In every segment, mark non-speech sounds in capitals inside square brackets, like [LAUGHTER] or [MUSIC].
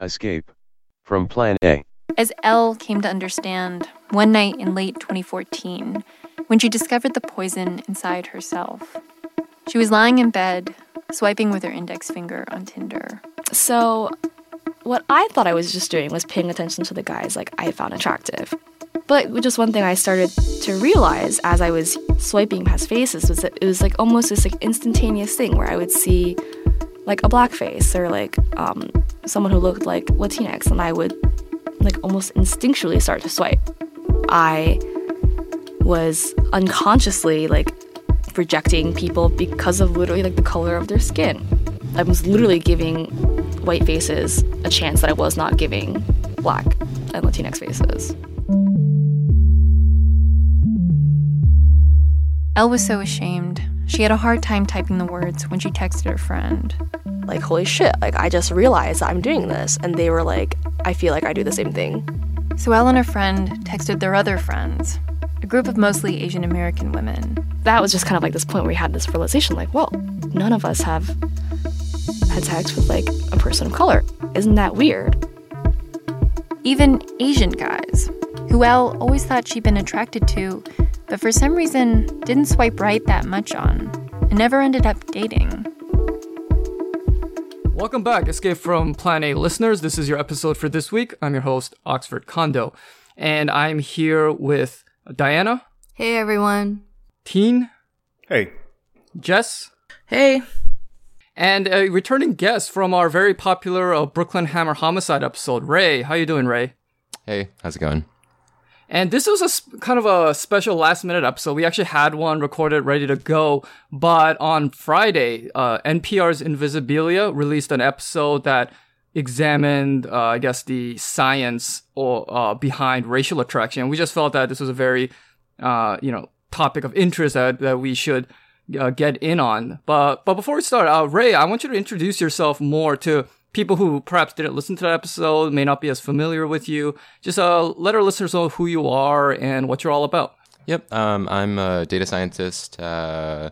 Escape from Plan A. As Elle came to understand one night in late 2014 when she discovered the poison inside herself. She was lying in bed, swiping with her index finger on Tinder. So, what I thought I was just doing was paying attention to the guys like I found attractive. But just one thing I started to realize as I was swiping past faces was that it was like almost this like instantaneous thing where I would see like a black face or like um, someone who looked like Latinx, and I would like almost instinctually start to swipe. I was unconsciously like rejecting people because of literally like the color of their skin. I was literally giving white faces a chance that I was not giving black and Latinx faces. Elle was so ashamed. She had a hard time typing the words when she texted her friend. Like, holy shit, like, I just realized I'm doing this. And they were like, I feel like I do the same thing. So Elle and her friend texted their other friends, a group of mostly Asian American women. That was just kind of like this point where we had this realization like, well, none of us have had sex with like a person of color. Isn't that weird? Even Asian guys, who Elle always thought she'd been attracted to, but for some reason didn't swipe right that much on, and never ended up dating. Welcome back, Escape from Plan A listeners. This is your episode for this week. I'm your host, Oxford Kondo, and I'm here with Diana, Hey everyone. Teen, Hey, Jess, Hey. and a returning guest from our very popular uh, Brooklyn Hammer Homicide episode, Ray. How you doing, Ray? Hey, how's it going? And this was a sp- kind of a special last minute episode. We actually had one recorded, ready to go. But on Friday, uh, NPR's Invisibilia released an episode that examined, uh, I guess, the science or uh, behind racial attraction. We just felt that this was a very, uh, you know, topic of interest that, that we should uh, get in on. But but before we start, uh, Ray, I want you to introduce yourself more to people who perhaps didn't listen to that episode, may not be as familiar with you. Just uh, let our listeners know who you are and what you're all about. Yep, um, I'm a data scientist uh,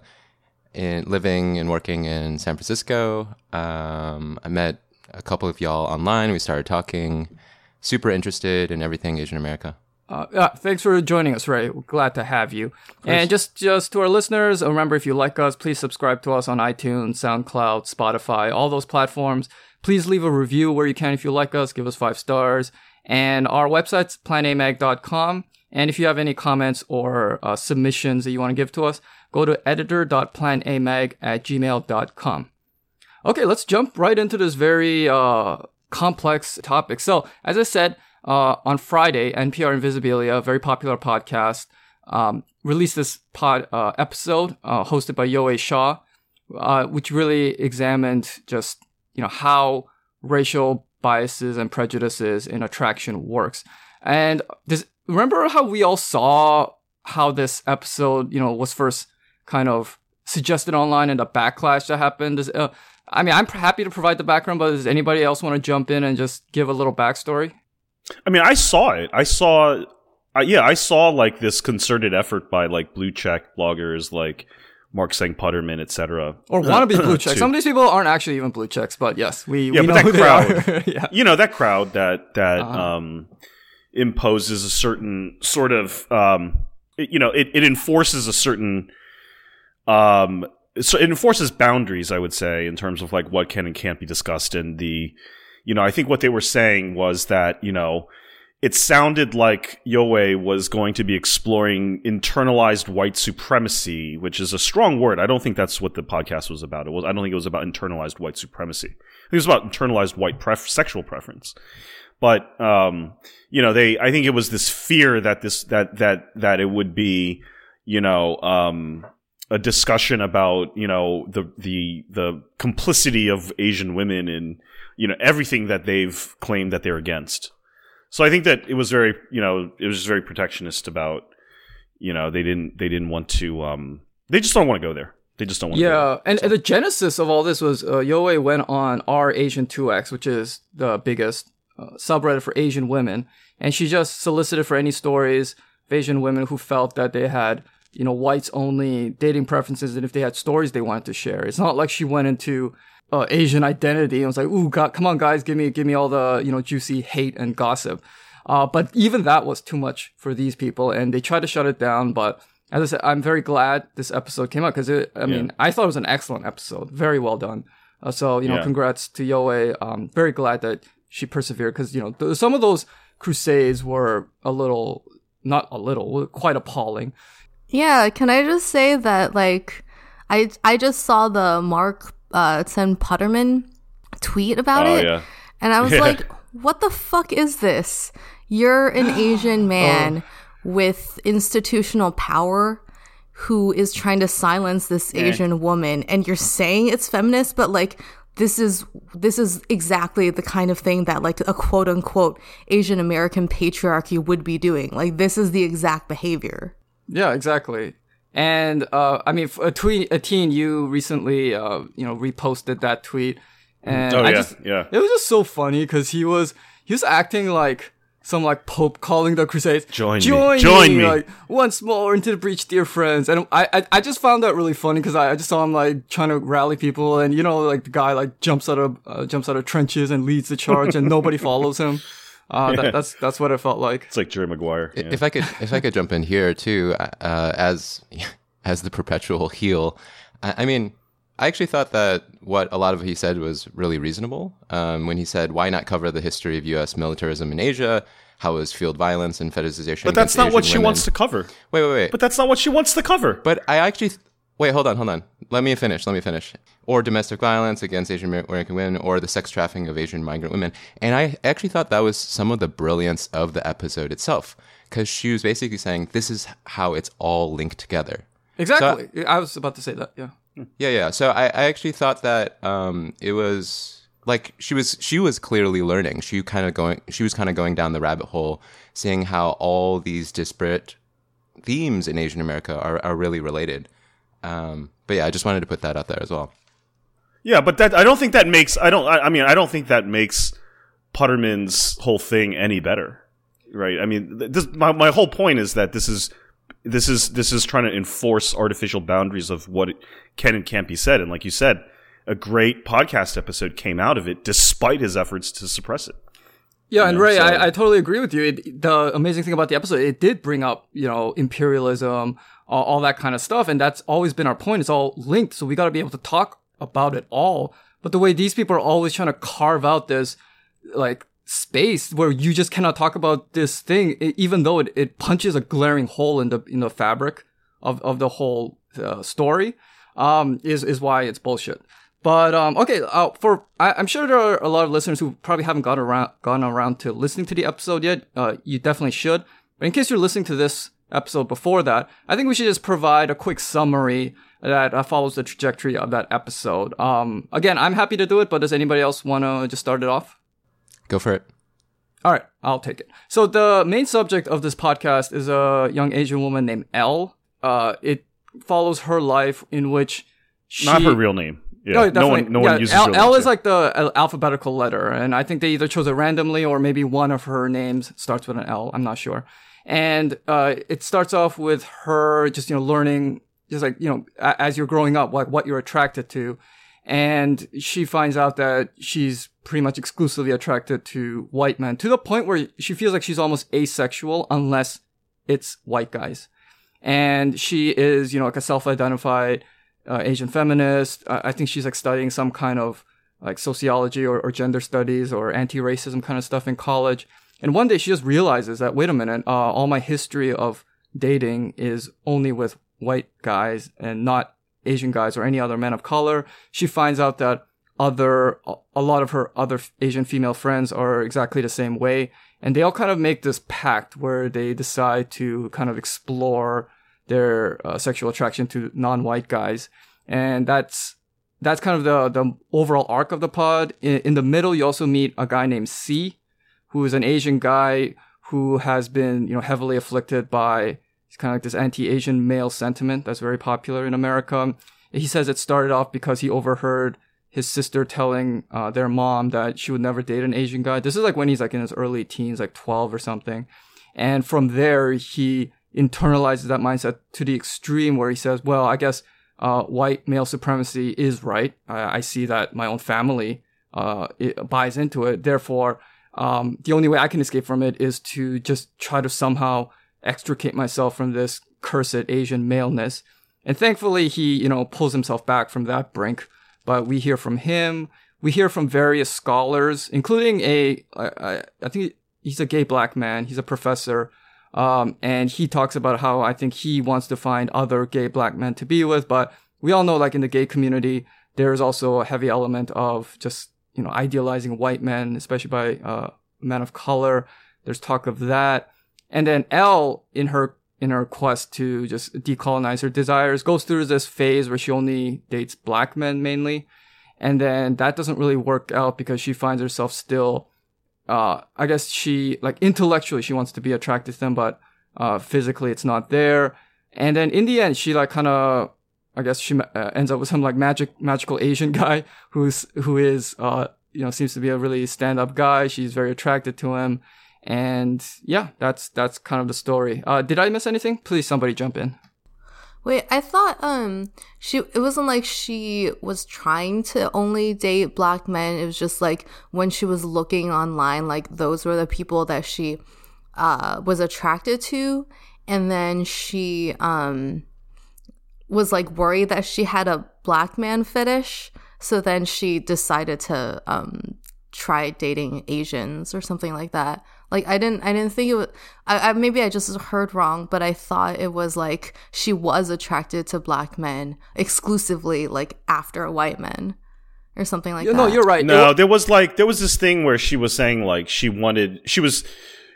in living and working in San Francisco. Um, I met a couple of y'all online. We started talking. Super interested in everything Asian America. Uh, yeah, thanks for joining us, Ray. We're glad to have you. And just just to our listeners, remember if you like us, please subscribe to us on iTunes, SoundCloud, Spotify, all those platforms. Please leave a review where you can if you like us. Give us five stars. And our website's planamag.com. And if you have any comments or uh, submissions that you want to give to us, go to editor.planamag at gmail.com. Okay, let's jump right into this very uh, complex topic. So, as I said, uh, on Friday, NPR Invisibilia, a very popular podcast, um, released this pod uh, episode uh, hosted by Yowei Shaw, uh, which really examined just you know how racial biases and prejudices in attraction works. And this, remember how we all saw how this episode, you know, was first kind of suggested online and the backlash that happened. Does, uh, I mean, I'm happy to provide the background, but does anybody else want to jump in and just give a little backstory? I mean, I saw it. I saw, uh, yeah, I saw like this concerted effort by like blue check bloggers like Mark Sang Putterman, etc. Or wannabe [CLEARS THROAT] blue checks. to- Some of these people aren't actually even blue checks, but yes, we, Yeah, we but know that crowd- [LAUGHS] yeah. you know that crowd that that Uh-huh. um, imposes a certain sort of um, it- you know it, it enforces a certain um, so it enforces boundaries i would say in terms of like what can and can't be discussed and the you know i think what they were saying was that you know it sounded like Yowei was going to be exploring internalized white supremacy, which is a strong word. I don't think that's what the podcast was about. It was. I don't think it was about internalized white supremacy. It was about internalized white pref- sexual preference. But um, you know, they. I think it was this fear that this that that that it would be, you know, um, a discussion about you know the the the complicity of Asian women in you know everything that they've claimed that they're against. So I think that it was very, you know, it was just very protectionist about, you know, they didn't they didn't want to um they just don't want to go there. They just don't want to Yeah, and, and the genesis of all this was uh, Yowei went on our Asian 2X, which is the biggest uh, subreddit for Asian women, and she just solicited for any stories of Asian women who felt that they had, you know, whites only dating preferences, and if they had stories they wanted to share. It's not like she went into uh, Asian identity. And was like, ooh, God, come on, guys, give me, give me all the, you know, juicy hate and gossip. Uh, but even that was too much for these people and they tried to shut it down. But as I said, I'm very glad this episode came out because it, I mean, I thought it was an excellent episode. Very well done. Uh, so, you know, Yeah. congrats to Yowei. Um, very glad that she persevered because, you know, th- some of those crusades were a little, not a little, quite appalling. Yeah, can I just say that like I I just saw the Mark uh Sen Putterman tweet about Oh it yeah. and I was Yeah. like, what the fuck is this? You're an [GASPS] Asian man with institutional power who is trying to silence this Asian woman and you're saying it's feminist, but like this is this is exactly the kind of thing that like a quote unquote Asian American patriarchy would be doing. Like this is the exact behavior. Yeah, exactly. And uh, I mean, a tweet, a teen, you recently, uh, you know, reposted that tweet, and Oh I yeah, just, yeah. it was just so funny because he was he was acting like some like pope calling the crusades. Join me. join Join me." Like once more into the breach, dear friends. And I I, I just found that really funny because I, I just saw him like trying to rally people, and you know, like the guy like jumps out of uh, jumps out of trenches and leads the charge, and nobody [LAUGHS] follows him. Uh, that, that's that's what it felt like. It's like Jerry Maguire. Yeah. If I could, if I could jump in here too, uh, as [LAUGHS] as the perpetual heel, I, I mean, I actually thought that what a lot of what he said was really reasonable. Um, when he said, "Why not cover the history of U.S. militarism in Asia? How is field violence and fetishization?" but that's against not what she women?" wants to cover. Wait, wait, wait. But that's not what she wants to cover. But I actually wait. Hold on, hold on. Let me finish. Let me finish. Or domestic violence against Asian American women, or the sex trafficking of Asian migrant women. And I actually thought that was some of the brilliance of the episode itself, because she was basically saying this is how it's all linked together. Exactly. I was about to say that. Yeah. Yeah, yeah. So I, I actually thought that um, it was like she was she was clearly learning. She kind of going she was kind of going down the rabbit hole, seeing how all these disparate themes in Asian America are, are really related. Um, but yeah, I just wanted to put that out there as well. Yeah, but that I don't think that makes I don't I, I mean I don't think that makes Putterman's whole thing any better, right? I mean, this my my whole point is that this is this is this is trying to enforce artificial boundaries of what can and can't be said, and like you said, a great podcast episode came out of it despite his efforts to suppress it. Yeah, and know, Ray, so- I, I totally agree with you. It, the amazing thing about the episode, it did bring up, you know, imperialism, all, all that kind of stuff, and that's always been our point. It's all linked, so we got to be able to talk about it all. But the way these people are always trying to carve out this, like, space where you just cannot talk about this thing, even though it, it punches a glaring hole in the in the fabric of of the whole uh, story, um, is is why it's bullshit. But um, okay, uh, for I, I'm sure there are a lot of listeners who probably haven't got around gone around to listening to the episode yet. Uh, you definitely should. But in case you're listening to this episode before that, I think we should just provide a quick summary that uh, follows the trajectory of that episode. Um, again, I'm happy to do it, but does anybody else want to just start it off? Go for it. All right, I'll take it. So the main subject of this podcast is a young Asian woman named Elle. Uh, it follows her life in which she Not her real name. Yeah, No, no definitely. one no yeah, one uses L, real L is like the alphabetical letter, and I think they either chose it randomly or maybe one of her names starts with an L. I'm not sure. And uh, it starts off with her just you know learning, just like you know as you're growing up, like what you're attracted to, and she finds out that she's pretty much exclusively attracted to white men to the point where she feels like she's almost asexual unless it's white guys. And she is, you know, like a self-identified uh, Asian feminist. I, I think she's like studying some kind of like sociology or, or gender studies or anti-racism kind of stuff in college. And one day she just realizes that, wait a minute, uh, all my history of dating is only with white guys and not Asian guys or any other men of color. She finds out that other, a lot of her other Asian female friends are exactly the same way. And they all kind of make this pact where they decide to kind of explore their uh, sexual attraction to non-white guys. And that's, that's kind of the, the overall arc of the pod. In, in the middle, you also meet a guy named C, who is an Asian guy who has been, you know, heavily afflicted by it's kind of like this anti-Asian male sentiment that's very popular in America. He says it started off because he overheard his sister telling uh, their mom that she would never date an Asian guy. This is like when he's like in his early teens, like 12 or something. And from there, he internalizes that mindset to the extreme where he says, well, I guess uh, white male supremacy is right. I, I see that my own family uh, buys into it. Therefore, um, the only way I can escape from it is to just try to somehow extricate myself from this cursed Asian maleness. And thankfully, he, you know, pulls himself back from that brink. But we hear from him. We hear from various scholars, including a, I, I think he's a gay black man. He's a professor. Um, and he talks about how I think he wants to find other gay black men to be with. But we all know, like in the gay community, there's also a heavy element of just, you know, idealizing white men, especially by, uh, men of color. There's talk of that. And then Elle, in her in her quest to just decolonize her desires, goes through this phase where she only dates black men mainly. And then that doesn't really work out because she finds herself still, uh, I guess she, like intellectually, she wants to be attracted to them, but, uh, physically it's not there. And then in the end, she like kind of, I guess she uh, ends up with some like magic, magical Asian [LAUGHS] guy who's, who is, uh, you know, seems to be a really stand up guy. She's very attracted to him. And yeah, that's that's kind of the story. Uh, did I miss anything? Please, somebody jump in. Wait, I thought um she it wasn't like she was trying to only date black men. It was just like when she was looking online, like those were the people that she uh was attracted to, and then she um was like worried that she had a black man fetish. So then she decided to um try dating Asians or something like that. Like I didn't I didn't think it was I, I, maybe I just heard wrong, but I thought it was like she was attracted to black men exclusively like after white men or something like you, that. No, you're right. No, there was like there was this thing where she was saying like she wanted she was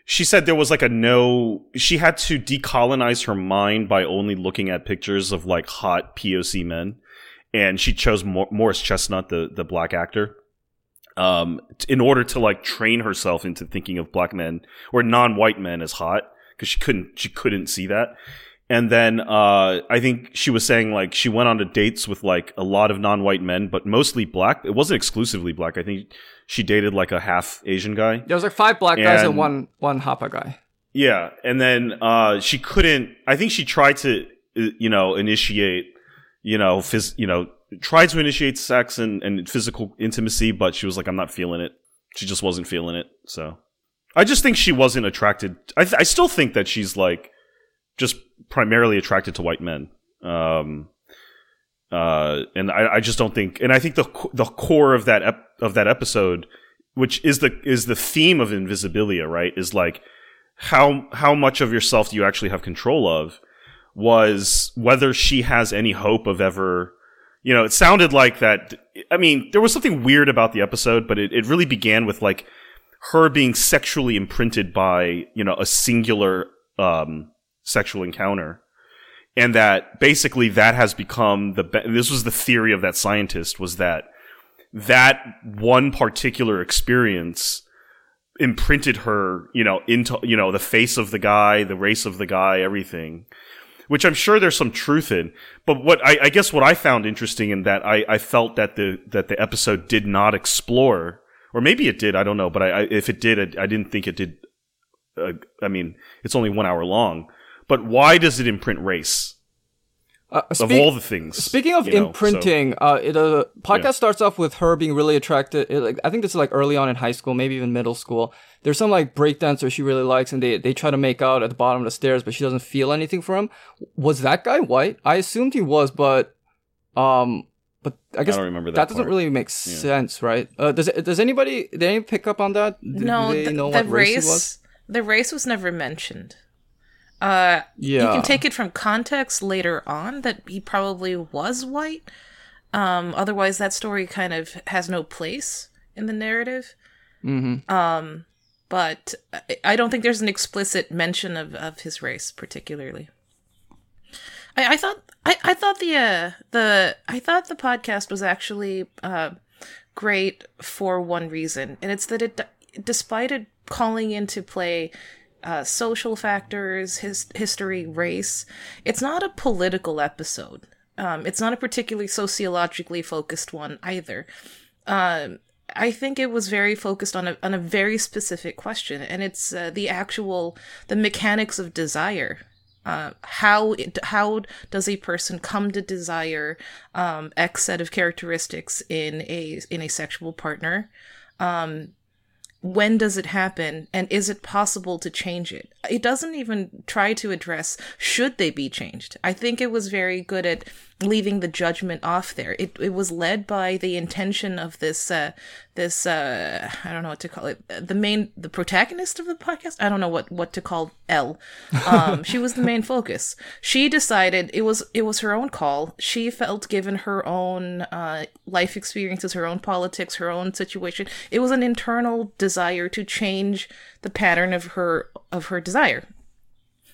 she said there was like a no she had to decolonize her mind by only looking at pictures of like hot POC men and she chose Morris Chestnut the the black actor um, in order to like train herself into thinking of black men or non-white men as hot because she couldn't she couldn't see that. And then uh, I think she was saying like she went on to dates with like a lot of non-white men, but mostly black. It wasn't exclusively black. I think she dated like a half Asian guy. There was like five black guys and one one Hapa guy. Yeah, and then uh, she couldn't. I think she tried to uh, you know initiate you know phys- you know tried to initiate sex and, and physical intimacy, but she was like, I'm not feeling it. She just wasn't feeling it. So I just think she wasn't attracted. I, th- I still think that she's like just primarily attracted to white men. Um, uh, and I, I just don't think, and I think the the core of that ep- of that episode, which is the is the theme of Invisibilia, right, is like how how much of yourself do you actually have control of, was whether she has any hope of ever you know, it sounded like that. I mean, there was something weird about the episode, but it, it really began with like her being sexually imprinted by, you know, a singular um, sexual encounter. And that basically that has become the, be- this was the theory of that scientist was that that one particular experience imprinted her, you know, into, you know, the face of the guy, the race of the guy, everything which I'm sure there's some truth in. But what I, I guess what I found interesting in that I, I felt that the that the episode did not explore, or maybe it did. I don't know, but I, if it did, I, I, didn't think it did. Uh, I mean, it's only one hour long, but why does it imprint race? Uh, of all the things. Speaking of you know, imprinting, so, uh, it, uh, podcast yeah. starts off with her being really attracted. It, like, I think this is like early on in high school, maybe even middle school. There's some like breakdancer she really likes, and they they try to make out at the bottom of the stairs, but she doesn't feel anything for him. Was that guy white? I assumed he was, but um, but I guess I remember that, that doesn't really make yeah. sense, right? Uh, does does anybody did anyone pick up on that? Did, no, the, the race, the race was never mentioned. Uh, yeah. You can take it from context later on that he probably was white. Um, otherwise, that story kind of has no place in the narrative. Mm-hmm. Um, but I don't think there's an explicit mention of, of his race, particularly. I, I thought I, I thought the uh, the I thought the podcast was actually uh, great for one reason, and it's that it, despite it calling into play uh, social factors, his history, race. It's not a political episode. Um, it's not a particularly sociologically focused one either. Um, I think it was very focused on a on a very specific question, and it's uh, the actual the mechanics of desire uh, how it, how does a person come to desire um, X set of characteristics in a in a sexual partner? Um, when does it happen and is it possible to change it? It doesn't even try to address should they be changed? I think it was very good at leaving the judgment off there. It, it was led by the intention of this uh, this uh, i don't know what to call it the main the protagonist of the podcast? I don't know what what to call l. Um, she was the main focus. She decided it was it was her own call. She felt given her own uh, life experiences her own politics her own situation. It was an internal desire to change the pattern of her of her desire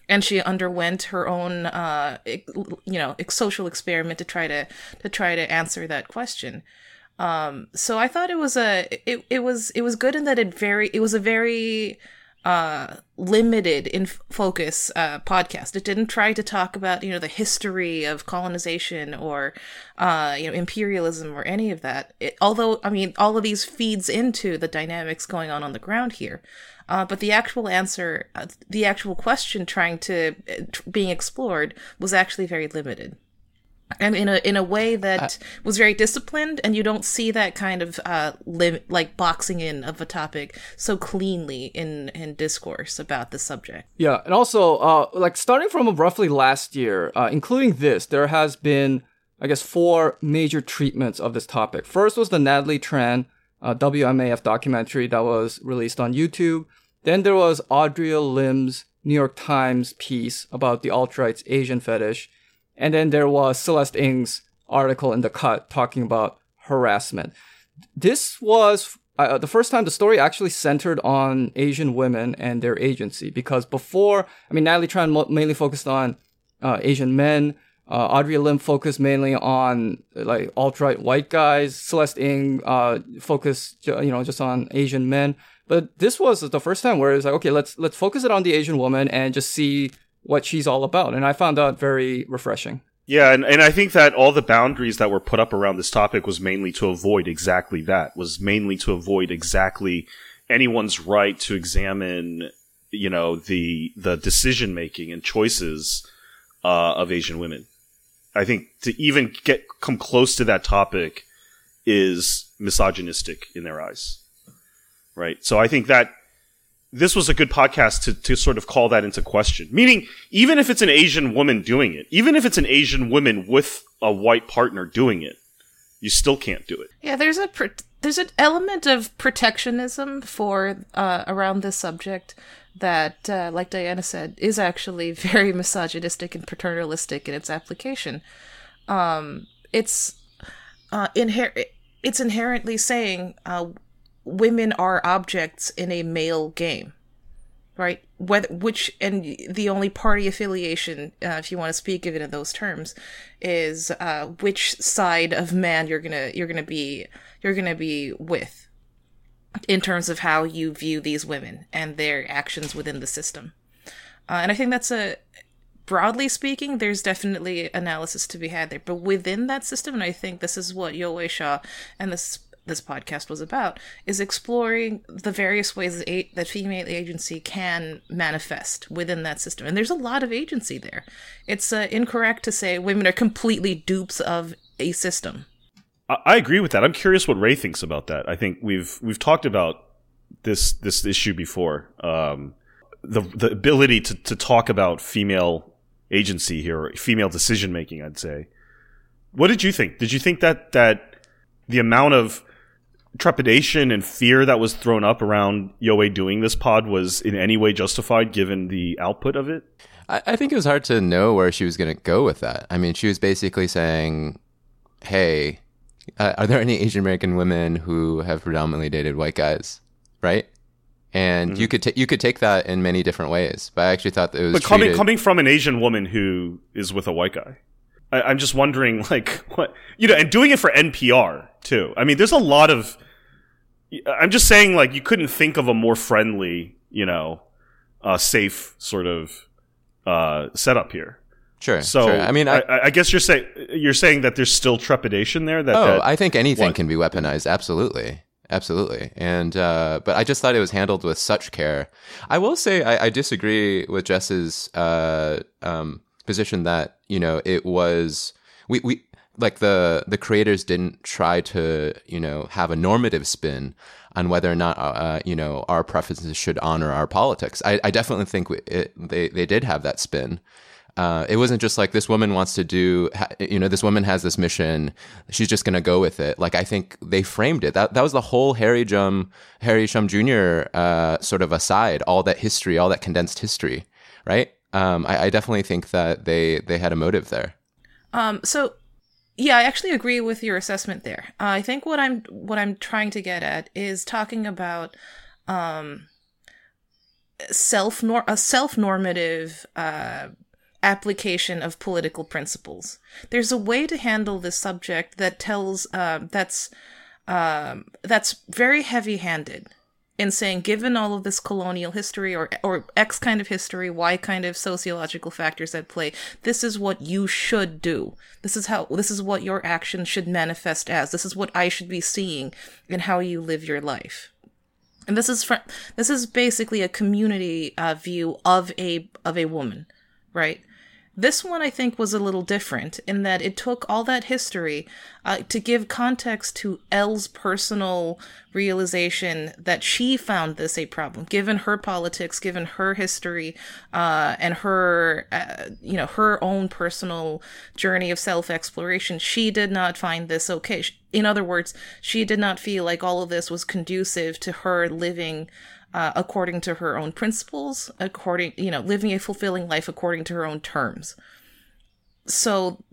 and she underwent her own uh you know social experiment to try to to try to answer that question. Um so i thought it was a it, it was it was good in that it very it was a very uh limited in focus uh podcast. It didn't try to talk about you know the history of colonization or uh you know imperialism or any of that. It, although i mean all of these feeds into the dynamics going on on the ground here uh, but the actual answer, uh, the actual question trying to uh, being explored was actually very limited. And in a in a way that was very disciplined, and you don't see that kind of uh, lim- like boxing in of a topic so cleanly in in discourse about the subject. Yeah, and also uh, like starting from roughly last year, uh, including this, there has been I guess four major treatments of this topic. First was the Natalie Tran uh, WMAF documentary that was released on YouTube. Then there was Audrea Lim's New York Times piece about the alt-right's Asian fetish. And then there was Celeste Ng's article in The Cut talking about harassment. This was uh, the first time the story actually centered on Asian women and their agency because before, I mean, Natalie Tran mainly focused on uh, Asian men. Uh, Audrea Lim focused mainly on like alt-right white guys. Celeste Ng uh, focused, you know, just on Asian men. But this was the first time where it was like, okay, let's let's focus it on the Asian woman and just see what she's all about. And I found that very refreshing. Yeah, and, and I think that all the boundaries that were put up around this topic was mainly to avoid exactly that. Was mainly to avoid exactly anyone's right to examine, you know, the the decision making and choices uh, of Asian women. I think to even get come close to that topic is misogynistic in their eyes right? So I think that this was a good podcast to, to sort of call that into question. Meaning, even if it's an Asian woman doing it, even if it's an Asian woman with a white partner doing it, you still can't do it. Yeah, there's a there's an element of protectionism for uh, around this subject that, uh, like Diana said, is actually [LAUGHS] very misogynistic and paternalistic in its application. Um, it's uh, it's inherently saying uh, women are objects in a male game right whether which and the only party affiliation uh, if you want to speak of it in those terms is uh, which side of man you're gonna you're gonna be you're gonna be with in terms of how you view these women and their actions within the system. Uh, and i think that's a broadly speaking there's definitely analysis to be had there. But within that system and i think this is what Yowei Shaw and this this podcast was about is exploring the various ways that, a- that female agency can manifest within that system. And there's a lot of agency there. It's uh, incorrect to say women are completely dupes of a system I agree with that. I'm curious what Ray thinks about that. I think we've we've talked about this this issue before. Um, the the ability to to talk about female agency here, female decision making. I'd say. What did you think? Did you think that that the amount of trepidation and fear that was thrown up around Yowei doing this pod was in any way justified given the output of it? I, I think it was hard to know where she was going to go with that. I mean, she was basically saying, hey, uh, are there any Asian American women who have predominantly dated white guys? Right? And mm-hmm. you could ta- you could take that in many different ways, but I actually thought that it was. But coming treated- coming from an Asian woman who is with a white guy, I, am just wondering, [LAUGHS] like, what you know, and doing it for NPR too. I mean, there's a lot of I'm just saying, like, you couldn't think of a more friendly, you know, uh, safe sort of uh, setup here. Sure. So sure. I mean, I, I, I, guess you're saying you're saying that there's still trepidation there. That oh, that, I think anything what? can be weaponized. Absolutely. absolutely. And uh, but I just thought it was handled with such care. I will say I, I disagree with Jess's uh, um, position that you know it was we we like the the creators didn't try to you know have a normative spin on whether or not uh, you know our preferences should honor our politics. I, I definitely think it, they they did have that spin. Uh, it wasn't just like this woman wants to do, you know, this woman has this mission. She's just going to go with it. Like I think they framed it. That that was the whole Harry Jum, Harry Shum Jr. Uh, sort of aside, all that history, all that condensed history, right? Um, I, I, definitely think that they they had a motive there. Um, so yeah, I actually agree with your assessment there. Uh, I think what I'm what I'm trying to get at is talking about um, self nor a self normative. Application of political principles. There's a way to handle this subject that tells uh, that's um, that's very heavy-handed in saying, given all of this colonial history or or X kind of history, Y kind of sociological factors at play, this is what you should do. This is how this is what your actions should manifest as. This is what I should be seeing in how you live your life. And this is fr- this is basically a community uh, view of a of a woman, right? This one, I think, was a little different in that it took all that history uh, to give context to Elle's personal realization that she found this a problem, given her politics, given her history, uh, and her, uh, you know, her own personal journey of self exploration. She did not find this okay. In other words, she did not feel like all of this was conducive to her living uh, according to her own principles, according, you know, living a fulfilling life according to her own terms. So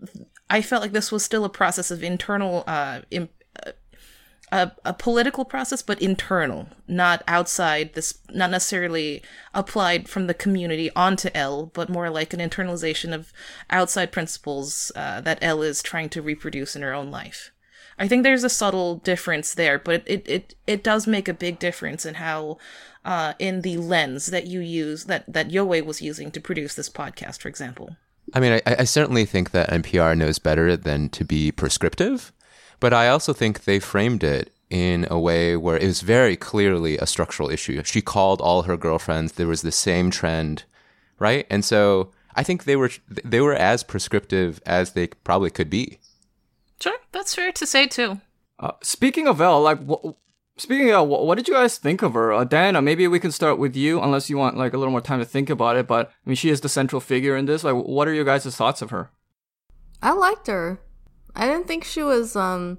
I felt like this was still a process of internal, uh, imp- uh, a, a political process, but internal, not outside this, not necessarily applied from the community onto L, but more like an internalization of outside principles uh, that L is trying to reproduce in her own life. I think there's a subtle difference there, but it it it does make a big difference in how uh, in the lens that you use that that Yowei was using to produce this podcast, for example. I mean, I, I certainly think that NPR knows better than to be prescriptive, but I also think they framed it in a way where it was very clearly a structural issue. She called all her girlfriends. There was the same trend, right? And so I think they were they were as prescriptive as they probably could be. Sure, that's fair to say too. Uh, speaking of Elle, like, wh- speaking of, wh- what did you guys think of her? Uh, Diana, maybe we can start with you, unless you want like a little more time to think about it. But I mean, she is the central figure in this. Like, what are your guys' thoughts of her? I liked her. I didn't think she was. um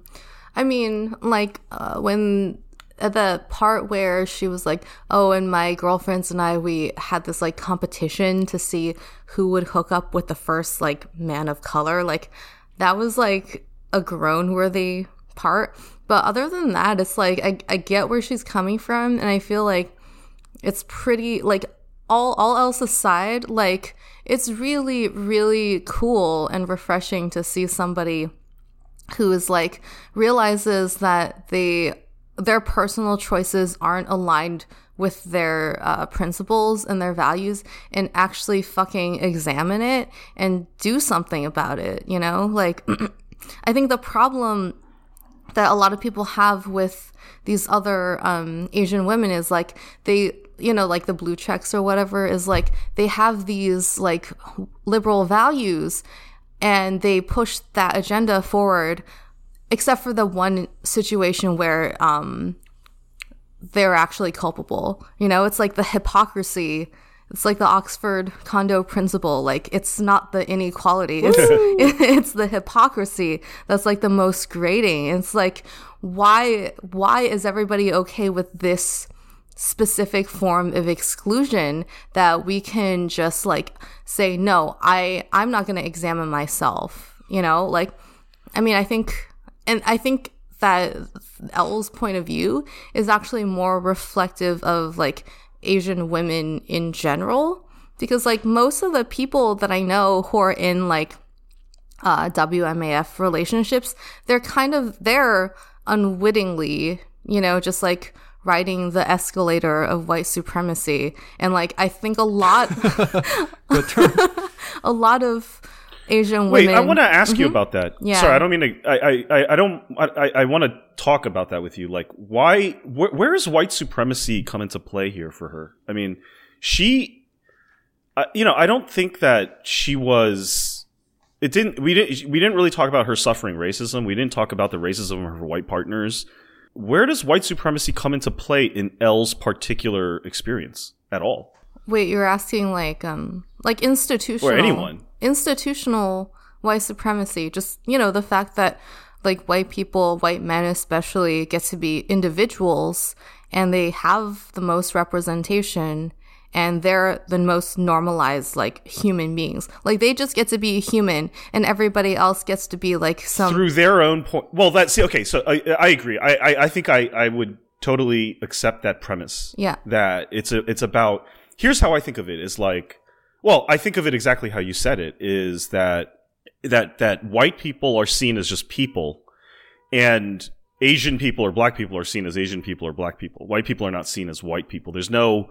I mean, like uh, when at the part where she was like, "Oh, and my girlfriends and I, we had this like competition to see who would hook up with the first like man of color." Like that was like a groan worthy part. But other than that, it's like I, I get where she's coming from, and I feel like it's pretty like all all else aside, like it's really really cool and refreshing to see somebody who is like realizes that they their personal choices aren't aligned with their uh, principles and their values and actually fucking examine it and do something about it you know like [CLEARS THROAT] I think the problem that a lot of people have with these other um, Asian women is like they, you know, like the blue checks or whatever, is like they have these like liberal values and they push that agenda forward, except for the one situation where um, they're actually culpable. You know, it's like the hypocrisy it's like the Oxford condo principle. Like it's not the inequality, it's [LAUGHS] it's the hypocrisy that's like the most grating. It's like why why is everybody okay with this specific form of exclusion that we can just like say no, I I'm not going to examine myself, you know? Like I mean, I think and I think that Elle's point of view is actually more reflective of like Asian women in general because like most of the people that I know who are in like uh, WMAF relationships, they're kind of there unwittingly, you know, just like riding the escalator of white supremacy. And like I think a lot, [LAUGHS] [LAUGHS] a lot of Asian Wait, women. I want to ask you about that. Yeah. Sorry, I don't mean to. I I, I don't. I, I want to talk about that with you. Like, why? Wh- where is white supremacy come into play here for her? I mean, she. Uh, you know, I don't think that she was. It didn't. We didn't. We didn't really talk about her suffering racism. We didn't talk about the racism of her white partners. Where does white supremacy come into play in Elle's particular experience at all? Wait, you're asking like um like institutional Or anyone. Institutional white supremacy. Just you know the fact that like white people, white men especially, get to be individuals and they have the most representation and they're the most normalized like human beings. Like they just get to be human and everybody else gets to be like some through their own point. Well, that's see, okay. So I, I agree. I, I, I think I, I would totally accept that premise. Yeah. That it's a, it's about. Here's how I think of it: is like, well, I think of it exactly how you said it. Is that that that white people are seen as just people, and Asian people or black people are seen as Asian people or black people. White people are not seen as white people. There's no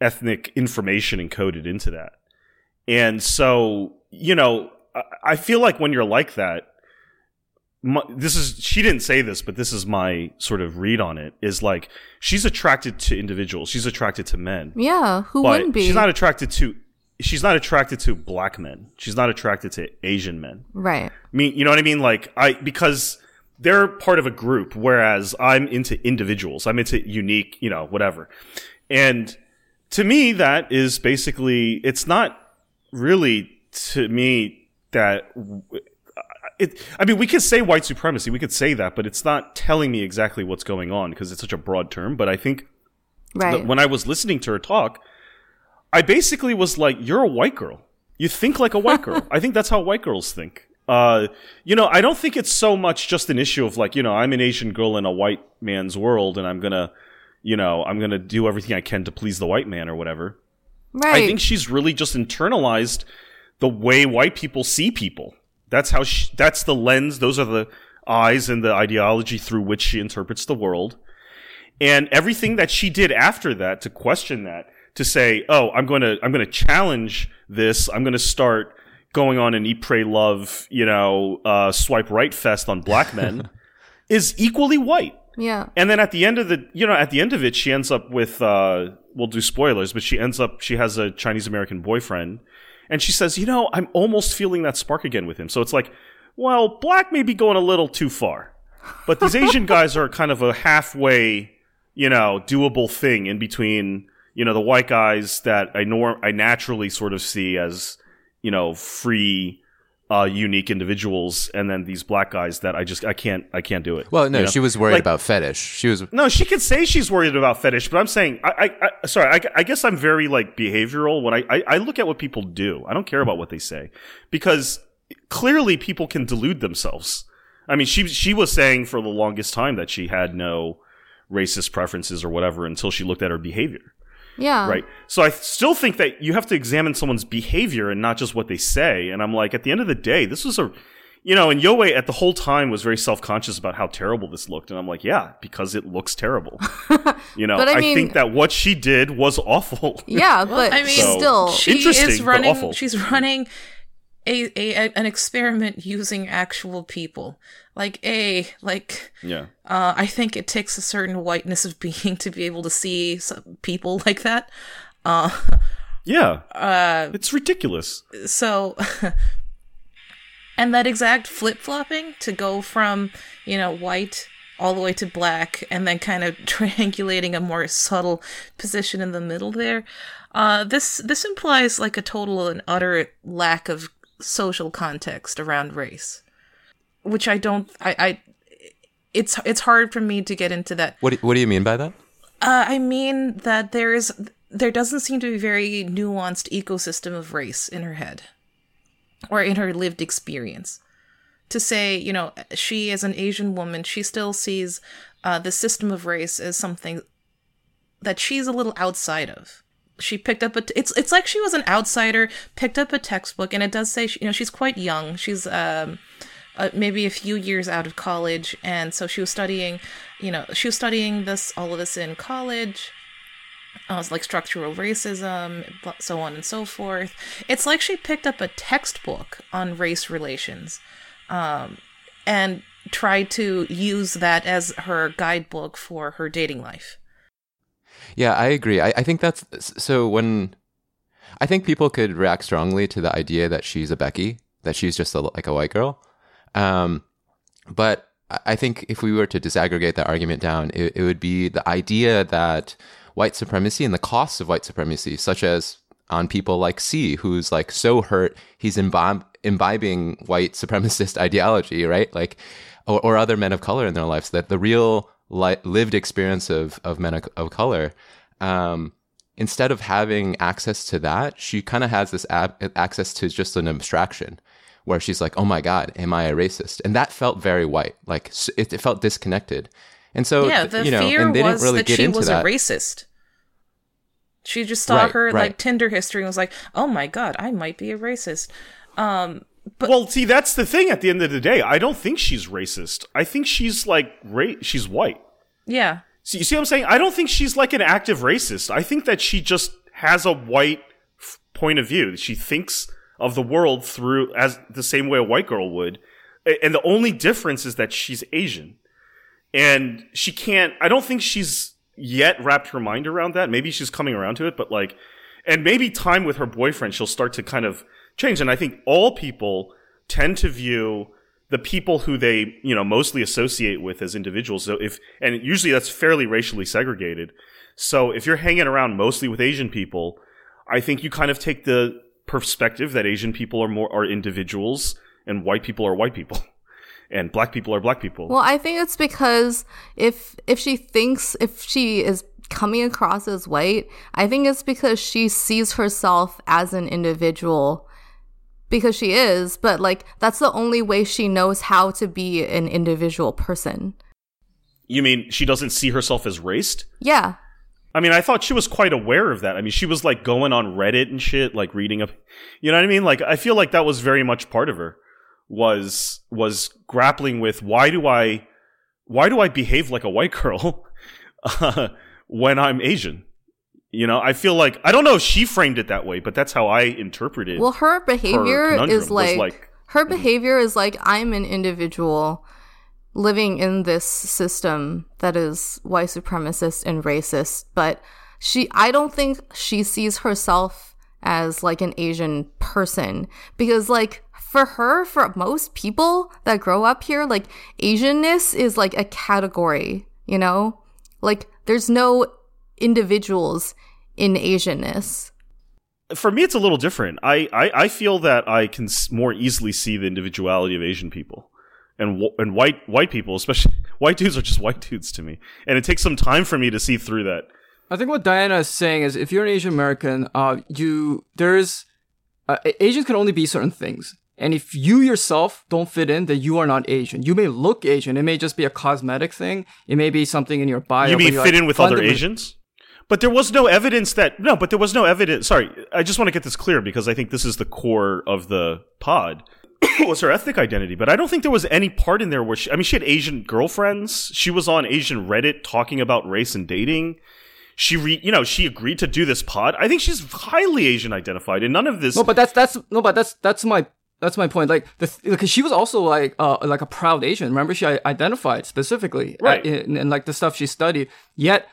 ethnic information encoded into that. And so, you know, I- feel like when you're like that, my, this is she didn't say this, but this is my sort of read on it is like she's attracted to individuals. She's attracted to men. yeah, who wouldn't be? she's not attracted to she's not attracted to black men. She's not attracted to Asian men. right. I mean, you know what I mean? Like I because they're part of a group, whereas I'm into individuals. I'm into unique, you know, whatever. And to me, that is basically it's not really to me that it. I mean, we could say white supremacy, we could say that, but it's not telling me exactly what's going on because it's such a broad term. But I think Right. when I was listening to her talk, I basically was like, "You're a white girl. You think like a white girl." [LAUGHS] I think that's how white girls think. Uh, you know, I don't think it's so much just an issue of like, you know, I'm an Asian girl in a white man's world, and I'm gonna, you know, I'm gonna do everything I can to please the white man or whatever. right. I think she's really just internalized the way white people see people. That's how she, that's the lens. Those are the eyes and the ideology through which she interprets the world. And everything that she did after that to question that, to say, "Oh, I'm going to I'm going to challenge this. I'm going to start going on an eat, pray, love, you know, uh, swipe right fest on black men," [LAUGHS] is equally white. yeah. And then at the end of the, you know, at the end of it, she ends up with, uh, we'll do spoilers, but she ends up, she has a Chinese American boyfriend. And she says, you know, I'm almost feeling that spark again with him. So it's like, well, black may be going a little too far. But these Asian guys are kind of a halfway, you know, doable thing in between, you know, the white guys that I nor- I naturally sort of see as, you know, free, uh, unique individuals, and then these black guys that I just I can't I can't do it. Well, no, you know? she was worried Like- about fetish. She was no, she could say she's worried about fetish, but I'm saying, I, I, I sorry, I, I guess I'm very like behavioral when I, I, I look at what people do. I don't care about what they say because clearly people can delude themselves. I mean, she, she was saying for the longest time that she had no racist preferences or whatever until she looked at her behavior. Yeah. Right. So I still think that you have to examine someone's behavior and not just what they say. And I'm like, at the end of the day, this was a, you know, and Yowei at the whole time was very self conscious about how terrible this looked. And I'm like, yeah, because it looks terrible. [LAUGHS] You know, But I I, mean- think that what she did was awful. Yeah, [LAUGHS] but I mean, So- still. she Interesting, is but running. awful. She's running a, a an experiment using actual people. Like a like yeah. uh, I think it takes a certain whiteness of being [LAUGHS] to be able to see people [LAUGHS] like that. Uh, Yeah. Uh, it's ridiculous. so [LAUGHS] and that exact flip flopping to go from you know white all the way to black and then kind of triangulating a more subtle position in the middle there uh this this implies like a total and utter lack of social context around race which i don't i i it's it's hard for me to get into that what? do- What do you mean by that? uh, I mean that there is there doesn't seem to be a very nuanced ecosystem of race in her head or in her lived experience. To say, you know, she as an Asian woman, she still sees uh, the system of race as something that she's a little outside of. She picked up a. T- it's it's like she was an outsider, picked up a textbook, and it does say, she, you know, she's quite young. She's um, uh, maybe a few years out of college, and so she was studying, you know, she was studying this all of this in college, uh, like structural racism, so on and so forth. It's like she picked up a textbook on race relations um, and tried to use that as her guidebook for her dating life. Yeah, I agree. I, I think that's so when I think people could react strongly to the idea that she's a Becky, that she's just a, like a white girl. Um, but I think if we were to disaggregate that argument down, it, it would be the idea that white supremacy and the costs of white supremacy, such as on people like C, who's like so hurt, he's imbi- imbibing white supremacist [LAUGHS] ideology, right? Like, or, or, other men of color in their lives, that the real li- lived experience of, of men of, of color, um, instead of having access to that, she kind of has this ab- access to just an abstraction where she's like, oh my God, am I a racist? And that felt very white. Like, it, it felt disconnected. And so, yeah, the you know, fear and they was didn't really that get she into was that. a racist. She just saw Right, her right. like Tinder history and was like, "Oh my god, I might be a racist." Um, but well, see, that's the thing. At the end of the day, I don't think she's racist. I think she's like ra- she's white. yeah, See, you see what I'm saying? I don't think she's like an active racist. I think that she just has a white f- point of view. She thinks of the world through as the same way a white girl would. And the only difference is that she's Asian. And she can't, I don't think she's yet wrapped her mind around that. Maybe she's coming around to it, but like, and maybe time with her boyfriend, she'll start to kind of change. And I think all people tend to view the people who they, you know, mostly associate with as individuals. So if, and usually that's fairly racially segregated. So if you're hanging around mostly with Asian people, I think you kind of take the perspective that Asian people are more, are individuals and white people are white people. [LAUGHS] And black people are black people. Well, I think it's because if if she thinks if she is coming across as white, I think it's because she sees herself as an individual because she is, but like that's the only way she knows how to be an individual person. you mean she doesn't see herself as raced? Yeah. I mean, I thought she was quite aware of that. I mean, she was like going on Reddit and shit, like reading up. You know what I mean? Like, I feel like that was very much part of her was was grappling with why do I why do I behave like a white girl uh, [LAUGHS] when I'm Asian? You know, I feel like I don't know if she framed it that way, but that's how I interpreted. Well, her behavior conundrum is like, like- her behavior is like I'm an individual living in this system that is white supremacist and racist, but she I don't think she sees herself as like an Asian person because like for her for most people that grow up here like Asianness is like a category, you know? Like there's no individuals in Asianness. for me, it's a little different. I, I, I feel that I can more easily see the individuality of Asian people, and and white white people, especially [LAUGHS] white dudes, are just white dudes to me, and it takes some time for me to see through that. I think what Diana is saying is if you're an Asian American, uh, you there's uh, Asians can only be certain things. And if you yourself don't fit in, then you are not Asian. You may look Asian. It may just be a cosmetic thing. It may be something in your bio. you mean fit like in with other Asians? But there was no evidence that no, but there was no evidence. Sorry, I just want to get this clear because I think this is the core of the pod. [COUGHS] was her ethnic identity, but I don't think there was any part in there where she. I mean, she had Asian girlfriends. She was on Asian Reddit talking about race and dating. She re, you know, she agreed to do this pod. I think she's highly Asian identified, and none of this. No, but that's that's no, but that's that's my that's my point. Like the because she was also like uh like a proud Asian. Remember, she identified specifically Right. uh, in, in like the stuff she studied. Yet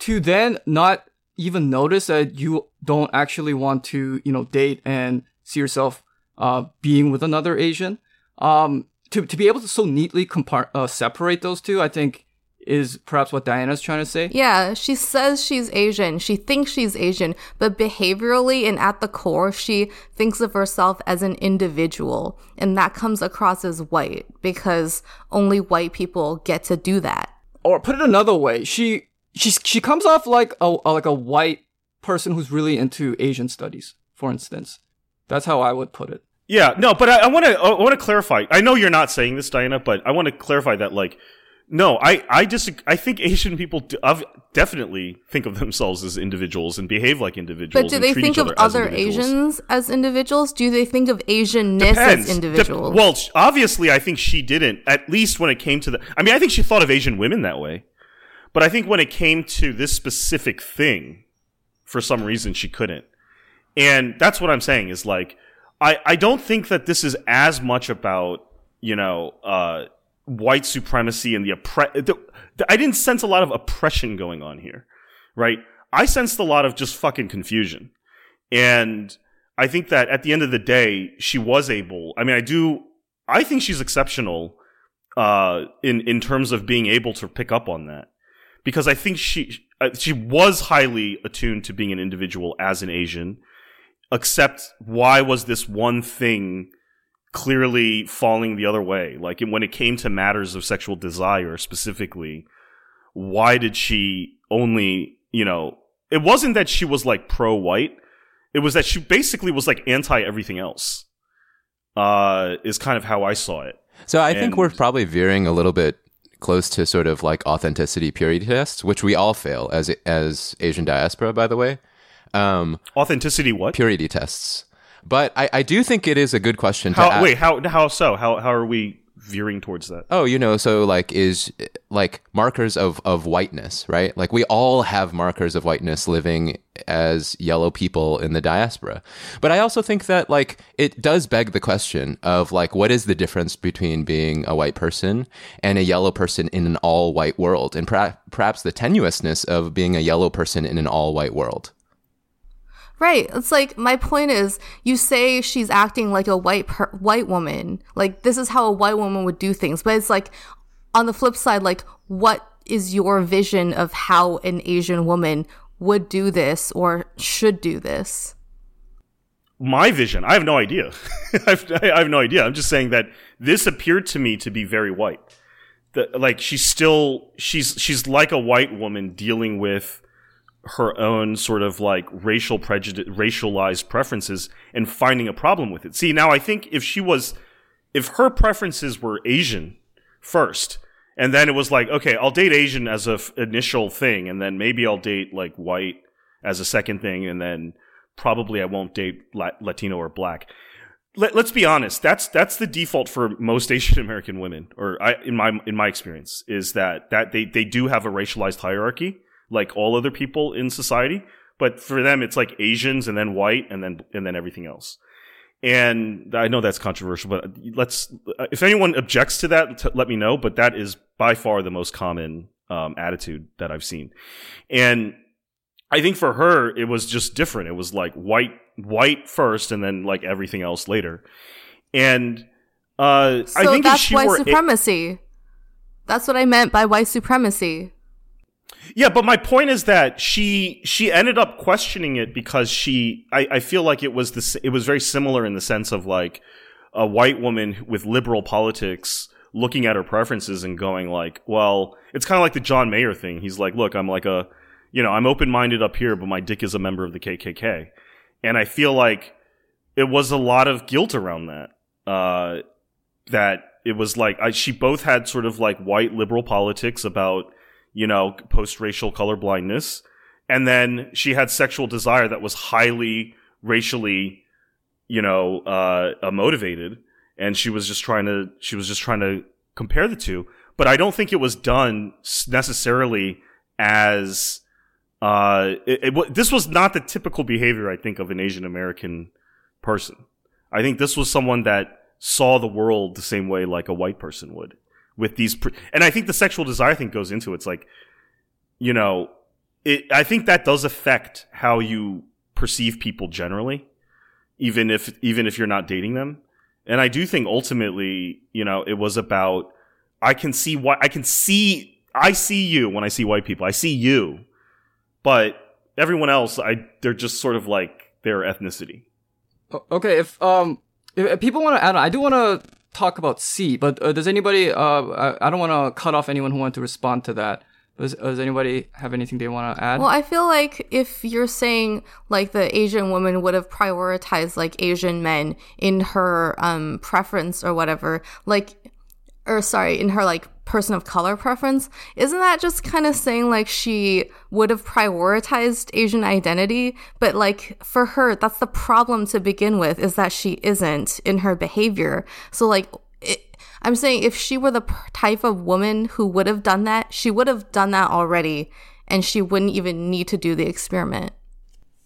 to then not even notice that you don't actually want to you know date and see yourself uh being with another Asian. Um, to to be able to so neatly compart uh, separate those two, I think is perhaps what Diana's trying to say. Yeah, she says she's Asian. She thinks she's Asian, but behaviorally and at the core, she thinks of herself as an individual. And that comes across as white because only white people get to do that. or put it another way, she she she comes off like a, a- like a white person who's really into Asian studies, for instance. That's how I would put it. Yeah, no, but I want to I want to clarify. I know you're not saying this, Diana, but I want to clarify that. Like, no, I I just I think Asian people d- of- definitely think of themselves as individuals and behave like individuals. But do and they treat think each of other as other. Asians as individuals? Do they think of Asianness Depends. as Dep- individuals? well, sh- obviously, I think she didn't. At least when it came to the, I mean, I think she thought of Asian women that way. But I think when it came to this specific thing, for some reason she couldn't. And that's what I'm saying is like I I don't think that this is as much about, you know, uh white supremacy and the oppre- the, the, I didn't sense a lot of oppression going on here, right? I sensed a lot of just fucking confusion. And I think that at the end of the day, she was able. I mean, I do. I think she's exceptional uh, in in terms of being able to pick up on that, because I think she uh, she was highly attuned to being an individual as an Asian. Except, why was this one thing clearly falling the other way? Like when it came to matters of sexual desire specifically, why did she only you know? It wasn't that she was like pro white it was that she basically was like anti everything else. Uh, is kind of how I saw it. So I and think we're probably veering a little bit close to sort of like authenticity purity tests, which we all fail as as Asian diaspora, by the way. Um, authenticity what? Purity tests. But I, I do think it is a good question how, to Wait, how how so? How how are we veering towards that. Oh, you know, so like is like markers of of whiteness, right? Like we all have markers of whiteness living as yellow people in the diaspora. But I also think that like it does beg the question of like what is the difference between being a white person and a yellow person in an all white world and perhaps the tenuousness of being a yellow person in an all white world. Right. It's like my point is you say she's acting like a white per- white woman. Like this is how a white woman would do things. But it's like on the flip side like what is your vision of how an Asian woman would do this or should do this? My vision, I have no idea. [LAUGHS] I've, I have no idea. I'm just saying that this appeared to me to be very white. The, like she's still she's she's like a white woman dealing with her own sort of like racial prejudice, racialized preferences and finding a problem with it. See, now I think if she was, if her preferences were Asian first, and then it was like, okay, I'll date Asian as a f- initial thing, and then maybe I'll date like white as a second thing, and then probably I won't date La- Latino or black. Let, us be honest. That's that's the default for most [LAUGHS] Asian American women, or I, in my in my experience, is that that they they do have a racialized hierarchy like all other people in society. But for them, it's like Asians and then white and then and then everything else. And I know that's controversial, but let's. If anyone objects to that, t- let me know. But that is by far the most common um, attitude that I've seen. And I think for her, it was just different. It was like white, white first, and then like everything else later. And uh, so I think that's white supremacy. A- that's what I meant by white supremacy. Yeah, but my point is that she she ended up questioning it because she I, I feel like it was the it was very similar in the sense of like a white woman with liberal politics looking at her preferences and going like, well, it's kind of like the John Mayer thing. He's like, look, I'm like a you know, I'm open minded up here, but my dick is a member of the KKK, and I feel like it was a lot of guilt around that. Uh, that it was like I, she both had sort of like white liberal politics about you know, post racial colorblindness. And then she had sexual desire that was highly racially, you know, uh, motivated. And she was just trying to, she was just trying to compare the two. But I don't think it was done necessarily as, uh, it, it, this was not the typical behavior, I think, of an Asian American person. I think this was someone that saw the world the same way like a white person would with these, pre- and I think the sexual desire thing goes into it. it's like, you know, it. I think that does affect how you perceive people generally, even if even if you're not dating them. And I do think ultimately, you know, it was about I can see what I can see. I see you when I see white people. I see you, but everyone else, I they're just sort of like their ethnicity. Okay, if um if people want to I do want to talk about C, but uh, does anybody, uh, I, I don't want to cut off anyone who want to respond to that. Does, does anybody have anything they want to add? Well, I feel like if you're saying like the Asian woman would have prioritized like Asian men in her um preference or whatever, like or sorry, in her like person of color preference, isn't that just kind of saying like she would have prioritized Asian identity? But like for her, that's the problem to begin with is that she isn't in her behavior. So like, it, I'm saying if she were the type of woman who would have done that, she would have done that already and she wouldn't even need to do the experiment.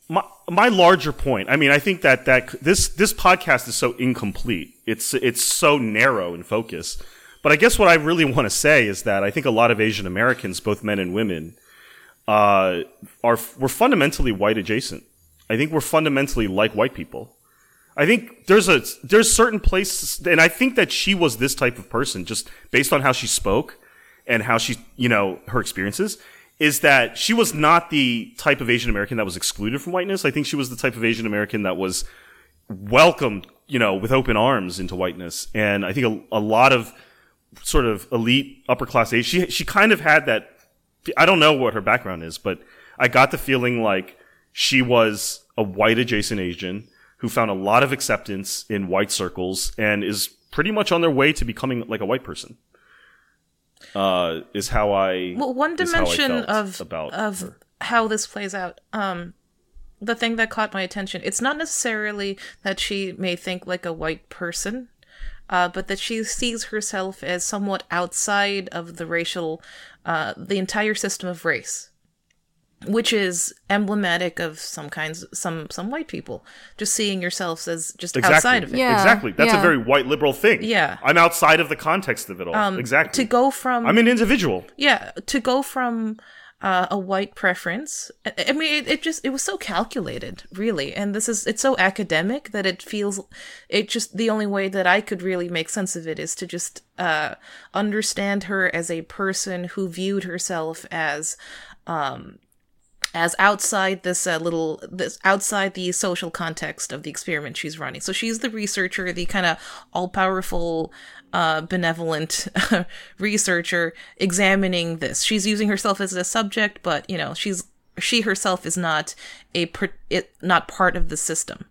my my larger point. I mean, I think that that this this podcast is so incomplete. It's it's so narrow in focus. But I guess what I really want to say is that I think a lot of Asian Americans, both men and women, uh, are we're fundamentally white adjacent. I think we're fundamentally like white people. I think there's a there's certain places, and I think that she was this type of person just based on how she spoke and how she, you know, her experiences. Is that she was not the type of Asian American that was excluded from whiteness. I think she was the type of Asian American that was welcomed, you know, with open arms into whiteness. And I think a, a lot of sort of elite upper class age, she she kind of had that. I don't know what her background is, but I got the feeling like she was a white adjacent Asian who found a lot of acceptance in white circles and is pretty much on their way to becoming like a white person. Uh, is how I Well, one is how I dimension of of her. how this plays out. Um, the thing that caught my attention. It's not necessarily that she may think like a white person, uh, but that she sees herself as somewhat outside of the racial, uh, the entire system of race, which is emblematic of some kinds, some some white people just seeing yourselves as just Exactly. outside of it. Yeah. Exactly. That's yeah. a very white liberal thing. Yeah. I'm outside of the context of it all. Um, exactly. To go from I'm an individual. Yeah, to go from uh, a white preference. I, mean, it, it just it was so calculated, really, and this is it's so academic that it feels it just the only way that I could really make sense of it is to just uh, understand her as a person who viewed herself as. Um, as outside this uh, little this outside the social context of the experiment she's running so she's the researcher the kind of all-powerful uh, benevolent [LAUGHS] researcher examining this she's using herself as a subject but you know she's she herself is not a per- it, not part of the system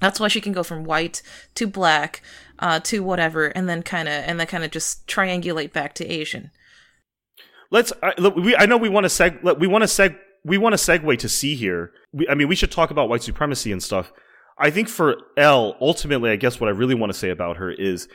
that's why she can go from white to black uh, to whatever and then kind of and then kind of just triangulate back to asian Let's. I, look, we, I know we want to seg. We want to seg. We want to segue to see here. We, I mean, we should talk about white supremacy and stuff. I think for Elle, ultimately, I guess what I really want to say about her is,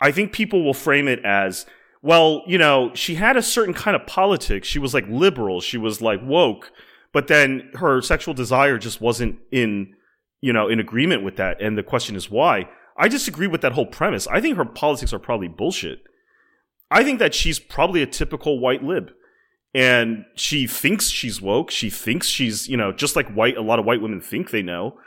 I think people will frame it as, well, you know, she had a certain kind of politics. She was like liberal. She was like woke, but then her sexual desire just wasn't in, you know, in agreement with that. And the question is why. I disagree with that whole premise. I think her politics are probably bullshit. I think that she's probably a typical white lib. And she thinks she's woke. She thinks she's, you know, just like white, a lot of white women think they know.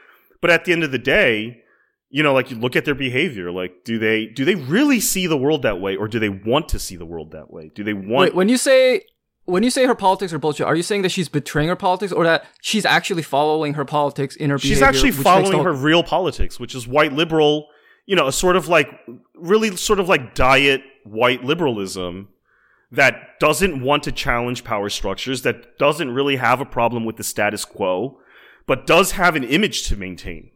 But at the end of the day, you know, like you look at their behavior, like do they do they really see the world that way or do they want to see the world that way? Do they want Wait, when you say when you say her politics are bullshit, are you saying that she's betraying her politics, or that she's actually following her politics in her behavior? She's behavior? actually following her real politics, which is white liberal, you know, a sort of like really sort of like diet white liberalism that doesn't want to challenge power structures, that doesn't really have a problem with the status quo, but does have an image to maintain.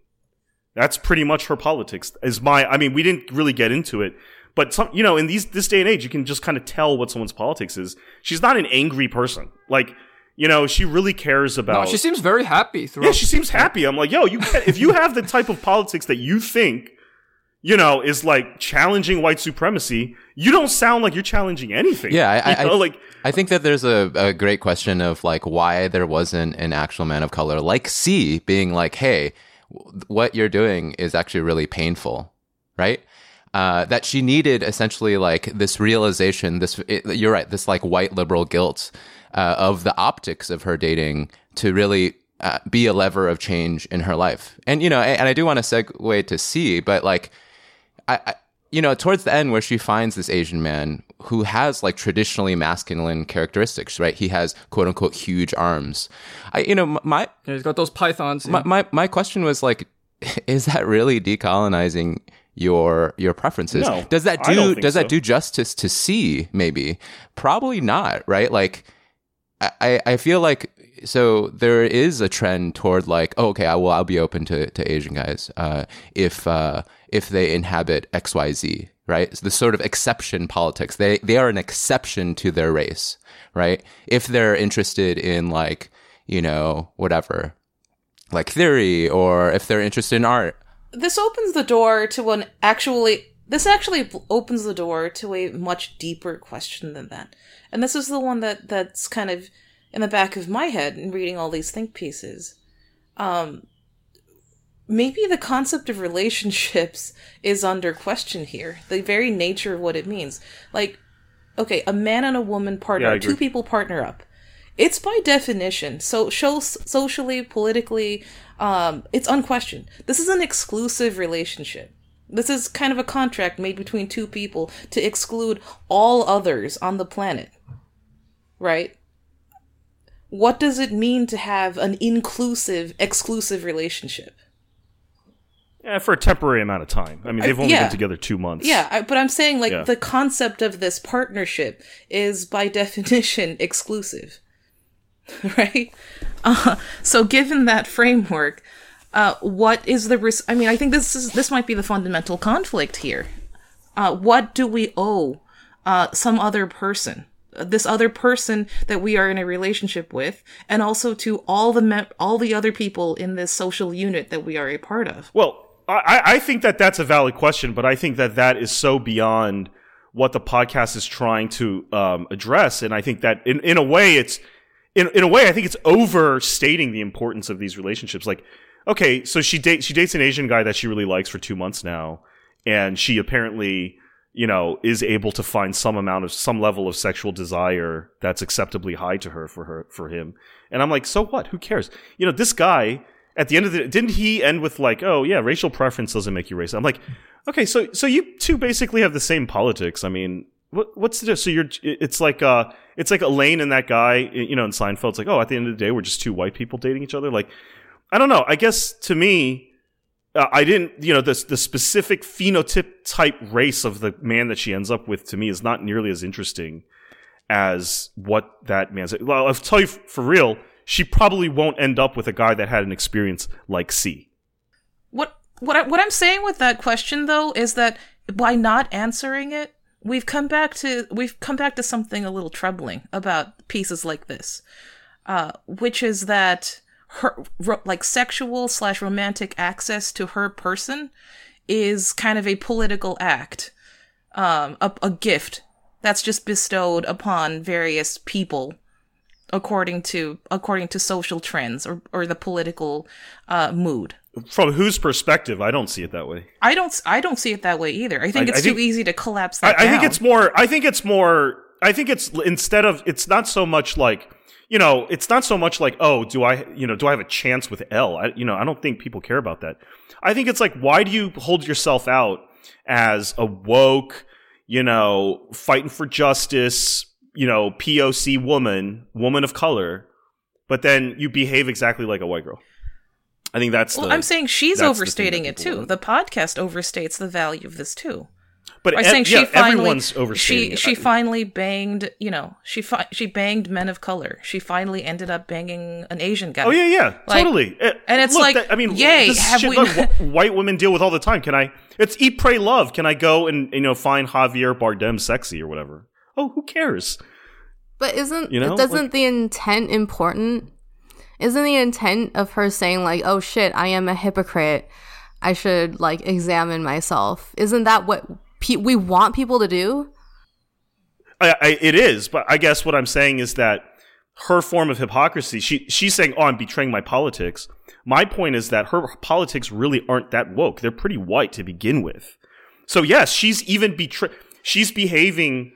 That's pretty much her politics. Is my I mean, we didn't really get into it, but some you know, in these this day and age, you can just kind of tell what someone's politics is. She's not an angry person. Like, you know, she really cares about No, she seems very happy throughout. yeah, she seems happy. I'm like, yo, you can, if you have the type of politics that you think, you know, is like challenging white supremacy, you don't sound like you're challenging anything. Yeah, I- you know, I- like I think that there's a, a great question of like why there wasn't an actual man of color like C being like, hey, what you're doing is actually really painful, right? Uh, that she needed essentially like this realization, this it, you're right, this like white liberal guilt uh, of the optics of her dating to really uh, be a lever of change in her life. And you know, and, and I do want to segue to C, but like I, I, you know, towards the end where she finds this Asian man who has like traditionally masculine characteristics, right? He has quote unquote huge arms. I, you know, my Yeah, he's got those pythons. my my, my question was like, [LAUGHS] is that really decolonizing your your preferences? No, does that don't do think does so. that do justice to C? Maybe, probably not. Right? Like, I I feel like so there is a trend toward like, oh, okay, I will I'll be open to to Asian guys uh, if uh, if they inhabit X Y Z. Right, so the sort of exception politics. They they are an exception to their race, right? If they're interested in like you know whatever, like theory, or if they're interested in art. this opens the door to an actually this actually opens the door to a much deeper question than that and this is the one that that's kind of in the back of my head in reading all these think pieces um, maybe the concept of relationships [LAUGHS] is under question here. The very nature of what it means. Like, okay, a man and a woman partner, Yeah, two people partner up. It's by definition, so shows socially, politically, um, it's unquestioned. This is an exclusive relationship. This is kind of a contract made between two people to exclude all others on the planet. Right? What does it mean to have an inclusive, exclusive relationship? Yeah, for a temporary amount of time. I mean, they've only yeah. been together two months. Yeah, I, but I'm saying like Yeah. the concept of this partnership is by [LAUGHS] definition exclusive, [LAUGHS] right? Uh, so given that framework, uh, what is the res- I mean, I think this is this might be the fundamental conflict here. Uh, what do we owe uh, some other person? Uh, This other person that we are in a relationship with, and also to all the mem- all the other people in this social unit that we are a part of. Well, I, I think that that's a valid question, but I think that that is so beyond what the podcast is trying to um, address, and I think that in, in a way it's in in a way I think it's overstating the importance of these relationships. Like, okay, so she dates she dates an Asian guy that she really likes for two months now, and she apparently you know is able to find some amount of some level of sexual desire that's acceptably high to her for her for him, and I'm like, so what? Who cares? You know, this guy at the end of the didn't he end with like oh yeah racial preference doesn't make you racist. I'm like okay so so you two basically have the same politics. I mean what, what's the so you're it's like uh it's like elaine and that guy you know in seinfeld it's like oh at the end of the day we're just two white people dating each other. Like i don't know. I guess to me uh, i didn't you know the, the specific phenotype type race of the man that she ends up with to me is not nearly as interesting as what that man's well i'll tell you for real she probably won't end up with a guy that had an experience like C. What what I, what I'm saying with that question though is that by not answering it, we've come back to we've come back to something a little troubling about pieces like this, uh, which is that her ro- like sexual slash romantic access to her person is kind of a political act, um, a, a gift that's just bestowed upon various people according to according to social trends or or the political uh, mood. From whose perspective, I don't see it that way. I don't I don't see it that way either. I think I- it's I think- too easy to collapse I, that I think down. it's more. I think it's more. I think it's instead of. It's not so much like you know. It's not so much like oh, do I you know do I have a chance with Elle? I, you know, I don't think people care about that. I think it's like why do you hold yourself out as a woke, you know, fighting for justice, you know, POC woman, woman of color, but then you behave exactly like a white girl. I think that's. well, the, I'm saying she's that's the thing overstating it too. want. The podcast overstates the value of this too. But By ev- saying she yeah, finally everyone's overstating she it. she finally banged you know she fi- she banged men of color. She finally ended up banging an Asian guy. Oh yeah, yeah, Like- totally. Uh, and it's look, like, that- I mean, yay, have shit we- look, [LAUGHS] white women deal with all the time. Can I? It's eat, pray, love. Can I go and you know find Javier Bardem sexy or whatever? Oh, who cares? But isn't You know, doesn't like- the intent important? Isn't the intent of her saying like, "Oh shit, I am a hypocrite. I should like examine myself." Isn't that what pe- we want people to do? I, I, it is, but I guess what I'm saying is that her form of hypocrisy. She she's saying, "Oh, I'm betraying my politics." My point is that her politics really aren't that woke. They're pretty white to begin with. So yes, she's even betray. She's behaving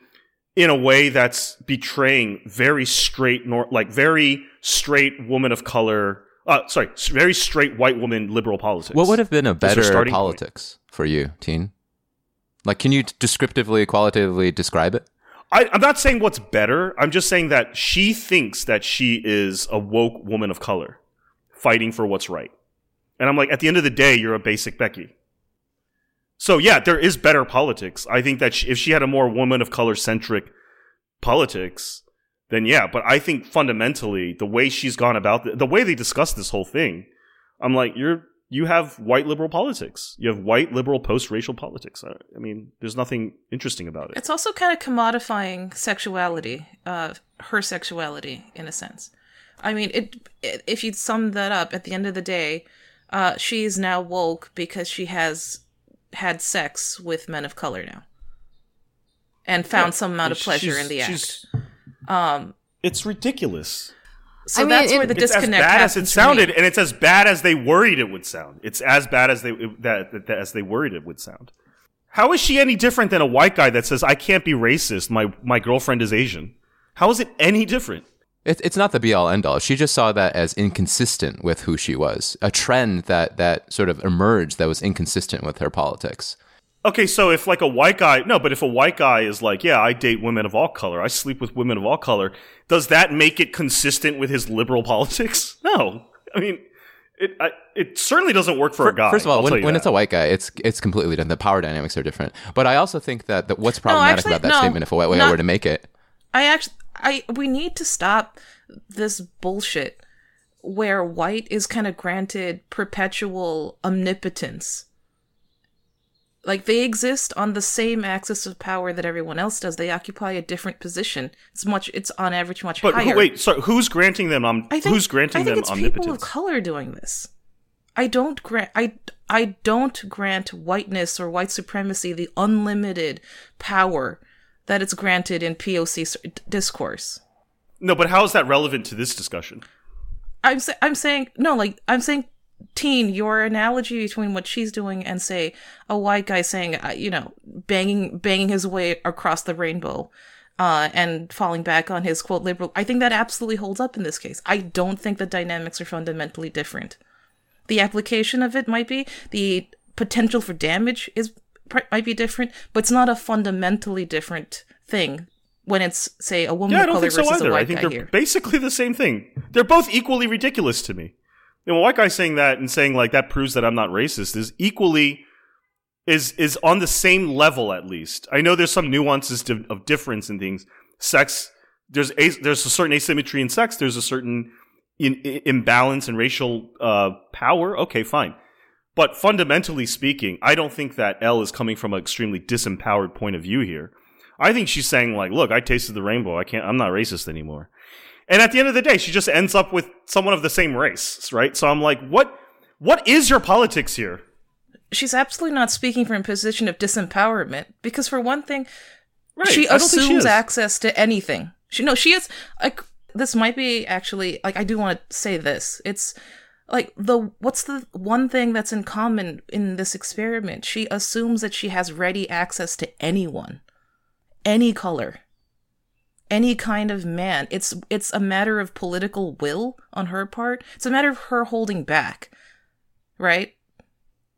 in a way that's betraying very straight, nor- like very straight woman of color. Uh, sorry, very straight white woman liberal politics. What would have been a better starting point. politics for you, Teen? Like, can you descriptively, qualitatively describe it? I, I'm not saying what's better. I'm just saying that she thinks that she is a woke woman of color fighting for what's right. And I'm like, at the end of the day, you're a basic Becky. So yeah, there is better politics. I think that if she had a more woman of color centric politics, then yeah. But I think fundamentally, the way she's gone about the, the way they discuss this whole thing, I'm like, you're you have white liberal politics. You have white liberal post racial politics. I, I mean, there's nothing interesting about it. It's also kind of commodifying sexuality, uh, her sexuality in a sense. I mean, it, it if you sum that up, at the end of the day, uh, she is now woke because she has had sex with men of color now, and found Yeah, some amount of she's- pleasure in the she's- act. Um, It's ridiculous. So I mean, that's it- where the It's as disconnect bad as it happens for me. sounded, and it's as bad as they worried it would sound. It's as bad as they that, that, that- as they worried it would sound. How is she any different than a white guy that says I can't be racist? My my girlfriend is Asian. How is it any different? It, it's not the be all end all. She just saw that as inconsistent with who she was, a trend that that sort of emerged that was inconsistent with her politics. Okay, so if like a white guy, no, but if a white guy is like, yeah, I date women of all color, I sleep with women of all color, does that make it consistent with his liberal [LAUGHS] politics? No, I mean, it I, it certainly doesn't work for a guy. First of all, I'll when, when that. it's a white guy, it's it's completely different. The power dynamics are different. But I also think that, that what's problematic actually, about that no, statement, if a white guy were to make it, I actually, I we need to stop this bullshit where white is kind of granted perpetual omnipotence. Like they exist on the same axis of power that everyone else does. They occupy a different position. It's much. It's on average much but higher. who, wait, so who's granting them? Um, I think, who's granting I think them it's people of color doing this. I don't grant. I I don't grant whiteness or white supremacy the unlimited power that it's granted in POC discourse. No, but how is that relevant to this discussion? I'm sa- I'm saying no, like I'm saying, teen, your analogy between what she's doing and say a white guy saying, uh, you know, banging banging his way across the rainbow, uh, and falling back on his quote liberal. I think that absolutely holds up in this case. I don't think the dynamics are fundamentally different. The application of it might be the potential for damage is might be different, but it's not a fundamentally different thing when it's say a woman Yeah, of color so versus a white I think guy they're here. basically the same thing. They're both equally ridiculous to me. You know, a white guy saying that and saying like that proves that I'm not racist is equally is is on the same level at least. I know there's some nuances to, of difference in things. Sex there's a, there's a certain asymmetry in sex. There's a certain in, i imbalance in racial uh, power. Okay, fine. But fundamentally speaking, I don't think that Elle is coming from an extremely disempowered point of view here. I think she's saying like, "Look, I tasted the rainbow. I can't. I'm not racist anymore." And at the end of the day, she just ends up with someone of the same race, right? So I'm like, "What? What is your politics here?" she's absolutely not speaking from a position of disempowerment because for one thing Right. she think she assumes access to anything she no she is like this might be actually like i do want to say this it's like the what's the one thing that's in common in this experiment? She assumes that she has ready access to anyone any color any kind of man. It's it's a matter of political will on her part. It's a matter of her holding back right?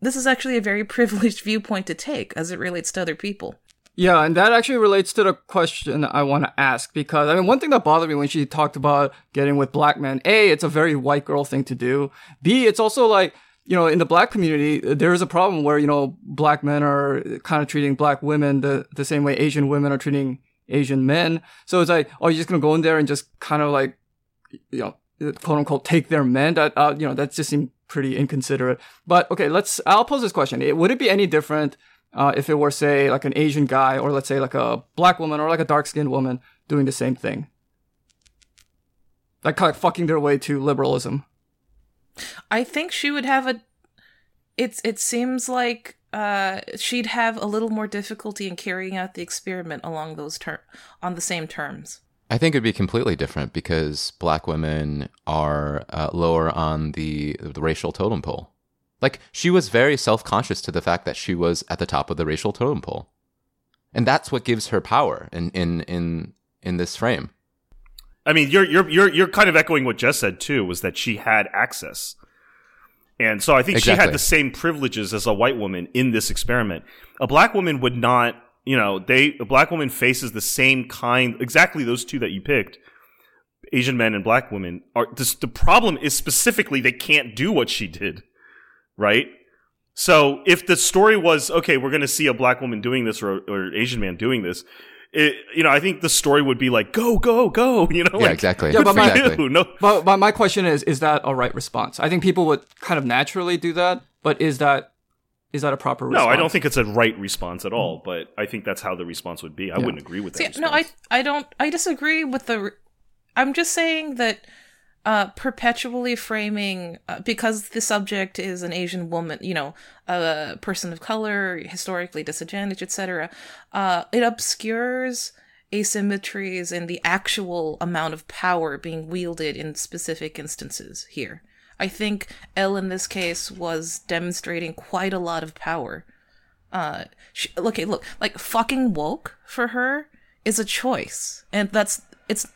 This is actually a very [LAUGHS] privileged viewpoint to take as it relates to other people. Yeah, and that actually relates to the question I want to ask because I mean, one thing that bothered me when she talked about getting with black men, A, it's a very white girl thing to do. B, it's also like, you know, in the black community, there is a problem where, you know, black men are kind of treating black women the, the same way Asian women are treating Asian men. So it's like, oh, you're just going to go in there and just kind of like, you know, quote unquote, take their men. That, uh, you know, that just seemed pretty inconsiderate. But okay, let's, I'll pose this question. It, would it be any different uh, if it were, say, like an Asian guy, or let's say like a black woman, or like a dark skinned woman doing the same thing? Like kind of fucking their way to liberalism. I think she would have a it's it seems like uh she'd have a little more difficulty in carrying out the experiment along those ter- on the same terms. I think it'd be completely different because black women are uh, lower on the, the racial totem pole. Like she was very self conscious to the fact that she was at the top of the racial totem pole, and that's what gives her power in in in in this frame. I mean, you're you're you're you're kind of echoing what Jess said too, was that she had access. And so I think she had the same privileges as a white woman in this experiment. A black woman would not, you know, they a black woman faces the same kind exactly those two that you picked. Asian men and black women are this, the problem is specifically they can't do what she did. Right? So if the story was okay, we're going to see a black woman doing this or or Asian man doing this, it, you know, I think the story would be like, go, go, go. [LAUGHS] You know, Yeah, like, exactly. Yeah, but my- exactly. No, But, but my question is, is that a right response? I think people would kind of naturally do that, but is that is that a proper response? no, I don't think it's a right response at all. But I think that's how the response would be. I wouldn't agree with that. See, no, I. I don't I disagree with the re- I'm just saying that uh perpetually framing uh, because the subject is an Asian woman, you know, a person of color, historically disadvantaged, etc. Uh it obscures asymmetries in the actual amount of power being wielded in specific instances here. I think Elle in this case was demonstrating quite a lot of power. Uh, she, okay, look, like fucking woke for her is a choice, and that's it's.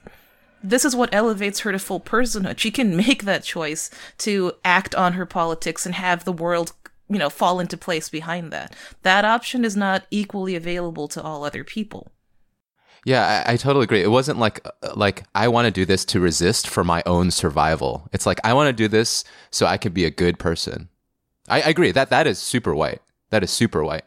This is what elevates her to full personhood. She can make that choice to act on her politics and have the world, you know, fall into place behind that. That option is not equally available to all other people. Yeah, I, I, totally agree. It wasn't like uh, like I want to do this to resist for my own survival. It's like I want to do this so I can be a good person. I, I, agree that that is super white. That is super white.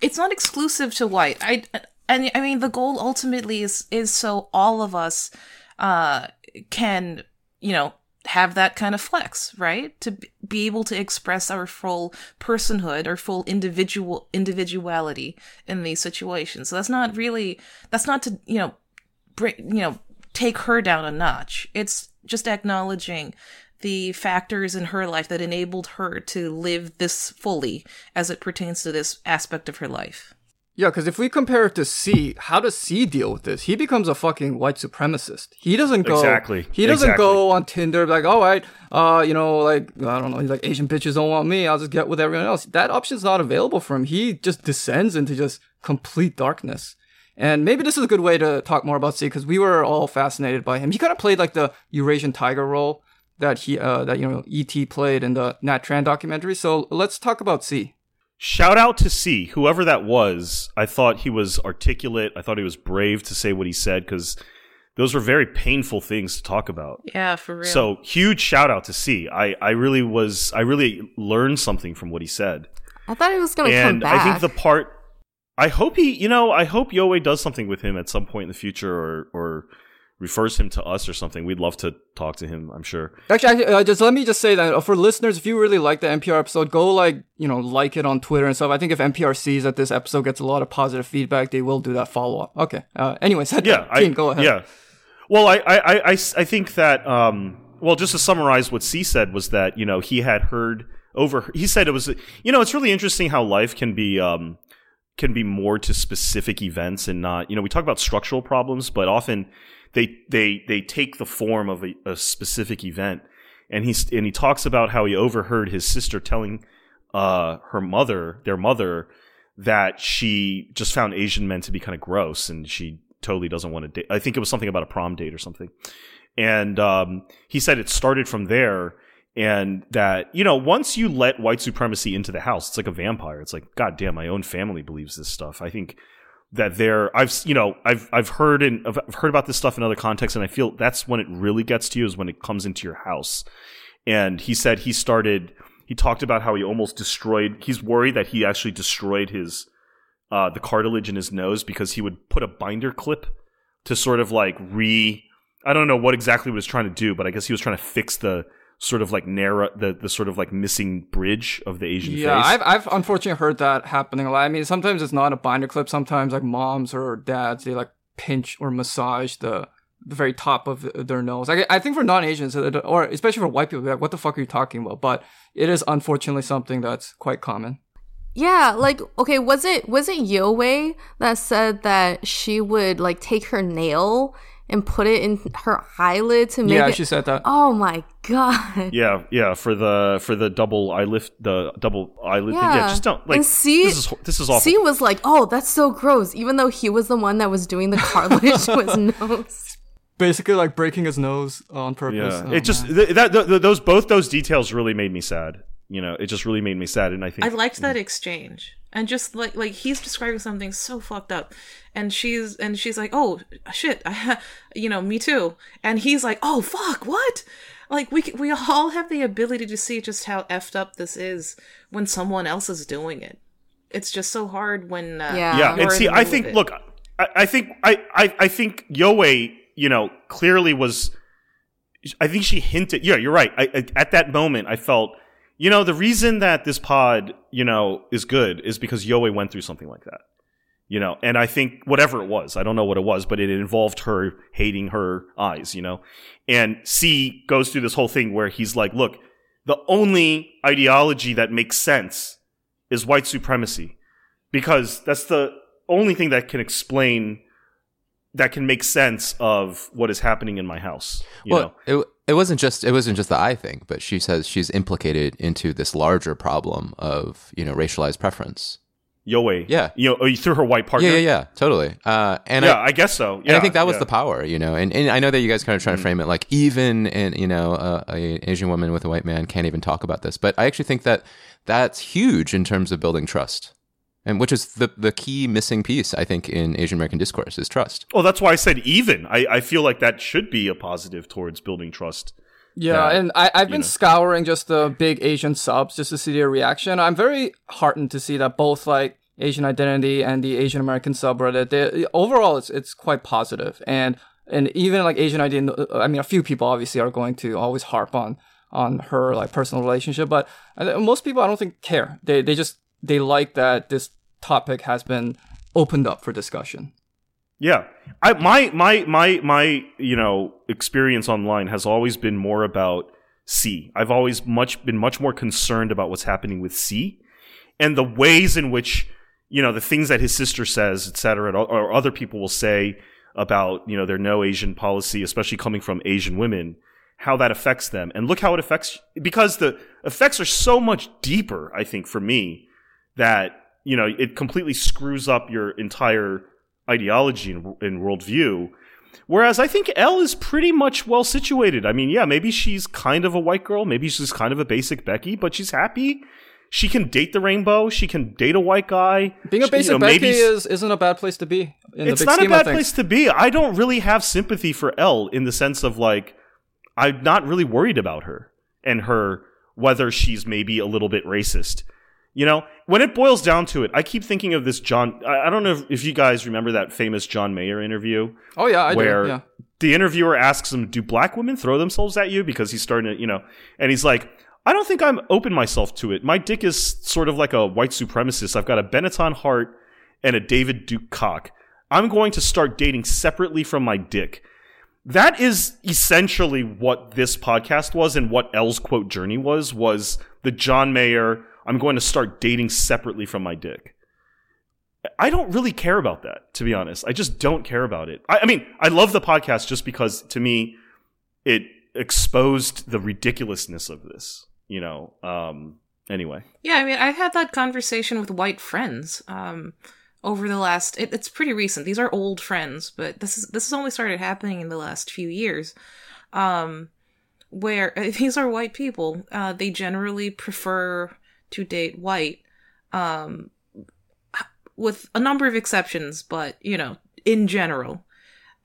It's not exclusive to white. I and I mean the goal ultimately is is so all of us uh can you know have that kind of flex, right? To be able to express our full personhood or full individual individuality in these situations. So that's not really that's not to, you know, bring, you know, take her down a notch. It's just acknowledging the factors in her life that enabled her to live this fully as it pertains to this aspect of her life. Yeah, because if we compare it to C, how does C deal with this? He becomes a fucking white supremacist. He doesn't go exactly. He doesn't exactly. go on Tinder like, all right, uh, you know, like I don't know, he's like Asian bitches don't want me. I'll just get with everyone else. That option's not available for him. He just descends into just complete darkness. And maybe this is a good way to talk more about C because we were all fascinated by him. He kind of played like the Eurasian tiger role that he uh, that you know ET played in the Nat Tran documentary. So let's talk about C. Shout out to C, whoever that was. I thought he was articulate. I thought he was brave to say what he said because those were very painful things to talk about. Yeah, for real. So huge shout out to C. I, I really was I really learned something from what he said. I thought he was going to come back. I think the part I hope he you know, I hope Yowei does something with him at some point in the future or or refers him to us or something. We'd love to talk to him. I'm sure. Actually, uh, just let me just say that uh, for listeners, if you really like the NPR episode, go like you know like it on Twitter and stuff. I think if NPR sees that this episode gets a lot of positive feedback, they will do that follow up. Okay. Uh, anyways, [LAUGHS] yeah, I, go ahead. Yeah. Well, I I I, I think that um well just to summarize what C said was that you know he had heard over he said it was you know it's really interesting how life can be um can be more to specific events and not you know we talk about structural problems but often they they they take the form of a, a specific event. And he's and he talks about how he overheard his sister telling uh her mother their mother that she just found asian men to be kind of gross and she totally doesn't want to date. I think it was something about a prom date or something. And um he said it started from there and that you know once you let white supremacy into the house it's like a vampire. It's like god damn my own family believes this stuff. I think that they're I've you know I've I've heard and I've heard about this stuff in other contexts and I feel that's when it really gets to you is when it comes into your house. And he said he started he talked about how he almost destroyed he's worried that he actually destroyed his uh the cartilage in his nose because he would put a binder clip to sort of like re I don't know what exactly he was trying to do, but I guess he was trying to fix the sort of like narrow the, the sort of like missing bridge of the Asian yeah, face. I've I've unfortunately heard that happening a lot. I mean, sometimes it's not a binder clip. Sometimes like moms or dads they like pinch or massage the the very top of their nose. Like I think for non-Asians or especially for white people, like what the fuck are you talking about? But it is unfortunately something that's quite common. Yeah, like okay, was it was it Yowei that said that she would like take her nail and put it in her eyelid to make yeah, it. she said that. Oh my god. Yeah, yeah, for the for the double eyelid, the double eyelid Yeah. thing. Yeah, just don't like. And C- this is this is awful. C was like, "Oh, that's so gross," even though he was the one that was doing the cartilage to his [LAUGHS] nose. Basically, like breaking his nose on purpose. yeah, Oh, it just th- that th- those both those details really made me sad. You know, it just really made me sad, and I think I liked that mm. exchange. And just like like he's describing something so fucked up, and she's and she's like, "Oh shit, I [LAUGHS] ha-, you know, me too." And he's like, "Oh fuck, what?" Like we we all have the ability to see just how effed up this is when someone else is doing it. It's just so hard when uh, Yeah. yeah, and see, I think it. look, I, I think I, I I think Yowei, you know, clearly was. I think she hinted. Yeah, you're right. I, I, at that moment, I felt, you know, the reason that this pod, you know, is good is because Yowei went through something like that. You know, and I think whatever it was, I don't know what it was, but it involved her hating her eyes. You know, and C goes through this whole thing where he's like, look, the only ideology that makes sense is white supremacy because that's the only thing that can explain that can make sense of what is happening in my house. You well, know? it it wasn't just it wasn't just the eye thing, but she says she's implicated into this larger problem of you know racialized preference. Yoe. Yeah. You know, oh, through her white partner. Yeah, yeah, yeah, totally. Uh, and yeah, I, I, guess so. Yeah, and I think that was yeah. the power, you know. And, and I know that you guys kind of trying to frame it like even in you know a, a Asian woman with a white man can't even talk about this, but I actually think that that's huge in terms of building trust and which is the the key missing piece I think in Asian American discourse is trust. Oh, that's why I said even. I, I feel like that should be a positive towards building trust. Yeah, that, and I, I've been know. scouring just the big Asian subs just to see their reaction. I'm very heartened to see that both like Asian identity and the Asian American subreddit, they, overall it's it's quite positive. positive, and and even like Asian identity, I mean, a few people obviously are going to always harp on on her like personal relationship, but uh, most people I don't think care. They they just they like that this topic has been opened up for discussion. Yeah, I my my my my you know experience online has always been more about C. I've always much been much more concerned about what's happening with C, and the ways in which you know the things that his sister says, et cetera, or other people will say about you know their no Asian policy, especially coming from Asian women, how that affects them, and look how it affects because the effects are so much deeper. I think for me that you know it completely screws up your entire ideology and, and worldview. Whereas I think Elle is pretty much well situated. I mean, yeah, maybe she's kind of a white girl, maybe she's kind of a basic Becky, but she's happy. She can date the rainbow. She can date a white guy. Being a She- basic you know, Becky is isn't a bad place to be. In it's the big not a scheme bad place to be. I don't really have sympathy for Elle in the sense of like, I'm not really worried about her and her whether she's maybe a little bit racist. You know, when it boils down to it, I keep thinking of this John. I, I don't know if, if you guys remember that famous John Mayer interview Oh yeah, I where do. Yeah. the interviewer asks him, "Do black women throw themselves at you?" Because he's starting to, you know, and he's like, "I don't think I'm open myself to it. My dick is sort of like a white supremacist. I've got a Benetton heart and a David Duke cock. I'm going to start dating separately from my dick." That is essentially what this podcast was, and what Elle's quote journey was. Was the John Mayer? I'm going to start dating separately from my dick. I don't really care about that, to be honest. I just don't care about it. I, I mean, I love the podcast just because to me, it exposed the ridiculousness of this. You know. Um. Anyway. Yeah, I mean, I've had that conversation with white friends um, over the last. It, it's pretty recent. These are old friends, but this is this has only started happening in the last few years. Um, where [LAUGHS] these are white people, uh, they generally prefer to date white, um, with a number of exceptions, but you know, in general.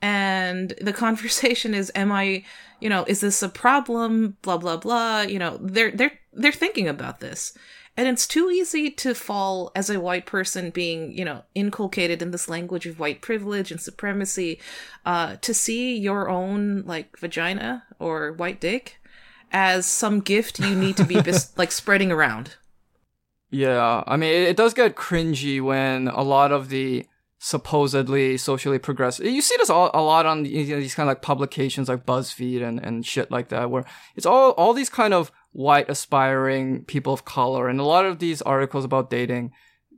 And the [LAUGHS] conversation is, am I, you know, is this a problem? Blah blah blah. You know, they're they're they're thinking about this. And it's too easy to fall as a white person being, you know, inculcated in this language of white privilege and supremacy, uh, to see your own like vagina or white dick as some gift you need to be [LAUGHS] like spreading around. Yeah, I mean, it, does get cringy when a lot of the supposedly socially progressive. You see this all, a lot on you know, these kind of like publications like BuzzFeed and, and shit like that, where it's all all these kind of white aspiring people of color, and a lot of these articles about dating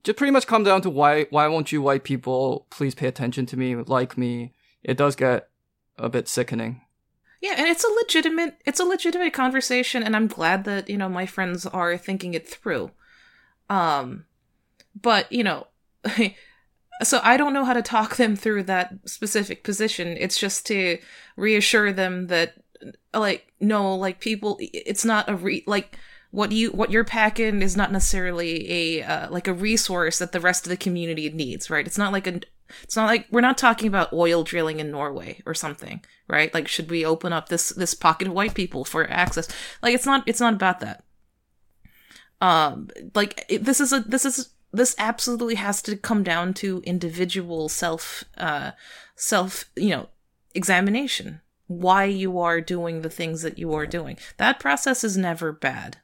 just pretty much come down to why why won't you white people please pay attention to me, like me? It does get a bit sickening. Yeah, and it's a legitimate it's a legitimate conversation and I'm glad that, you know, my friends are thinking it through. Um but, you know, [LAUGHS] so I don't know how to talk them through that specific position. It's just to reassure them that like no, like people it's not a re like what you what you're packing is not necessarily a uh, like a resource that the rest of the community needs, right? It's not like a it's not like we're not talking about oil drilling in Norway or something, right? Like should we open up this this pocket of white people for access? Like it's not it's not about that. Um like it, this is a this is this absolutely has to come down to individual self uh self, you know, examination. Why you are doing the things that you are doing. That process is never bad.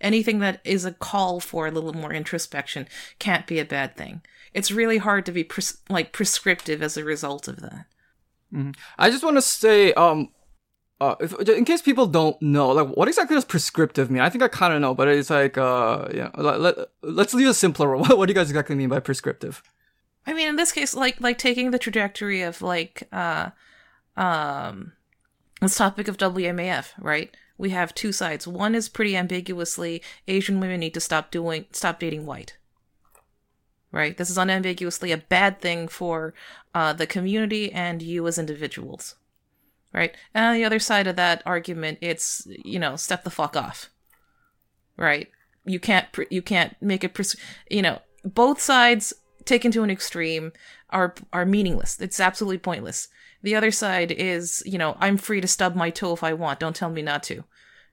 Anything that is a call for a little more introspection can't be a bad thing. It's really hard to be pres- like prescriptive as a result of that. I just want to say, um, uh, if, in case people don't know, like, what exactly does prescriptive mean? I think I kind of know, but it's like, uh, yeah, let, let, let's leave it simpler. What, [LAUGHS] what do you guys exactly mean by prescriptive? I mean, in this case, like like taking the trajectory of like uh um this topic of WMAF, right? We have two sides. One is pretty ambiguously Asian women need to stop doing stop dating white. Right? This is unambiguously a bad thing for uh, the community and you as individuals. Right? And on the other side of that argument, it's you know step the fuck off. Right? You can't pr- you can't make it pers- you know both sides taken to an extreme are are meaningless. It's absolutely pointless. The other side is, you know, I'm free to stub my toe if I want. Don't tell me not to.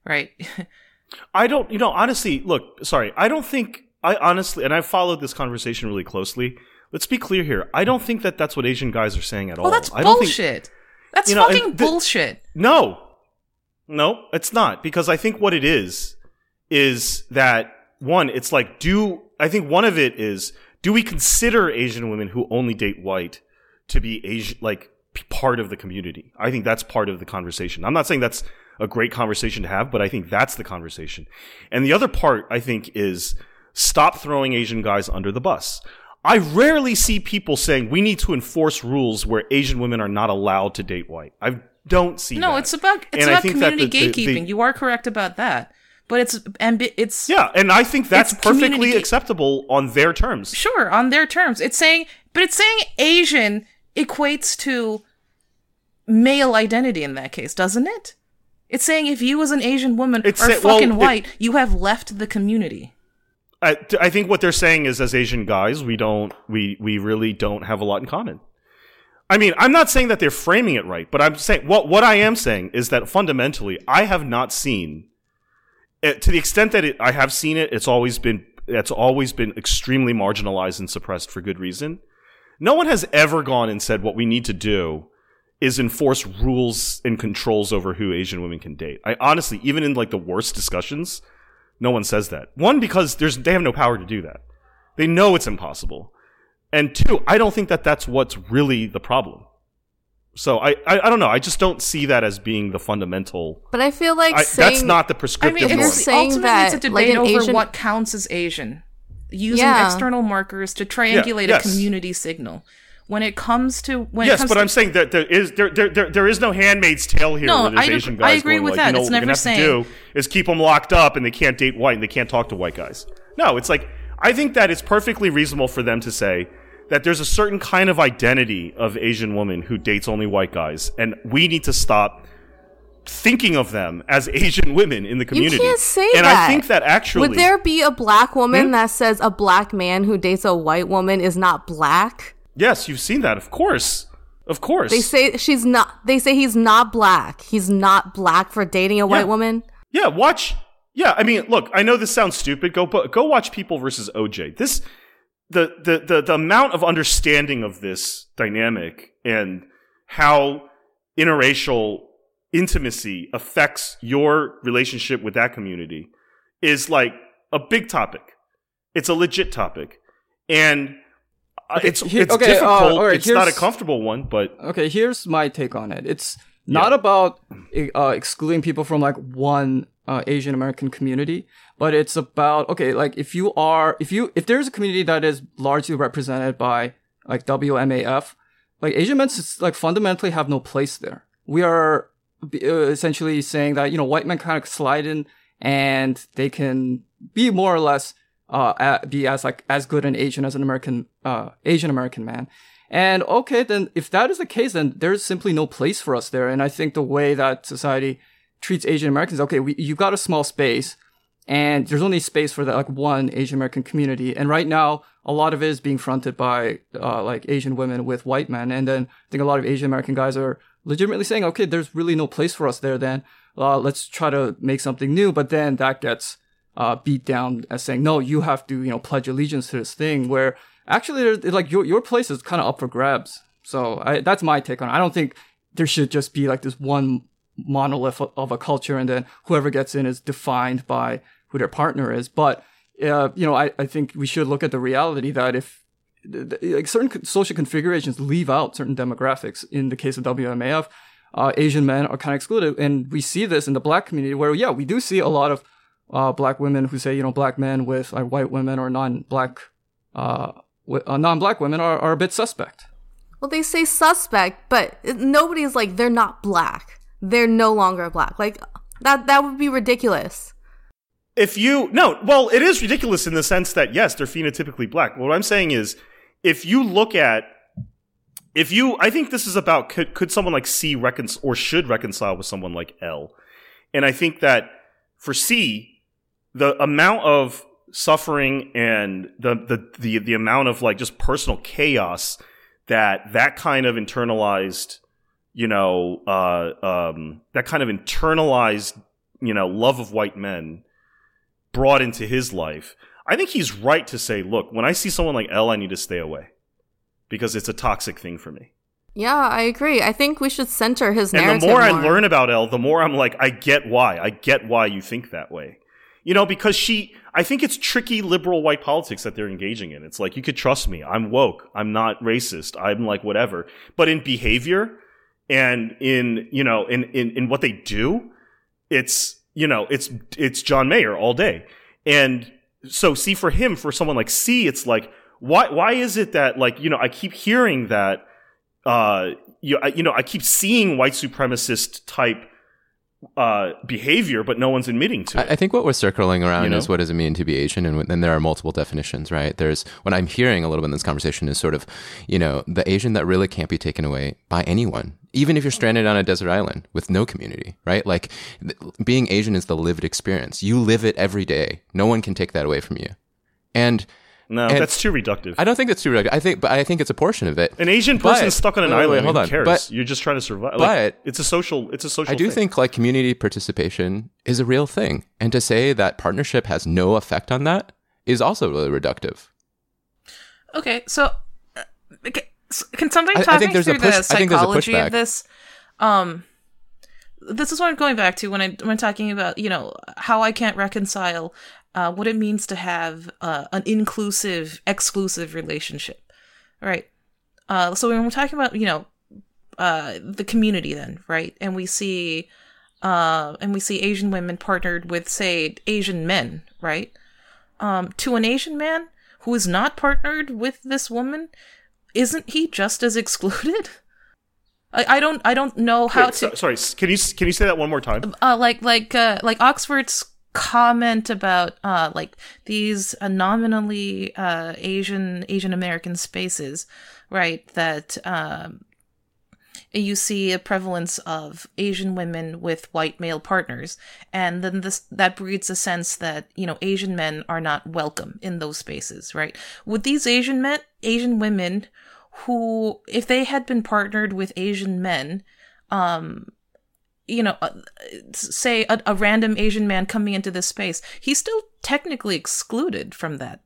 Right? [LAUGHS] I don't, you know, honestly, look, sorry, I don't think, I honestly, and I've followed this conversation really closely. Let's be clear here. I don't think that that's what Asian guys are saying at all. well, that's I don't think- bullshit. That's you know, fucking the- bullshit. No. No, it's not. Because I think what it is, is that one, it's like, do, I think one of it is, do we consider Asian women who only date white to be Asian, like, part of the community? I think that's part of the conversation. I'm not saying that's a great conversation to have, but I think that's the conversation. And the other part, I think, is stop throwing Asian guys under the bus. I rarely see people saying we need to enforce rules where Asian women are not allowed to date white. I don't see No, that. it's about it's And about community the- the- the- gatekeeping. you are correct about that. But it's ambi- it's Yeah, and I think that's perfectly ga- acceptable on their terms. sure on their terms. It's saying but it's saying Asian equates to male identity in that case, doesn't it? It's saying if you as an Asian woman It's are say- well, fucking it- white, you have left the community. I, think what they're saying is, as Asian guys, we don't, we, we really don't have a lot in common. I mean, I'm not saying that they're framing it right, but I'm saying what what I am saying is that fundamentally, I have not seen, eh, to the extent that it, I have seen it, it's always been it's always been extremely marginalized and suppressed for good reason. No one has ever gone and said what we need to do is enforce rules and controls over who Asian women can date. I honestly, even in like the worst discussions, no one says that. One, because there's they have no power to do that. They know it's impossible. And two, I don't think that that's what's really the problem. So I, I, I don't know. I just don't see that as being the fundamental. But I feel like I, saying that's not the prescriptive. I mean, you're norm. it's, saying ultimately that, it's a debate an over Asian- what counts as Asian, using Yeah. external markers to triangulate yes. a community signal. When it comes to when it yes, but to, I'm saying that there is there, there, there, there is no Handmaid's Tale here No, I Asian I agree going with like, that. you know, It's never saying- to do is keep them locked up and they can't date white and they can't talk to white guys. No, it's like I think that it's perfectly reasonable for them to say that there's a certain kind of identity of Asian woman who dates only white guys, and we need to stop thinking of them as [LAUGHS] Asian women in the community. you can't say and that. I think that actually would there be a black Hmm? woman that says a black man who dates a white woman is not black? Yes, you've seen that, of course. Of course. They say she's not. They say he's not black. He's not black for dating a white Yeah. woman. Yeah, watch. Yeah, I mean, look, I know this sounds stupid. Go, but go watch People versus OJ. This, the, the, the, the amount of understanding of this dynamic and how interracial intimacy affects your relationship with that community is like a big topic. It's a legit topic, and it's here- it's okay, uh, difficult. all right, it's not a comfortable one, but Okay, here's my take on it. It's not Yeah. about uh, excluding people from like one uh, Asian American community, but it's about okay, like if you are if you if there's a community that is largely represented by like WMAF, like Asian men like fundamentally have no place there. We are uh, essentially saying that you know white men kind of slide in and they can be more or less uh be as like as good an Asian as an American uh Asian American man. And okay, then if that is the case, then there's simply no place for us there. And I think the way that society treats Asian Americans, okay, we, you got a small space and there's only space for that like one Asian American community. And right now, a lot of it is being fronted by uh, like Asian women with white men. And then I think a lot of Asian American guys are legitimately saying, okay, there's really no place for us there. Then uh, let's try to make something new. But then that gets uh, beat down as saying, no, you have to, you know, pledge allegiance to this thing where actually like your, your place is kind of up for grabs. So I, that's my take on it. I don't think there should just be like this one monolith of- a culture and then whoever gets in is defined by who their partner is. But, uh, you know, I, I think we should look at the reality that if like certain social configurations leave out certain demographics. In the case of WMAF, uh, Asian men are kind of excluded, and we see this in the black community where yeah, we do see a lot of uh, black women who say you know black men with like white women or non-black uh, uh, non-black women are, are a bit suspect. Well, they say suspect, but nobody's like they're not black. They're no longer black. Like that that would be ridiculous. If you no, well, it is ridiculous in the sense that yes, they're phenotypically black. What I'm saying is, if you look at, if you, I think this is about could could someone like C reconcile or should reconcile with someone like Elle, and I think that for C, the amount of suffering and the the the, the amount of like just personal chaos that that kind of internalized you know uh, um, that kind of internalized you know love of white men brought into his life i think he's right to say look when i see someone like Elle i need to stay away because it's a toxic thing for me Yeah, I agree. I think we should center his and narrative the more, I learn about Elle, the more I'm like, I get why. I get why you think that way. You know, because she, I think it's tricky liberal white politics that they're engaging in. It's like, you could trust me. I'm woke. I'm not racist. I'm like whatever. But in behavior and in, you know, in, in, in what they do, it's, you know, it's, it's John Mayer all day. And so see for him, for someone like C, it's like, why, why is it that like, you know, I keep hearing that, uh, you, you know, I keep seeing white supremacist type uh, behavior, but no one's admitting to it. I, think what we're circling around You know? is what does it mean to be Asian, and then there are multiple definitions, right? There's what I'm hearing a little bit in this conversation is sort of, you know, the Asian that really can't be taken away by anyone, even if you're stranded on a desert island with no community, right? Like th- being Asian is the lived experience. You live it every day. No one can take that away from you, and no, and- that's too reductive. I don't think that's too. reductive. I think, but I think it's a portion of it. An Asian person But- stuck on an wait, wait, island, wait, hold who on. cares? But- You're just trying to survive. but- like, it's a social. It's a social. I do thing. think like community participation is a real thing, and to say that partnership has no effect on that is also really reductive. Okay, so uh, can somebody I- I talk think me there's a through push- the I think a psychology of this? Um, this is what I'm going back to when I when talking about you know how I can't reconcile uh, what it means to have uh, an inclusive, exclusive relationship, right? Uh, so when we're talking about you know uh, the community, then right, and we see uh, and we see Asian women partnered with say Asian men, right? Um, to an Asian man who is not partnered with this woman, isn't he just as excluded? I, I don't I don't know how Wait, to so- sorry, can you can you say that one more time? uh, like like uh, like Oxford's comment about uh, like these uh, nominally uh, Asian Asian American spaces, right? That um, you see a prevalence of Asian women with white male partners, and then this that breeds a sense that you know Asian men are not welcome in those spaces, right? Would these Asian men, Asian women, who if they had been partnered with Asian men, um, you know, uh, say a, a random Asian man coming into this space, he's still technically excluded from that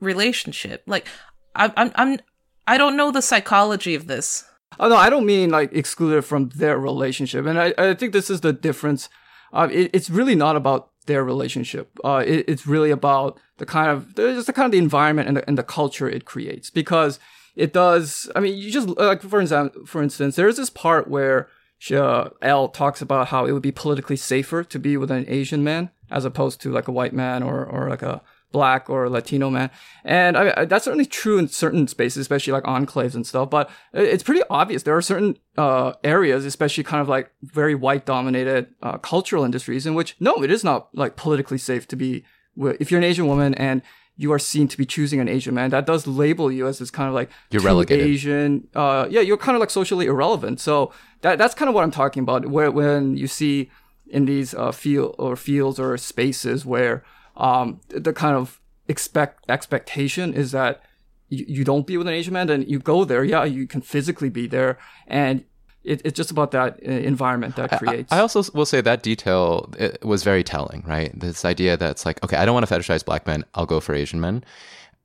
relationship. Like, I'm, I'm, I'm I don't know the psychology of this. Oh no, I don't mean like excluded from their relationship, and I, I think this is the difference. Uh, it, it's really not about their relationship. Uh, it, it's really about the kind of just the kind of the environment and the, and the culture it creates because it does. I mean, you just like for example, for instance, there's this part where she, uh, Elle talks about how it would be politically safer to be with an Asian man as opposed to like a white man or or like a black or Latino man. And I, I, that's certainly true in certain spaces, especially like enclaves and stuff. But it- it's pretty obvious there are certain uh, areas, especially kind of like very white dominated uh, cultural industries, in which no, it is not like politically safe to be. If you're an Asian woman and you are seen to be choosing an Asian man, that does label you as this kind of like You're relegated. Asian. Uh, yeah, you're kind of like socially irrelevant. So that that's kind of what I'm talking about. Where when you see in these uh, field or fields or spaces where um, the kind of expect expectation is that you, you don't be with an Asian man, then you go there. Yeah, you can physically be there, and it, it's just about that uh, environment that creates. I, I also will say that detail was very telling, right? This idea that's like, okay, I don't want to fetishize black men, I'll go for Asian men.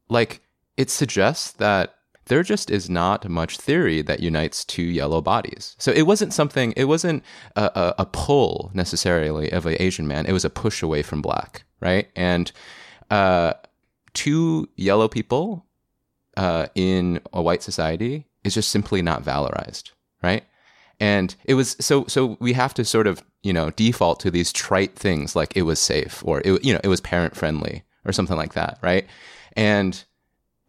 Like, it suggests that there just is not much theory that unites two yellow bodies. So it wasn't something, it wasn't a, a, a pull necessarily of an Asian man, it was a push away from black, right? And uh, two yellow people uh, in a white society is just simply not valorized, right? And it was so so we have to sort of you know default to these trite things like it was safe or it you know it was parent friendly or something like that, right? And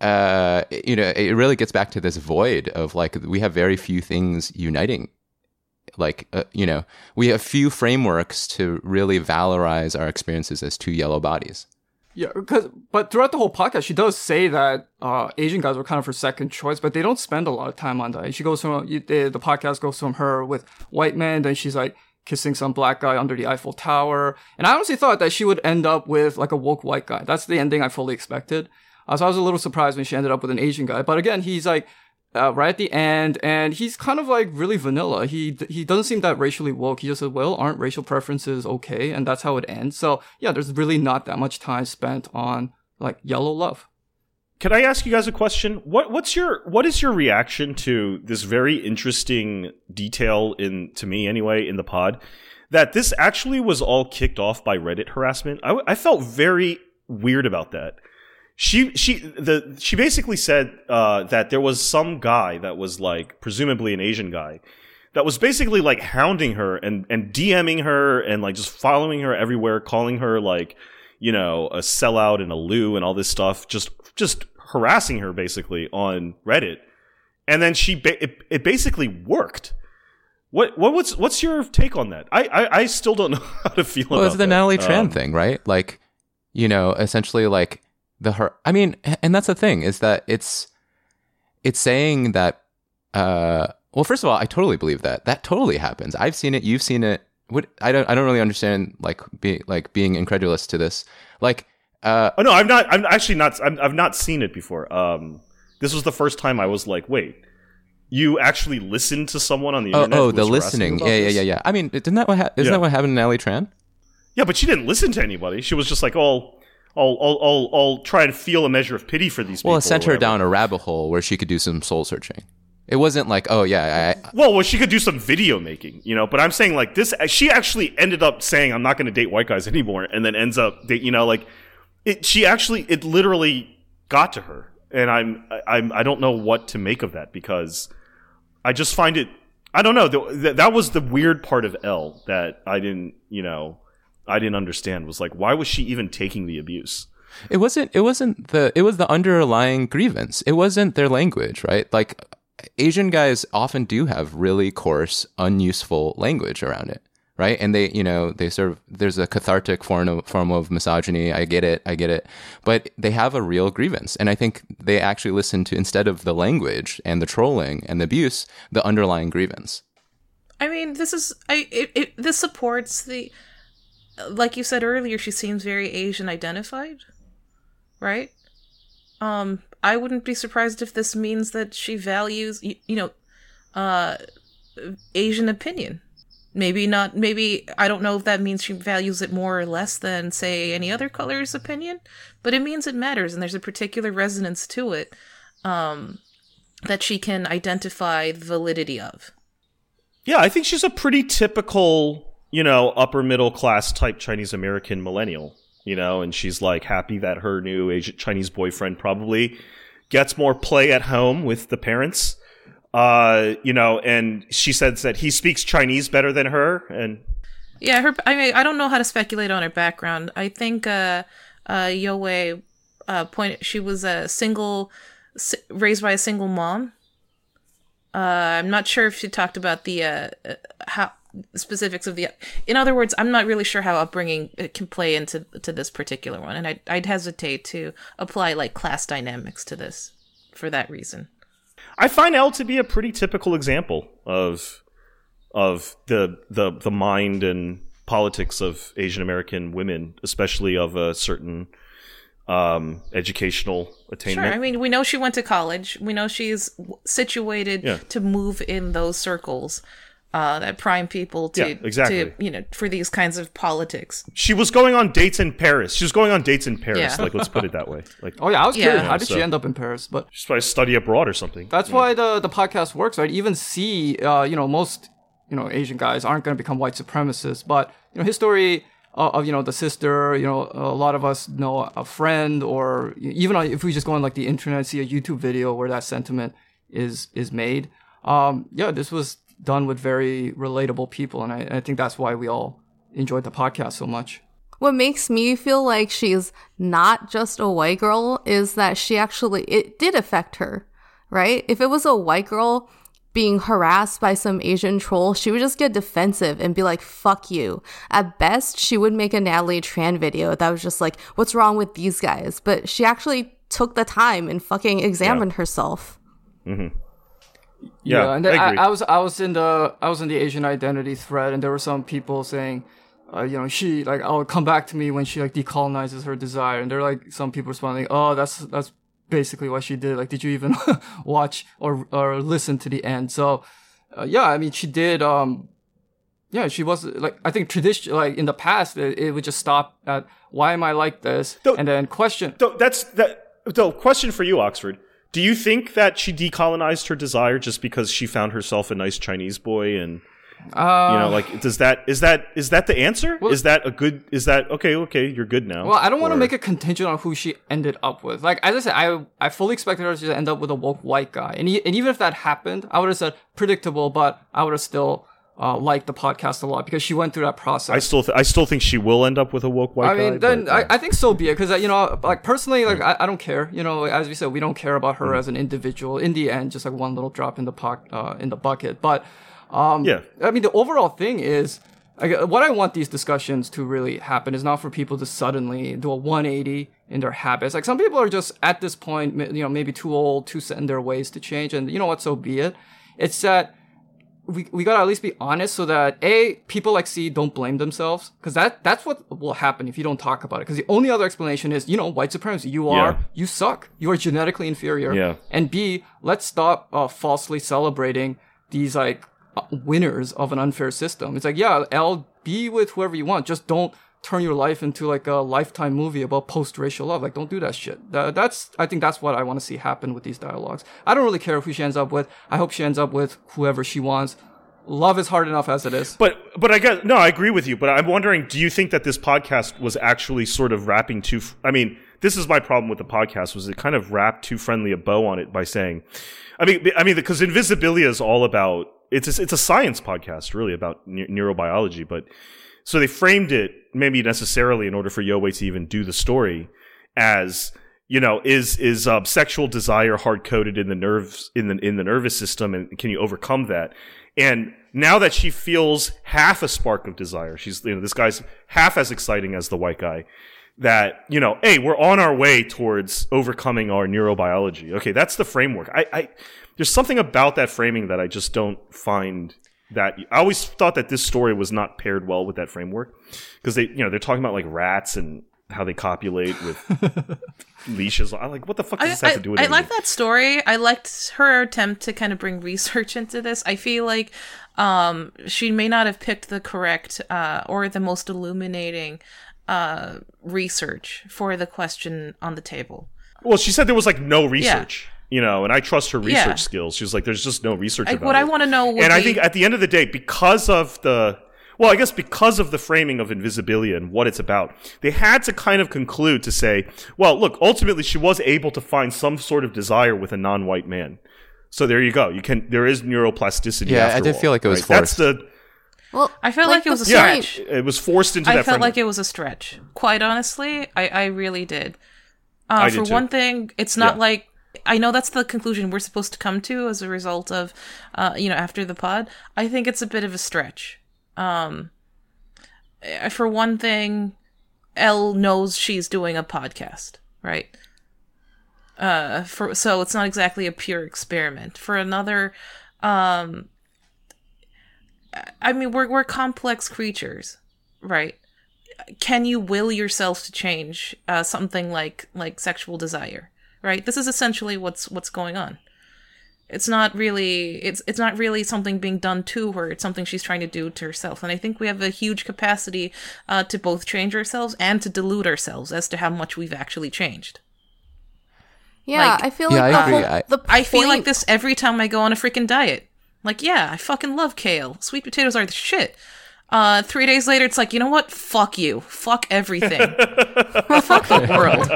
uh, you know, it really gets back to this void of like we have very few things uniting. Like, uh, you know, we have few frameworks to really valorize our experiences as two yellow bodies. Yeah, because but throughout the whole podcast, she does say that uh, Asian guys were kind of her second choice, but they don't spend a lot of time on that. She goes from the, the podcast goes from her with white men, then she's like kissing some black guy under the Eiffel Tower, and I honestly thought that she would end up with like a woke white guy. That's the ending I fully expected. Uh, so I was a little surprised when she ended up with an Asian guy. But again, he's like uh, right at the end, and he's kind of like really vanilla. He he doesn't seem that racially woke. He just said, "Well, aren't racial preferences okay?" And that's how it ends. So yeah, there's really not that much time spent on like yellow love. Can I ask you guys a question? What what's your what is your reaction to this very interesting detail in to me anyway in the pod that this actually was all kicked off by Reddit harassment? I, I felt very weird about that she she the she basically said uh, that there was some guy that was like presumably an Asian guy that was basically like hounding her and and DMing her and like just following her everywhere, calling her like you know a sellout and a loo and all this stuff, just just harassing her basically on Reddit. And then she ba- it, it basically worked. What what what's what's your take on that? I I, I still don't [LAUGHS] know how to feel. About it. Well, it's the that. Natalie Tran um, thing, right? Like, you know, essentially like the her i mean and that's the thing is that it's it's saying that uh well first of all i totally believe that. That totally happens. I've seen it you've seen it. What i don't i don't really understand like being like being incredulous to this. Like uh oh no i'm not i'm actually not i have not seen it before. Um this was the first time i was like wait you actually listened to someone on the oh, internet oh the listening. yeah yeah yeah yeah. I mean isn't that what ha- isn't Yeah. that what happened to Natalie Tran? Yeah but she didn't listen to anybody. She was just like oh I'll, I'll, I'll, I'll try and feel a measure of pity for these people. well it sent her down a rabbit hole where she could do some soul searching it wasn't like oh yeah I, Well, well, she could do some video making, you know. But I'm saying like this. She actually ended up saying, "I'm not going to date white guys anymore," and then ends up, you know, like it. She actually, it literally got to her, and I'm, I'm, I don't know what to make of that because I just find it. I don't know. That was the weird part of Elle that I didn't, you know, I didn't understand. Was like, why was she even taking the abuse? It wasn't. It wasn't the. It was the underlying grievance. It wasn't their language, right? Like Asian guys often do have really coarse, unuseful language around it, right? And they, you know, they sort of there's a cathartic form of form of misogyny. I get it. I get it. But they have a real grievance, and I think they actually listen to instead of the language and the trolling and the abuse, the underlying grievance. I mean, this is I it, it this supports the like you said earlier. She seems very Asian identified, right? Um, I wouldn't be surprised if this means that she values you, you know, uh, Asian opinion. Maybe not. Maybe I don't know if that means she values it more or less than say any other color's opinion, but it means it matters, and there's a particular resonance to it um, that she can identify the validity of. Yeah, I think she's a pretty typical, you know, upper middle class type Chinese American millennial, you know, and she's like happy that her new Asian Chinese boyfriend probably gets more play at home with the parents. Uh, you know, and she says that he speaks Chinese better than her and Yeah, her. I mean, I don't know how to speculate on her background. I think uh, uh, uh, point. She was a single, raised by a single mom. Uh, I'm not sure if she talked about the uh, uh, how specifics of the. In other words, I'm not really sure how upbringing uh, can play into to this particular one, and I'd, I'd hesitate to apply like class dynamics to this for that reason. I find Elle to be a pretty typical example of of the the the mind and politics of Asian American women, especially of a certain um, educational attainment. Sure. I mean, we know she went to college. We know she's situated Yeah. to move in those circles uh, that prime people to, Yeah, exactly. to, you know, for these kinds of politics. she was going on dates in Paris. She was going on dates in Paris. Yeah. Like, let's put it that way. Like, Oh yeah, I was Yeah. curious. How did So- she end up in Paris? But she's probably study abroad or something. That's why the the podcast works, right? Even C, uh, you know, most you know Asian guys aren't going to become white supremacists, but you know, his story uh, of you know the sister, you know, a lot of us know a friend, or even if we just go on like the internet, see a YouTube video where that sentiment is is made. Um, yeah, this was done with very relatable people, and I, I think that's why we all enjoyed the podcast so much. what makes me feel like she's not just a white girl is that she actually it did affect her, right? If it was a white girl being harassed by some Asian troll, she would just get defensive and be like, fuck you. At best, she would make a Natalie Tran video that was just like, what's wrong with these guys? But she actually took the time and fucking examined herself. Mm-hmm. Yeah, and I then I. I, was I was in the I was in the Asian identity thread, and there were some people saying, uh, you know, she like I'll come back to me when she like decolonizes her desire, and there are like some people responding, oh, that's that's basically what she did. Like, did you even [LAUGHS] watch or or listen to the end? So, uh, yeah, I mean, she did. Um, yeah, she was like I think tradition like in the past it, it would just stop at why am I like this, Don't- and then question. So that's that. So, question for you, Oxford. Do you think that she decolonized her desire just because she found herself a nice Chinese boy and Uh, you know, like does that is that is that the answer? is that a good? Is that okay? Okay, you're good now. Well, I don't want to make a contingent on who she ended up with. Like as I said, I I fully expected her to end up with a woke white guy, and, e- and even if that happened, I would have said predictable, but I would have still uh, liked the podcast a lot because she went through that process. I still th- I still think she will end up with a woke white I mean, guy. then but, uh, I, I think so be it because you know, like personally, like I, I don't care. You know, as we said, we don't care about Mm-hmm. her as an individual. In the end, just like one little drop in the poc- uh, in the bucket. But um, Yeah. I mean, the overall thing is. Like, what I want these discussions to really happen is not for people to suddenly do a 180 in their habits. Like some people are just at this point, you know, maybe too old, too set in their ways to change, and you know what? So be it. It's that we, we gotta at least be honest so that a people like C don't blame themselves because that that's what will happen if you don't talk about it because the only other explanation is you know white supremacy. You are Yeah. you suck. You are genetically inferior. Yeah. and B let's stop uh, falsely celebrating these like uh, winners of an unfair system. It's like yeah Elle be with whoever you want. Just don't turn your life into like a lifetime movie about post-racial love like don't do that shit That- that's i think that's what i want to see happen with these dialogues i don't really care who she ends up with i hope she ends up with whoever she wants love is hard enough as it is But but I guess no, I agree with you. But I'm wondering, do you think that this podcast was actually sort of wrapping too? I mean, this is my problem with the podcast was it kind of wrapped too friendly a bow on it by saying, I mean, I mean, because Invisibilia is all about it's a, it's a science podcast really about ne- neurobiology, but so they framed it maybe necessarily in order for Yowei to even do the story as you know is is um, sexual desire hard coded in the nerves in the in the nervous system and can you overcome that? And now that she feels half a spark of desire she's you know this guy's half as exciting as the white guy that you know hey we're on our way towards overcoming our neurobiology. Okay that's the framework. I i there's something about that framing that i just don't find that I always thought that this story was not paired well with that framework because they, you know, they're talking about like rats and how they copulate with [LAUGHS] leashes. I'm like, what the fuck does I, this have I, to do with I anything? like that story. I liked her attempt to kind of bring research into this. I feel like um, she may not have picked the correct uh, or the most illuminating uh, research for the question on the table. Well, she said there was like no research, you know, and I trust her research Yeah. skills. She's like, there's just no research Like, about what it. I want to know would and I think at the end of the day, because of the well, I guess because of the framing of Invisibilia and what it's about, they had to kind of conclude to say, well, look, ultimately she was able to find some sort of desire with a non-white man. So there you go. You can there is neuroplasticity. Yeah, I did all, feel like it was right? That's forced. the Well, I felt like it was the a yeah. stretch. It was forced into that. I that. felt framework. like it was a stretch. Quite honestly, I, I really did. Uh, I did for too. one thing, it's not Yeah. like I know that's the conclusion we're supposed to come to as a result of, uh, you know, after the pod. I think it's a bit of a stretch. Um, eh, for one thing, Elle knows she's doing a podcast, right? Uh, for so it's not exactly a pure experiment. For another, um, I mean, we're we're complex creatures, right? Can you will yourself to change uh, something like like sexual desire? Right. This is essentially what's what's going on. It's not really it's it's not really something being done to her. It's something she's trying to do to herself. And I think we have a huge capacity uh, to both change ourselves and to delude ourselves as to how much we've actually changed. yeah, like- I feel Yeah, like I the agree. whole, I- the I feel like this every time I go on a freaking diet. Like, yeah, I fucking love kale. Sweet potatoes are the shit. Uh, three days later, it's like, you know what? Fuck you. Fuck everything. [LAUGHS] Fuck the world.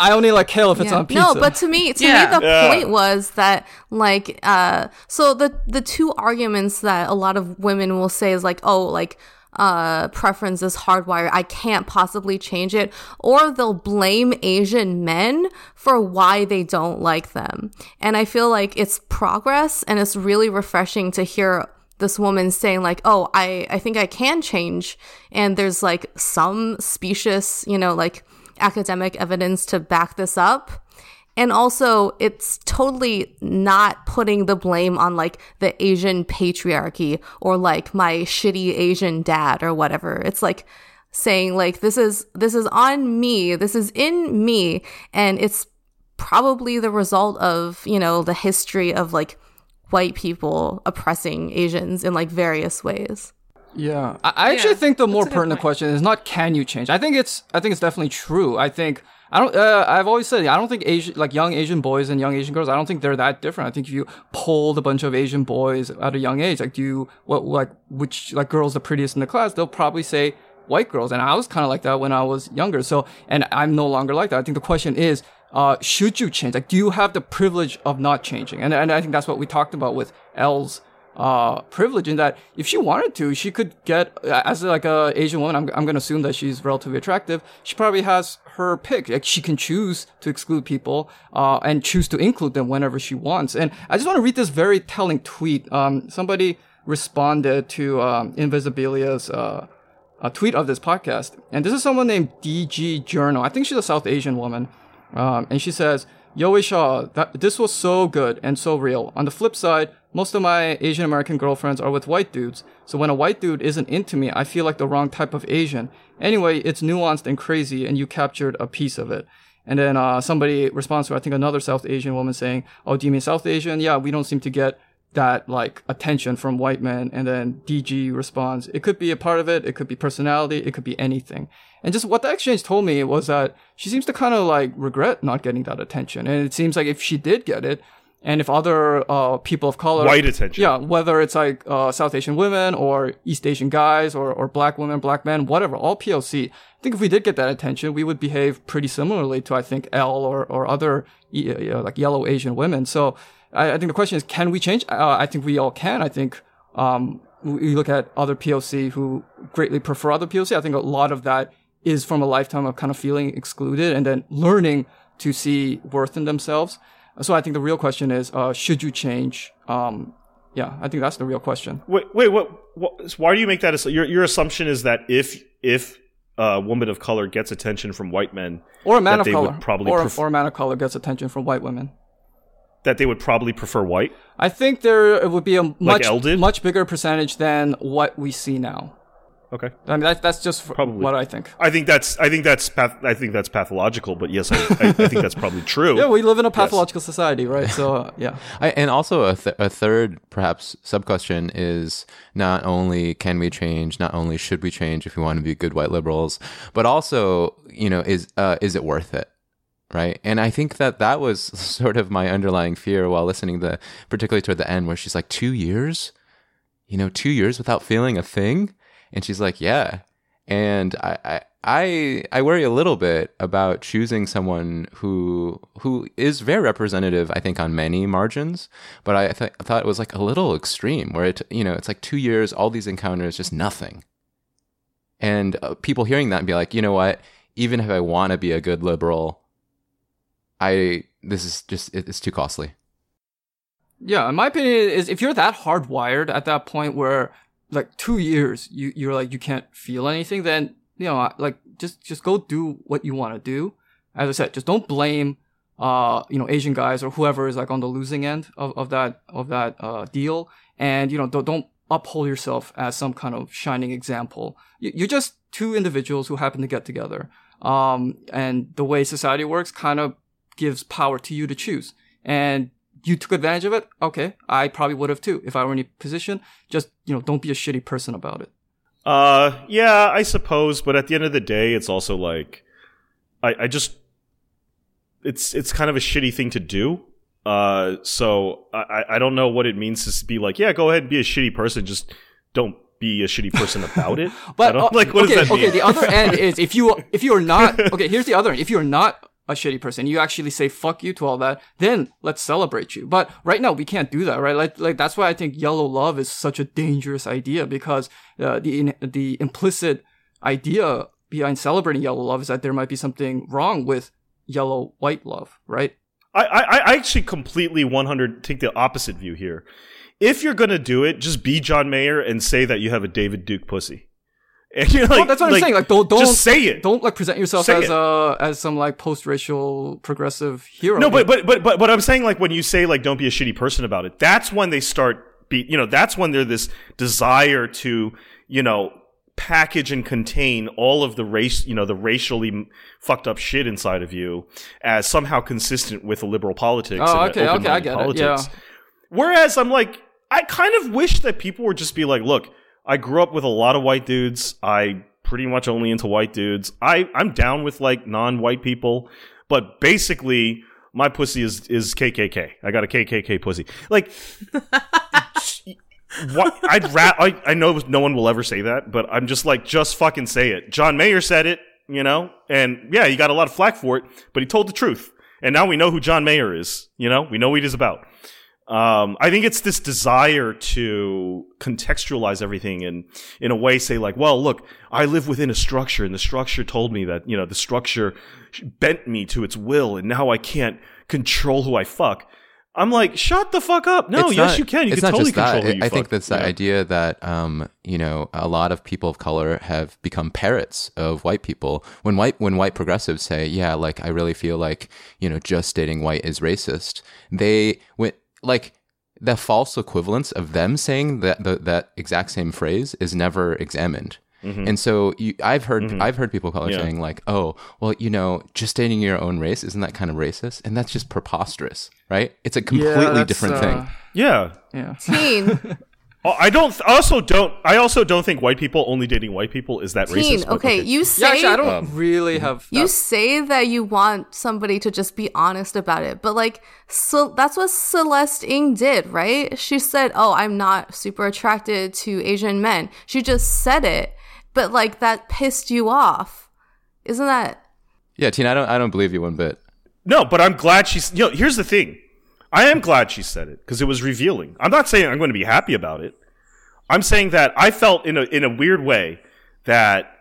I only like kale if it's on pizza. No, but to me, to Yeah. me, the Yeah. point was that like, uh, so the the two arguments that a lot of women will say is like, oh, like uh, preference is hardwired. I can't possibly change it. Or they'll blame Asian men for why they don't like them. And I feel like it's progress and it's really refreshing to hear this woman saying like, "Oh, I I think I can change." And there's like some specious, you know, like academic evidence to back this up. And also, it's totally not putting the blame on like the Asian patriarchy or like my shitty Asian dad or whatever. It's like saying like this is this is on me, this is in me, and it's probably the result of, you know, the history of like white people oppressing Asians in like various ways. Yeah, I, I actually Yeah, think the more pertinent point. question is not can you change. I think it's I think it's definitely true. I think I don't. Uh, I've always said I don't think Asian like young Asian boys and young Asian girls. I don't think they're that different. I think if you polled a bunch of Asian boys at a young age, like do you what like which like girls the prettiest in the class, they'll probably say white girls. And I was kind of like that when I was younger. So and I'm no longer like that. I think the question is. Uh, should you change? Like, do you have the privilege of not changing? And and I think that's what we talked about with Elle's uh privilege in that if she wanted to she could get as like a asian woman i'm, I'm gonna assume that she's relatively attractive she probably has her pick like she can choose to exclude people uh and choose to include them whenever she wants and i just want to read this very telling tweet um somebody responded to um invisibilia's uh a tweet of this podcast. And this is someone named DG Journal. I think she's a South Asian woman. Um, and she says, Yo, Shaw, that, this was so good and so real. On the flip side, most of my Asian American girlfriends are with white dudes. So when a white dude isn't into me, I feel like the wrong type of Asian. Anyway, it's nuanced and crazy, and you captured a piece of it. And then uh, somebody responds to, I think, another South Asian woman saying, Oh, do you mean South Asian? Yeah, we don't seem to get that like attention from white men and then DG responds it could be a part of it it could be personality it could be anything. And just what the exchange told me was that she seems to kind of like regret not getting that attention. And it seems like if she did get it and if other uh, people of color White attention. yeah whether it's like uh, South Asian women or East Asian guys or, or black women black men whatever all POC I think if we did get that attention we would behave pretty similarly to I think Elle or or other y- y- like yellow Asian women. So I, I think the question is, can we change? Uh, I think we all can. I think um, we look at other POC who greatly prefer other POC. I think a lot of that is from a lifetime of kind of feeling excluded and then learning to see worth in themselves. So I think the real question is, uh, should you change? Um, yeah, I think that's the real question. Wait, wait, what? what why do you make that? ass- Your your assumption is that if if a woman of color gets attention from white men, Or a man of color, probably or, pref- or a man of color gets attention from white women. That they would probably prefer white. I think there it would be a much Elle did? much bigger percentage than what we see now. Okay, I mean, that, that's just Probably. what I think. I think that's I think that's path, I think that's pathological, but yes, I, I, I think that's probably [LAUGHS] true. Yeah, we live in a pathological society, right? So, uh, [LAUGHS] yeah. I, and also a, th- a third perhaps sub question is not only can we change, not only should we change if we want to be good white liberals, but also you know is uh, is it worth it? Right, and I think that that was [LAUGHS] sort of my underlying fear while listening to, particularly toward the end, where she's like, two years, you know, two years without feeling a thing, and she's like, yeah, and I, I I I worry a little bit about choosing someone who who is very representative. I think on many margins, but I, th- I thought it was like a little extreme, where it you know it's like two years, all these encounters, just nothing, and uh, people hearing that and be like, you know what? Even if I want to be a good liberal, I this is just it's too costly. Yeah, in my opinion, is if you're that hardwired at that point where like two years, you you're like you can't feel anything, then you know, like just just go do what you want to do. As I said, just don't blame uh you know Asian guys or whoever is like on the losing end of, of that of that uh deal, and you know don't don't uphold yourself as some kind of shining example. You're just two individuals who happen to get together. Um, and the way society works kind of gives power to you to choose. And you took advantage of it. Okay. I probably would have too if I were in your position. Just, you know, don't be a shitty person about it. Uh, yeah, I suppose, but at the end of the day, it's also like, I, I just, it's it's kind of a shitty thing to do. Uh, so I, I- don't know what it means to be like, yeah, go ahead and be a shitty person, just don't be a shitty person about it. [LAUGHS] But uh, [LAUGHS] like, what okay, does that okay. mean? The other end is if you if you are not [LAUGHS] okay. Here's the other end. If you are not a shitty person. You actually say fuck you to all that. Then let's celebrate you. But right now we can't do that, right? Like, like that's why I think yellow love is such a dangerous idea because uh, the the implicit idea behind celebrating yellow love is that there might be something wrong with yellow white love, right? I, I, I actually completely 100 take the opposite view here. If you're gonna do it, just be John Mayer and say that you have a David Duke pussy. [LAUGHS] And you're like, well, that's what like, I'm saying. Like, don't don't just say it. Don't like present yourself Say as it. uh as some like post-racial progressive hero. No, but but but but but I'm saying like when you say like don't be a shitty person about it, that's when they start be you know that's when they're this desire to you know package and contain all of the race you know the racially fucked up shit inside of you as somehow consistent with the liberal politics. Oh, okay, okay, I get it, yeah. Whereas I'm like I kind of wish that people would just be like, look, I grew up with a lot of white dudes. I pretty much only into white dudes. I I'm down with like non-white people, but basically my pussy is is KKK. I got a KKK pussy. Like [LAUGHS] what I'd ra- I, I know no one will ever say that, but I'm just like just fucking say it. John Mayer said it, you know? And yeah, he got a lot of flack for it, but he told the truth. And now we know who John Mayer is, you know? We know what he's about. Um, I think it's this desire to contextualize everything and, in a way, say like, "Well, look, I live within a structure, and the structure told me that you know the structure bent me to its will, and now I can't control who I fuck." I'm like, "Shut the fuck up!" No, It's yes, not- you can. You it's can not totally just that. who you I fuck. think that's the Yeah. idea that um, you know a lot of people of color have become parrots of white people. When white when white progressives say, "Yeah, like I really feel like you know just dating white is racist," they when like the false equivalence of them saying that the, that exact same phrase is never examined. And so you, I've heard I've heard people of color Mm-hmm. Yeah. saying like, "Oh, well, you know, just dating your own race isn't that kind of racist?" And that's just preposterous, right? It's a completely that's, different uh, thing. Yeah. Yeah. Teen, [LAUGHS] I don't. I also don't. I also don't think white people only dating white people is that teen. racist. but Okay, you Yeah, say actually, I don't Um, really have. you that- say that you want somebody to just be honest about it, but like, so that's what Celeste Ng did, right? She said, "Oh, I'm not super attracted to Asian men." She just said it, but like that pissed you off, isn't that? Yeah, Tina, I don't I don't believe you one bit. No, but I'm glad she's. You know, here's the thing. I am glad she said it because it was revealing. I'm not saying I'm going to be happy about it. I'm saying that I felt in a in a weird way that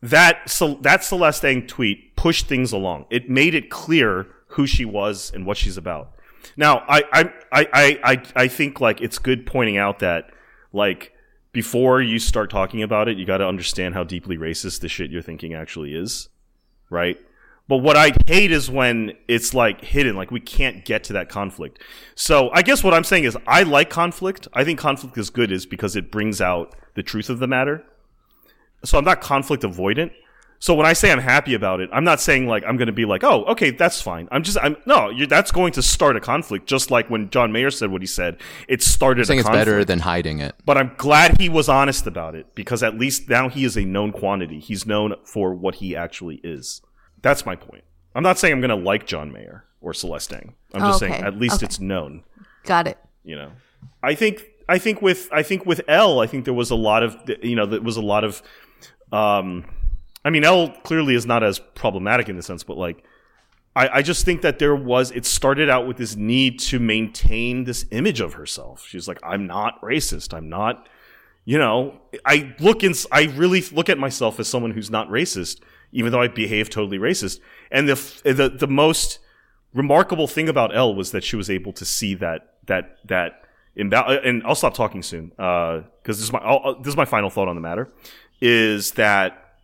that that Celeste Ng tweet pushed things along. It made it clear who she was and what she's about. Now, I I I I, I think like it's good pointing out that like before you start talking about it, you got to understand how deeply racist the shit you're thinking actually is, right? But what I hate is when it's like hidden, like we can't get to that conflict. So I guess what I'm saying is I like conflict. I think conflict is good is because it brings out the truth of the matter. So I'm not conflict avoidant. So when I say I'm happy about it, I'm not saying like I'm going to be like, oh, okay, that's fine. I'm just, I'm no, you're, that's going to start a conflict. Just like when John Mayer said what he said, it started. I think a it's better than hiding it. But I'm glad he was honest about it because at least now he is a known quantity. He's known for what he actually is. That's my point. I'm not saying I'm going to like John Mayer or Celeste Ng. I'm just Okay, saying at least okay. it's known. Got it. You know, I think I think with I think with Elle, I think there was a lot of you know there was a lot of. Um, I mean, Elle clearly is not as problematic in the sense, but like. I, I just think that there was it started out with this need to maintain this image of herself. She's like, I'm not racist. I'm not you know, I look in, I really look at myself as someone who's not racist, even though I behave totally racist. And the the the most remarkable thing about Elle was that she was able to see that that that imbalance. Uh, and I'll stop talking soon uh, because this is my I'll, uh, this is my final thought on the matter. Is that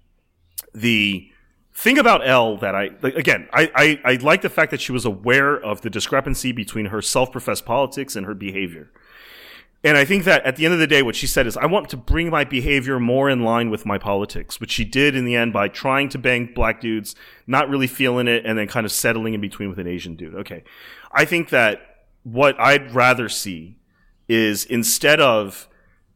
the thing about Elle that I again I, I I like the fact that she was aware of the discrepancy between her self-professed politics and her behavior. And I think that at the end of the day, what she said is, I want to bring my behavior more in line with my politics, which she did in the end by trying to bang black dudes, not really feeling it, and then kind of settling in between with an Asian dude. Okay. I think that what I'd rather see is instead of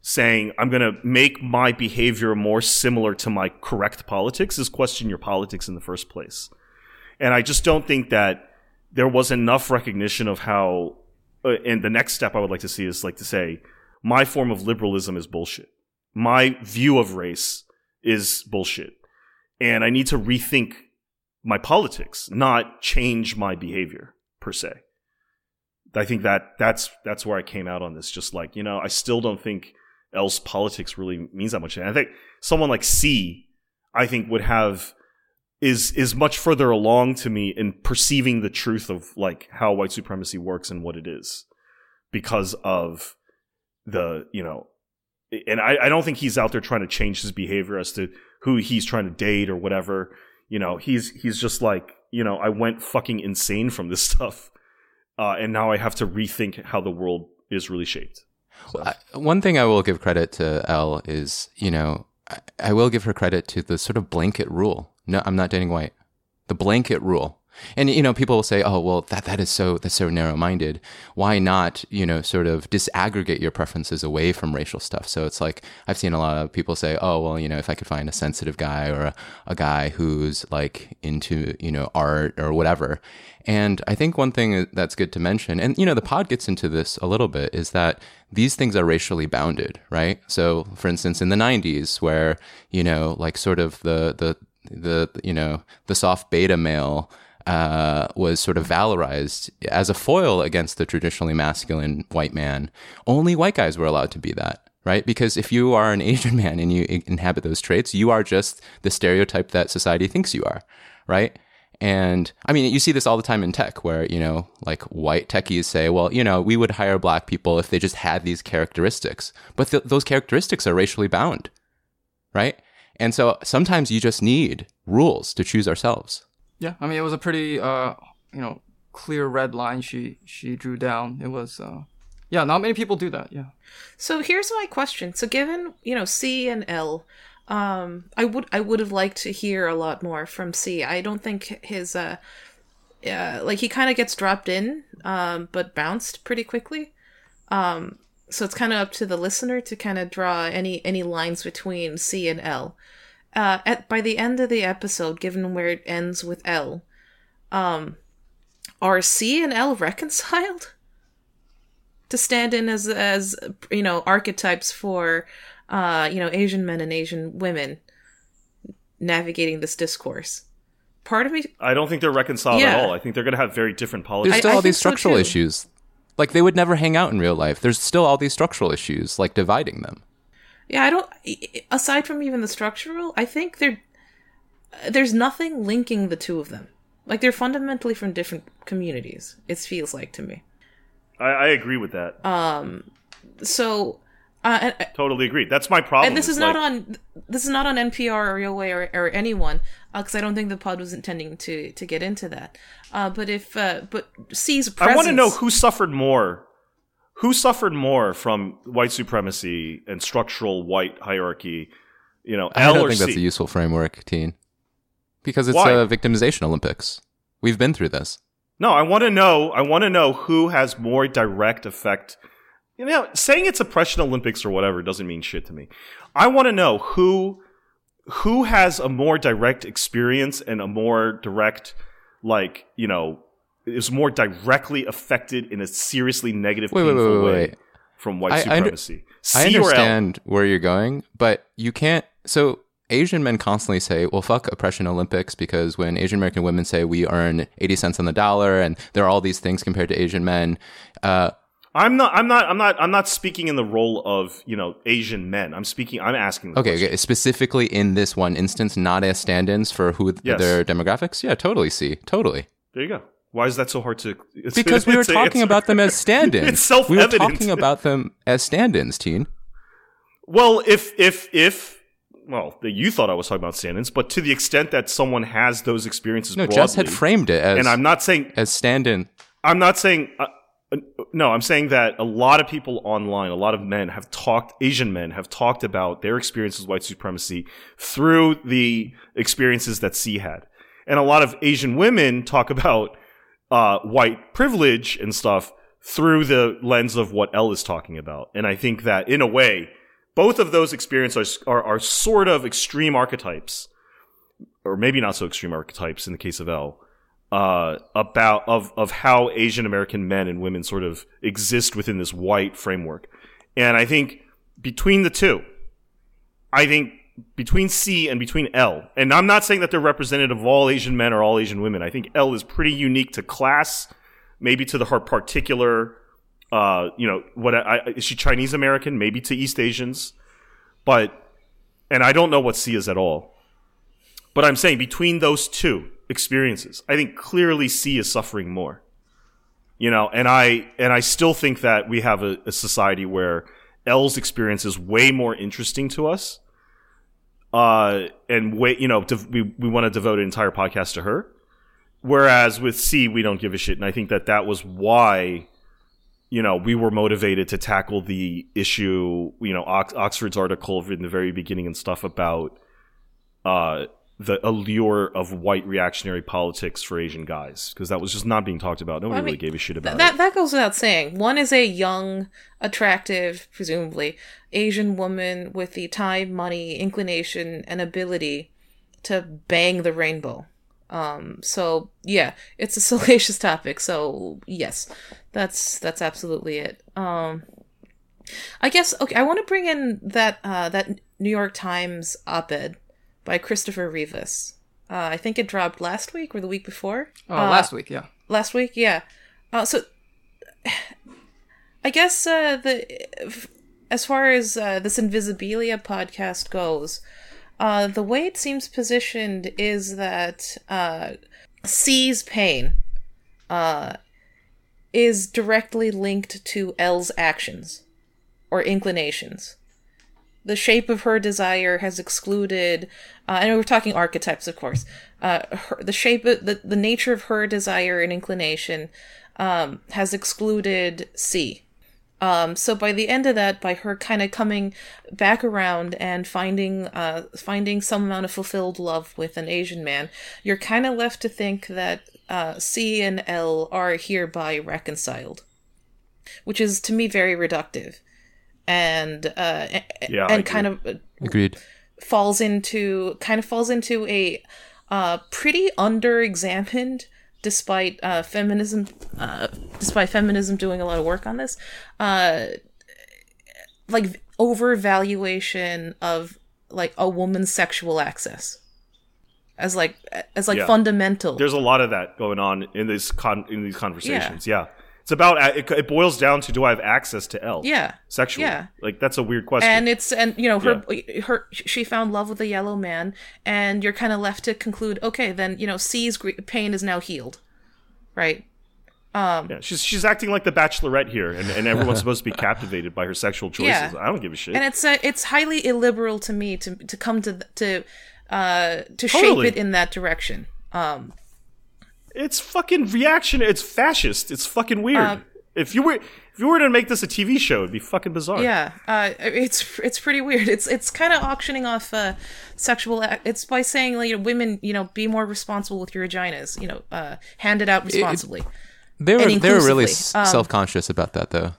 saying, I'm going to make my behavior more similar to my correct politics, is question your politics in the first place. And I just don't think that there was enough recognition of how Uh, and the next step I would like to see is like to say, my form of liberalism is bullshit. My view of race is bullshit. And I need to rethink my politics, not change my behavior per se. I think that that's that's where I came out on this. Just like you know, I still don't think Elle's politics really means that much. And I think someone like C, I think would have is is much further along to me in perceiving the truth of like how white supremacy works and what it is because of the you know and I, I don't think he's out there trying to change his behavior as to who he's trying to date or whatever you know he's he's just like you know i went fucking insane from this [LAUGHS] stuff uh, and now i have to rethink how the world is really shaped so. I, one thing i will give credit to Elle is you know I, I will give her credit to the sort of blanket rule no, I'm not dating white. The blanket rule. And you know, people will say, "Oh, well, that that is so that's so narrow-minded. Why not, you know, sort of disaggregate your preferences away from racial stuff?" So it's like I've seen a lot of people say, "Oh, well, you know, if I could find a sensitive guy or a, a guy who's like into, you know, art or whatever." And I think one thing that's good to mention, and you know, the pod gets into this a little bit, is that these things are racially bounded, right? So, for instance, in the '90s, where you know, like sort of the the the you know the soft beta male uh, was sort of valorized as a foil against the traditionally masculine white man. Only white guys were allowed to be that, right? Because if you are an Asian [LAUGHS] man and you inhabit those traits, you are just the stereotype that society thinks you are, right? And I mean, you see this all the time in tech where, you know, like white techies say, well, you know, we would hire black people if they just had these characteristics. But th- those characteristics are racially bound, right? And so sometimes you just need rules to choose ourselves. Yeah, I mean it was a pretty uh, you know, clear red line she she drew down. It was uh yeah, not many people do that. Yeah. So here's my question. So given, you know, C and Elle, um I would I would have liked to hear a lot more from C. I don't think his uh uh, like he kind of gets dropped in, um, but bounced pretty quickly. Um, so it's kind of up to the listener to kind of draw any any lines between C and Elle. Uh, at by the end of the episode, given where it ends with Elle, um, are C and Elle reconciled to stand in as as you know archetypes for uh, you know Asian men and Asian women navigating this discourse? Part of me, I don't think they're reconciled yeah. at all. I think they're going to have very different politics. There's still I, all I these structural so issues like they would never hang out in real life. There's still all these structural issues like dividing them. Yeah, I don't. Aside from even the structural, I think there, there's nothing linking the two of them. Like they're fundamentally from different communities. It feels like to me. I, I agree with that. Um, so uh, and, totally agree. That's my problem. And this is like, not on this is not on NPR or Railway or, or anyone because uh, I don't think the pod was intending to to get into that. Uh, but if uh, but C's presence, I want to know who suffered more. Who suffered more from white supremacy and structural white hierarchy? You know, I Elle don't think C? that's a useful framework, Teen, because it's Why? a victimization Olympics. We've been through this. No, I want to know. I want to know who has more direct effect you know, saying it's oppression Olympics or whatever doesn't mean shit to me. I want to know who who has a more direct experience and a more direct, like you know, is more directly affected in a seriously negative, wait, painful wait, wait, way from white I, supremacy. I, under, I understand where you're going, but you can't. So Asian men constantly say, well, fuck oppression Olympics because when Asian American women say we earn 80 cents on the dollar and there are all these things compared to Asian men, uh, I'm not. I'm not. I'm not. I'm not speaking in the role of you know Asian men. I'm speaking. I'm asking. okay, okay, specifically in this one instance, not as stand-ins for who yes. their demographics. Yeah, totally. See, totally. There you go. Why is that so hard to? [LAUGHS] Because we were talking answer. about them as [LAUGHS] stand-ins. it's self-evident. We were talking about them as stand-ins, teen. Well, if if if well, you thought I was talking about stand-ins, but to the extent that someone has those experiences, no, broadly, Jess had framed it as, and I'm not saying as stand-in. I'm not saying. Uh, no, I'm saying that a lot of people online, a lot of men have talked, Asian men have talked about their experiences with white supremacy through the experiences that C had. And a lot of Asian women talk about uh, white privilege and stuff through the lens of what Elle is talking about. And I think that in a way, both of those experiences are, are, are sort of extreme archetypes, or maybe not so extreme archetypes in the case of Elle, uh, about of of how Asian American men and women sort of exist within this white framework. And I think between the two, I think between C and between Elle, and I'm not saying that they're representative of all Asian men or all Asian women. I think Elle is pretty unique to class, maybe to the her particular, uh, you know, what I, is she Chinese American? Maybe to East Asians, but, and I don't know what C is at all. But I'm saying between those two experiences, I think clearly C is suffering more. You know, and I and I still think that we have a, a society where Elle's experience is way more interesting to us uh, and wait, you know, we we want to devote an entire podcast to her. Whereas with C, we don't give a shit, and I think that that was why, you know, we were motivated to tackle the issue. You know, Ox- Oxford's article in the very beginning and stuff about uh, the allure of white reactionary politics for Asian guys because that was just not being talked about. Nobody I really gave a shit about that it. that goes without saying. One is a young, attractive, presumably Asian woman with the time, money, inclination, and ability to bang the rainbow. Um, so yeah, it's a [LAUGHS] salacious topic. So yes, that's that's absolutely it. Um, I guess okay. I want to bring in that uh, that New York Times op-ed by Christopher Rivas. Uh, I think it dropped last week or the week before. Oh, Uh, last week, yeah. last week yeah uh, so [SIGHS] i guess uh, the as far as uh, this invisibilia podcast goes uh, the way it seems positioned is that uh, c's pain uh, is directly linked to Elle's actions or inclinations the shape of her desire has excluded uh, and we're talking archetypes of course uh, her, the shape of the, the nature of her desire and inclination um, has excluded c. Um, so by the end of that by her kind of coming back around and finding uh, finding some amount of fulfilled love with an asian man you're kind of left to think that uh, c and Elle are hereby reconciled which is to me very reductive and uh a- Yeah, I and agree. kind of uh, Agreed. falls into kind of falls into a uh pretty under-examined despite uh feminism uh despite feminism doing a lot of work on this uh like overvaluation of like a woman's sexual access as like as like Yeah. fundamental There's a lot of that going on in this con- in these conversations. Yeah. It's about it, it boils down to do I have access to Elle? yeah Sexually. Yeah. Like that's a weird question. and it's and you know her her she found love with a yellow man and you're kind of left to conclude okay then you know c's pain is now healed right Um, yeah, she's she's acting like the bachelorette here and, and everyone's supposed to be captivated by her sexual [LAUGHS] choices. Yeah. I don't give a shit. and it's uh, it's highly illiberal to me to to come to to uh to Totally. shape it in that direction um it's fucking reaction. It's fascist. It's fucking weird. Uh, if you were if you were to make this a TV show, it'd be fucking bizarre. yeah uh it's it's pretty weird it's it's kind of auctioning off uh sexual ac- it's by saying like you know, women you know be more responsible with your vaginas you know uh hand it out responsibly They were they were really. Um, self conscious about that though.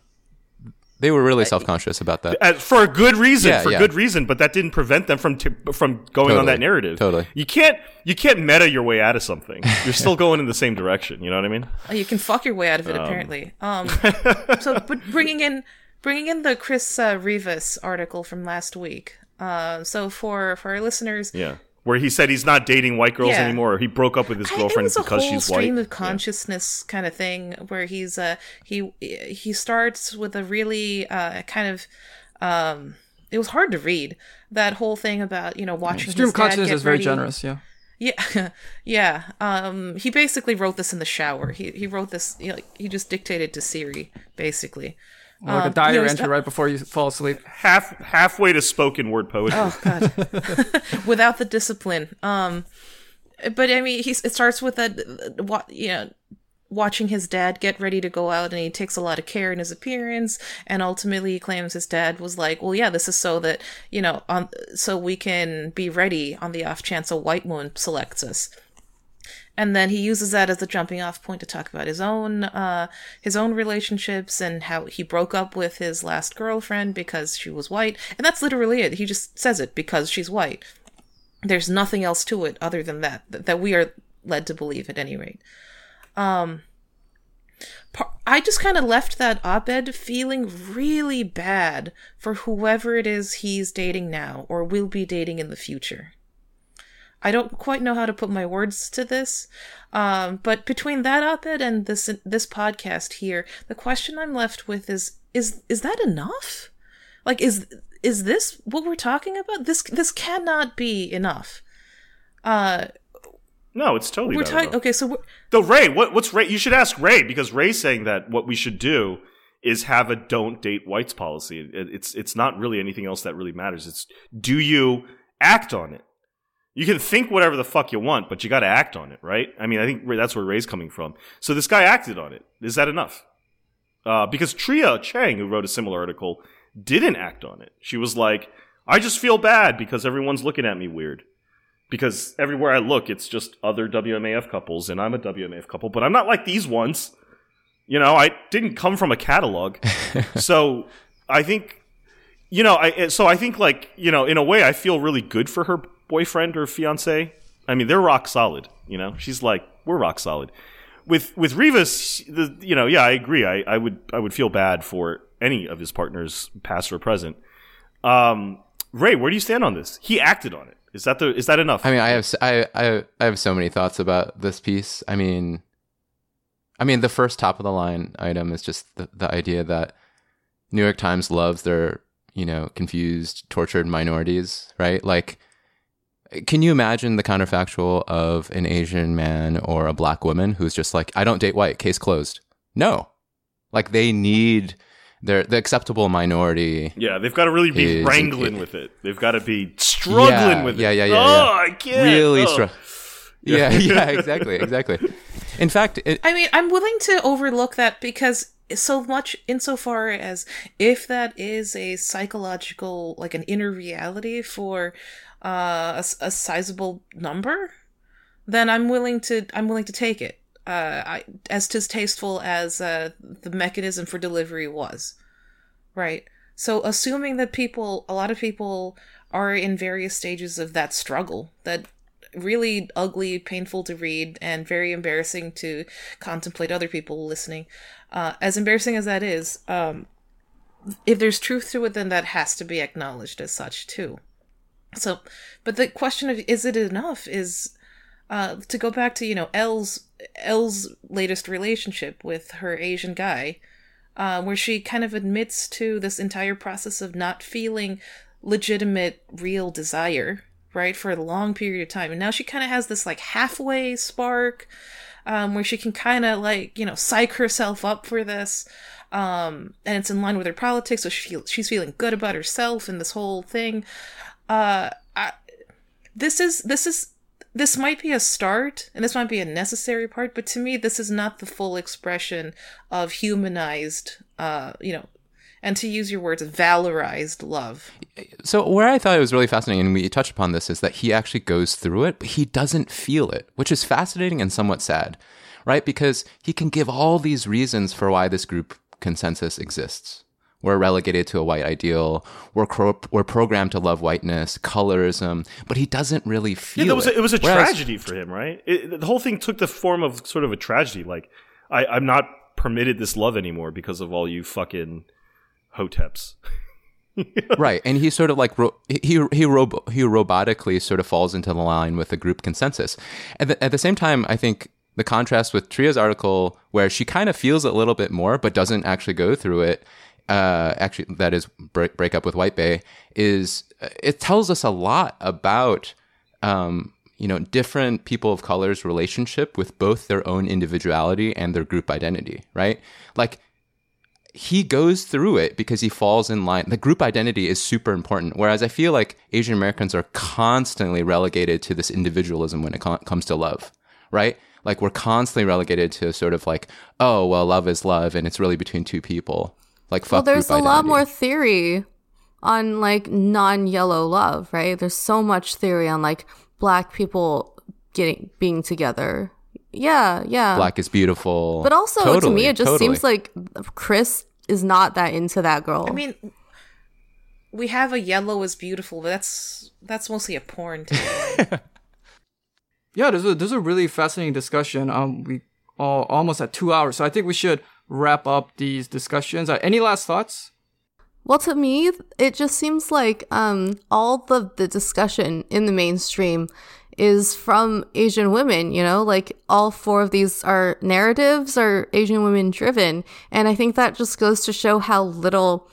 They were really self conscious about that. Uh, for a good reason, Yeah, for yeah. good reason, but that didn't prevent them from t- from going on that narrative. Totally. you can't you can't meta your way out of something. You're still going in the same direction. You know what I mean? Oh, you can fuck your way out of it apparently um [LAUGHS] so but bringing in bringing in the chris uh, rivas article from last week uh so for for our listeners Yeah, where he said he's not dating white girls Yeah. anymore. Or he broke up with his I- girlfriend it was a because whole she's stream white. of consciousness kind of thing where he's uh he he starts with a really uh kind of um it was hard to read that whole thing about you know watching Stream his dad consciousness get is very ready. generous, yeah. Yeah, [LAUGHS] yeah. Um, he basically wrote this in the shower. He he wrote this. You know, he just dictated to Siri, basically. Or like Um, a diary you entry right before you fall asleep. Half halfway to spoken word poetry. Oh God, [LAUGHS] without the discipline. Um, but I mean, he's it starts with that. What you know. Watching his dad get ready to go out, and he takes a lot of care in his appearance, and ultimately he claims his dad was like, "Well, yeah, this is so that you know, on so we can be ready on the off chance a white woman selects us." And then he uses that as the jumping off point to talk about his own uh his own relationships and how he broke up with his last girlfriend because she was white. And that's literally it. He just says it because she's white. There's nothing else to it other than that that, we are led to believe at any rate. Um I, I just kind of left that op-ed feeling really bad for whoever it is he's dating now or will be dating in the future. I don't quite know how to put my words to this, um, but between that op-ed and this this podcast here, the question I'm left with is is is that enough? Like, is is this what we're talking about? This this cannot be enough. Uh, no, it's totally. We're talking. Okay, so we're, though Ray, what, what's Ray? You should ask Ray because Ray's saying that what we should do is have a don't date whites policy. It, it's it's not really anything else that really matters. It's do you act on it? You can think whatever the fuck you want, but you got to act on it, right? I mean, I think that's where Ray's coming from. So this guy acted on it. Is that enough? Uh, because Tria Chang, who wrote a similar article, didn't act on it. She was like, I just feel bad because everyone's looking at me weird. Because everywhere I look, it's just other WMAF couples, and I'm a WMAF couple, but I'm not like these ones. You know, I didn't come from a catalog. [LAUGHS] so I think, you know, I, so I think, like, you know, in a way, I feel really good for her boyfriend or fiance. I mean, they're rock solid. You know, she's like, we're rock solid. With with Rivas, the, you know, yeah, I agree. I, I would I would feel bad for any of his partners, past or present. Um, Ray, where do you stand on this? He acted on it. Is that the is that enough? I mean, I have I I I have so many thoughts about this piece. I mean, I mean, the first top of the line item is just the, the idea that New York Times loves their you know confused, tortured minorities, right? Like can you imagine the counterfactual of an Asian man or a black woman who's just like, I don't date white, case closed? No. Like they need their the acceptable minority. Yeah, they've got to really be is, wrangling it, with it. They've got to be struggling yeah, with yeah, it. Yeah, yeah, oh, yeah. I can't. Really oh. struggling. [LAUGHS] Yeah, yeah, exactly, exactly. In fact, it, I mean, I'm willing to overlook that because so much insofar as if that is a psychological, like an inner reality for uh, a, a sizable number, then I'm willing to I'm willing to take it. Uh, I, as distasteful as uh, the mechanism for delivery was, right? So assuming that people, a lot of people, are in various stages of that struggle, that really ugly, painful to read, and very embarrassing to contemplate other people listening. Uh, as embarrassing as that is, um, if there's truth to it, then that has to be acknowledged as such too. So, but the question of is it enough is uh, to go back to you know Elle's Elle's latest relationship with her Asian guy, uh, where she kind of admits to this entire process of not feeling legitimate, real desire, right, for a long period of time, and now she kind of has this like halfway spark, um, where she can kind of like you know psych herself up for this. Um, and it's in line with her politics, so she she's feeling good about herself and this whole thing uh this is this is this might be a start and this might be a necessary part but to me this is not the full expression of humanized uh you know and to use your words valorized love. So where i thought it was really fascinating and we touched upon this is that he actually goes through it but he doesn't feel it which is fascinating and somewhat sad right? Because he can give all these reasons for why this group consensus exists we're relegated to a white ideal. We're cro- we're programmed to love whiteness, colorism, but he doesn't really feel. Yeah, was it. A, it was a Whereas, tragedy for him, right? It, the whole thing took the form of sort of a tragedy. Like, I, I'm not permitted this love anymore because of all you fucking hoteps. [LAUGHS] right, and he sort of like ro- he he ro- he robotically sort of falls into the line with the group consensus. At the, at the same time, I think the contrast with Tria's article, where she kind of feels a little bit more but doesn't actually go through it, uh, actually that is break, break up with White Bay is it tells us a lot about um, you know different people of color's relationship with both their own individuality and their group identity, right? Like he goes through it because he falls in line. The group identity is super important. Whereas I feel like Asian Americans are constantly relegated to this individualism when it com- comes to love, right? Like we're constantly relegated to sort of like, oh, well, love is love and it's really between two people. Like fuck. Well, there's a lot more theory on like non-yellow love, right? There's so much theory on like black people getting being together. Yeah, yeah. Black is beautiful. But also totally, to me it just totally. seems like Chris is not that into that girl. I mean we have a yellow is beautiful, but that's that's mostly a porn. [LAUGHS] yeah, there's a there's a really fascinating discussion. Um, we all almost at two hours, so I think we should wrap up these discussions. Uh, any last thoughts? Well, to me, it just seems like um, all the the discussion in the mainstream is from Asian women, you know, like all four of these are narratives are Asian women driven. And I think that just goes to show how little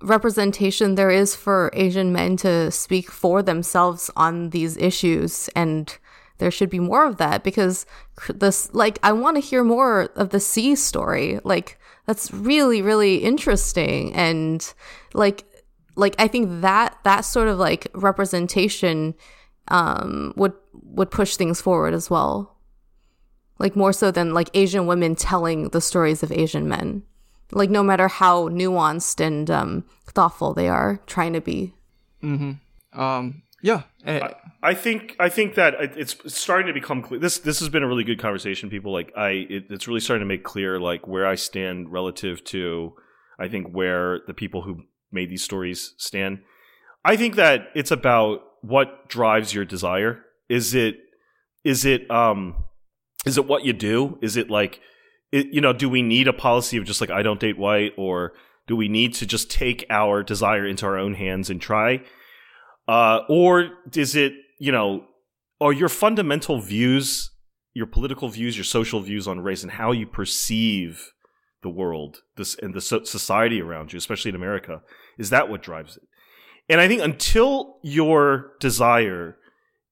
representation there is for Asian men to speak for themselves on these issues. And there should be more of that because this, like, I want to hear more of the C story. Like, that's really, really interesting. And like, like, I think that, that sort of like representation um, would would push things forward as well. Like more so than like Asian women telling the stories of Asian men. Like no matter how nuanced and um, thoughtful they are trying to be. Mm-hmm. Um, yeah. Eh. I, I, think I think that it's starting to become clear. This this has been a really good conversation. People like I, it, it's really starting to make clear like where I stand relative to, I think where the people who made these stories stand. I think that it's about what drives your desire? Is it is it um is it what you do? Is it like it, you know, do we need a policy of just like I don't date white or do we need to just take our desire into our own hands and try? Uh or is it, you know, are your fundamental views, your political views, your social views on race and how you perceive the world, this and the society around you, especially in America, is that what drives it? And I think until your desire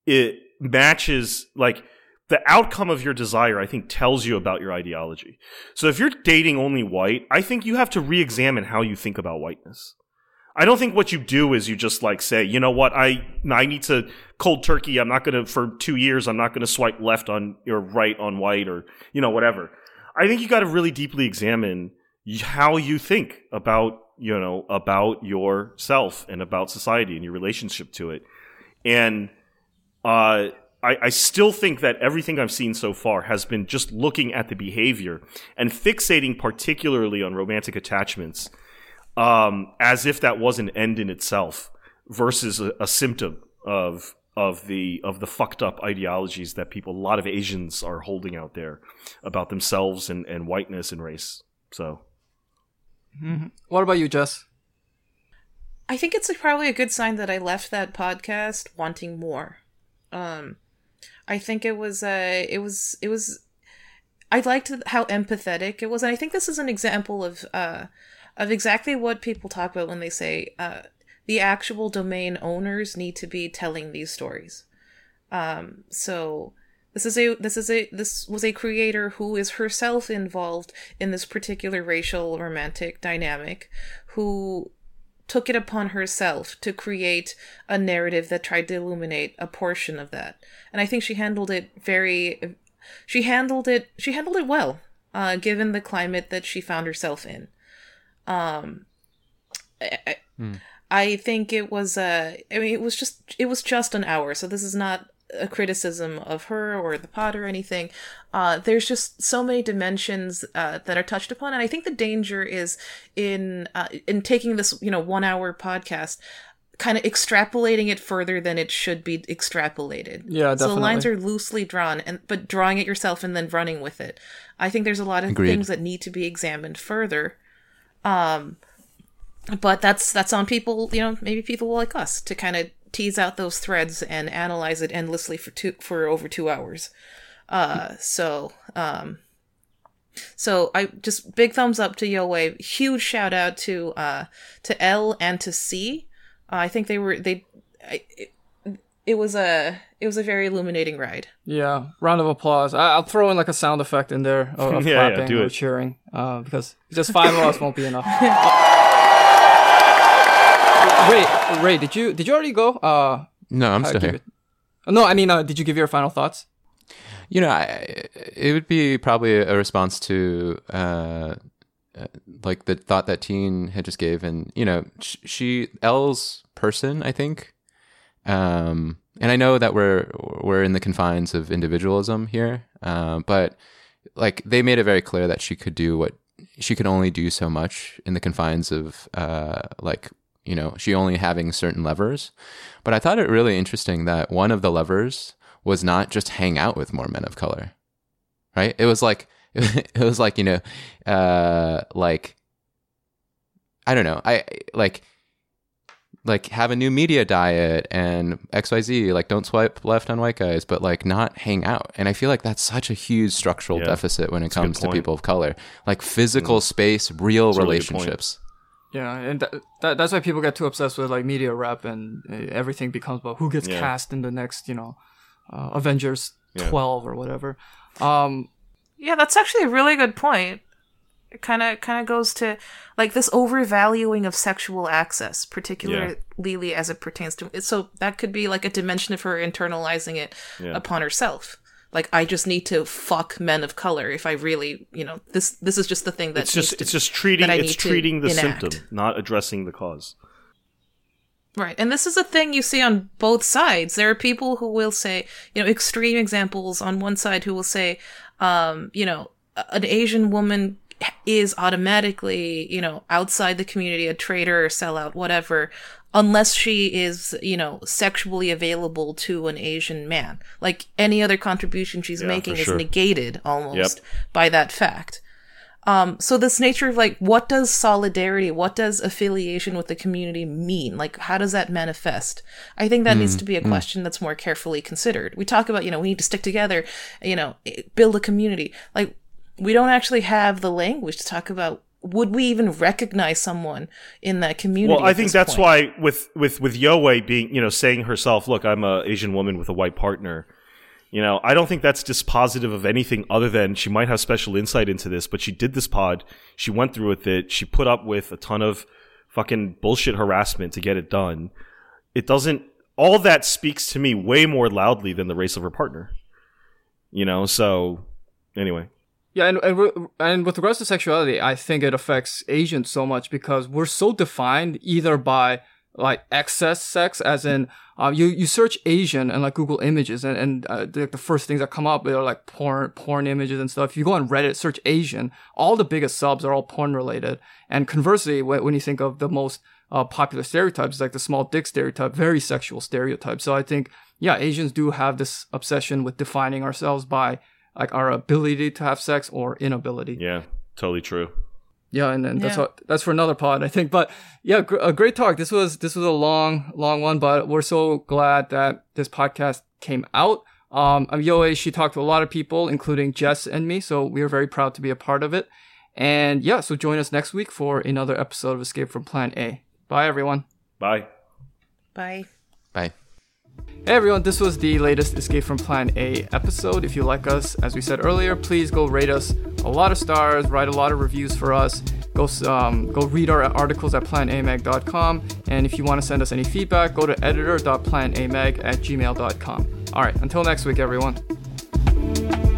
it matches like the outcome of your desire, I think tells you about your ideology. So if you're dating only white, I think you have to re-examine how you think about whiteness. I don't think what you do is you just like say, you know what, I I need to cold turkey. I'm not gonna for two years. I'm not gonna swipe left on or right on white or you know whatever. I think you got to really deeply examine how you think about you know, about yourself and about society and your relationship to it. And uh, I, I, still think that everything I've seen so far has been just looking at the behavior and fixating particularly on romantic attachments um, as if that was an end in itself versus a, a symptom of of the of the fucked up ideologies that people a lot of Asians are holding out there about themselves and, and whiteness and race. So Mm-hmm. What about you, Jess? I think it's probably a good sign that I left that podcast wanting more. Um, I think it was uh, it was it was. I liked how empathetic it was, and I think this is an example of uh, of exactly what people talk about when they say uh, the actual domain owners need to be telling these stories. Um, so this is a this is a this was a creator who is herself involved in this particular racial romantic dynamic who took it upon herself to create a narrative that tried to illuminate a portion of that. And I think she handled it very she handled it she handled it well, uh, given the climate that she found herself in. Um I, hmm. I think it was uh I mean it was just it was just an hour, so this is not a criticism of her or the pod or anything. Uh, there's just so many dimensions uh, that are touched upon, and I think the danger is in uh, in taking this you know one hour podcast kind of extrapolating it further than it should be extrapolated. Yeah, definitely. So the lines are loosely drawn, and but drawing it yourself and then running with it. I think there's a lot of Agreed. things that need to be examined further. Um, but that's that's on people. You know, maybe people like us to kind of tease out those threads and analyze it endlessly for two for over two hours. Uh, so um, so I just big thumbs up to Yowei. Huge shout out to uh to Elle and to C. Uh, I think they were they. I, it, it was a it was a very illuminating ride. Yeah, round of applause. I, will throw in like a sound effect in there of, of [LAUGHS] yeah, clapping yeah, or cheering, uh, because just five of us won't be enough. [LAUGHS] Wait, Ray, did you did you already go? Uh, no, I'm still here. It... No, I mean, uh, did you give your final thoughts? You know, I, it would be probably a response to uh, uh, like the thought that Teen had just gave, and you know, she Elle's person, I think. Um, and I know that we're we're in the confines of individualism here, uh, but like they made it very clear that she could do what she could only do so much in the confines of uh, like you know, she only having certain levers. But I thought it really interesting that one of the levers was not just hang out with more men of color, right? It was like [LAUGHS] it was like you know, uh, like I don't know, I like like have a new media diet and xyz like don't swipe left on white guys but like not hang out and i feel like that's such a huge structural Yeah. deficit when it That's comes to people of color like physical space real That's a really relationships Yeah, and that, that that's why people get too obsessed with like media rep and uh, everything becomes about who gets Yeah. cast in the next, you know, uh, Avengers Yeah. 12 or whatever. Um, Yeah, that's actually a really good point. It kind of kind of goes to like this overvaluing of sexual access, particularly as it pertains to so that could be like a dimension of her internalizing it Yeah. upon herself. Like I just need to fuck men of color if I really, you know, this this is just the thing that It's just to- it's just treating it's treating the enact. symptom, not addressing the cause. Right. And this is a thing you see on both sides. There are people who will say, you know, extreme examples on one side who will say, um, you know, an Asian woman is automatically, you know, outside the community, a traitor or sellout, whatever, unless she is, you know, sexually available to an Asian man. Like any other contribution she's Yeah, making is sure. negated almost by that fact. Um, so this nature of like, what does solidarity, what does affiliation with the community mean? Like, how does that manifest? I think that needs to be a question that's more carefully considered. We talk about, you know, we need to stick together, you know, build a community. Like, we don't actually have the language to talk about. Would we even recognize someone in that community? Well, I think that's point? why with with with Yowei being, you know, saying herself, "Look, I'm a Asian woman with a white partner." You know, I don't think that's dispositive of anything other than she might have special insight into this, but she did this pod, she went through with it, she put up with a ton of fucking bullshit harassment to get it done. It doesn't all that speaks to me way more loudly than the race of her partner. You know, so anyway. Yeah, and and, re- and with regards to sexuality, I think it affects Asians so much because we're so defined either by like excess sex, as in uh, you you search Asian and like Google images, and and uh, the, the first things that come up are like porn porn images and stuff. If you go on Reddit, search Asian, all the biggest subs are all porn related. And conversely, when, when you think of the most uh, popular stereotypes, like the small dick stereotype, very sexual stereotype. So I think yeah, Asians do have this obsession with defining ourselves by like our ability to have sex or inability. Yeah, totally true. Yeah, and, and that's Yeah. what that's for another pod, I think. But yeah, gr- a great talk. This was this was a long, long one, but we're so glad that this podcast came out. Um, um, Yoe, she talked to a lot of people, including Jess and me, so we are very proud to be a part of it. And yeah, so join us next week for another episode of Escape from Plan A. Bye, everyone. Bye. Bye. bye Hey everyone, this was the latest Escape from Plan A episode. If you like us, as we said earlier, please go rate us a lot of stars, write a lot of reviews for us. Go um, go read our articles at planamag.com. And if you want to send us any feedback, go to editor.planamag at gmail.com. All right, until next week, everyone.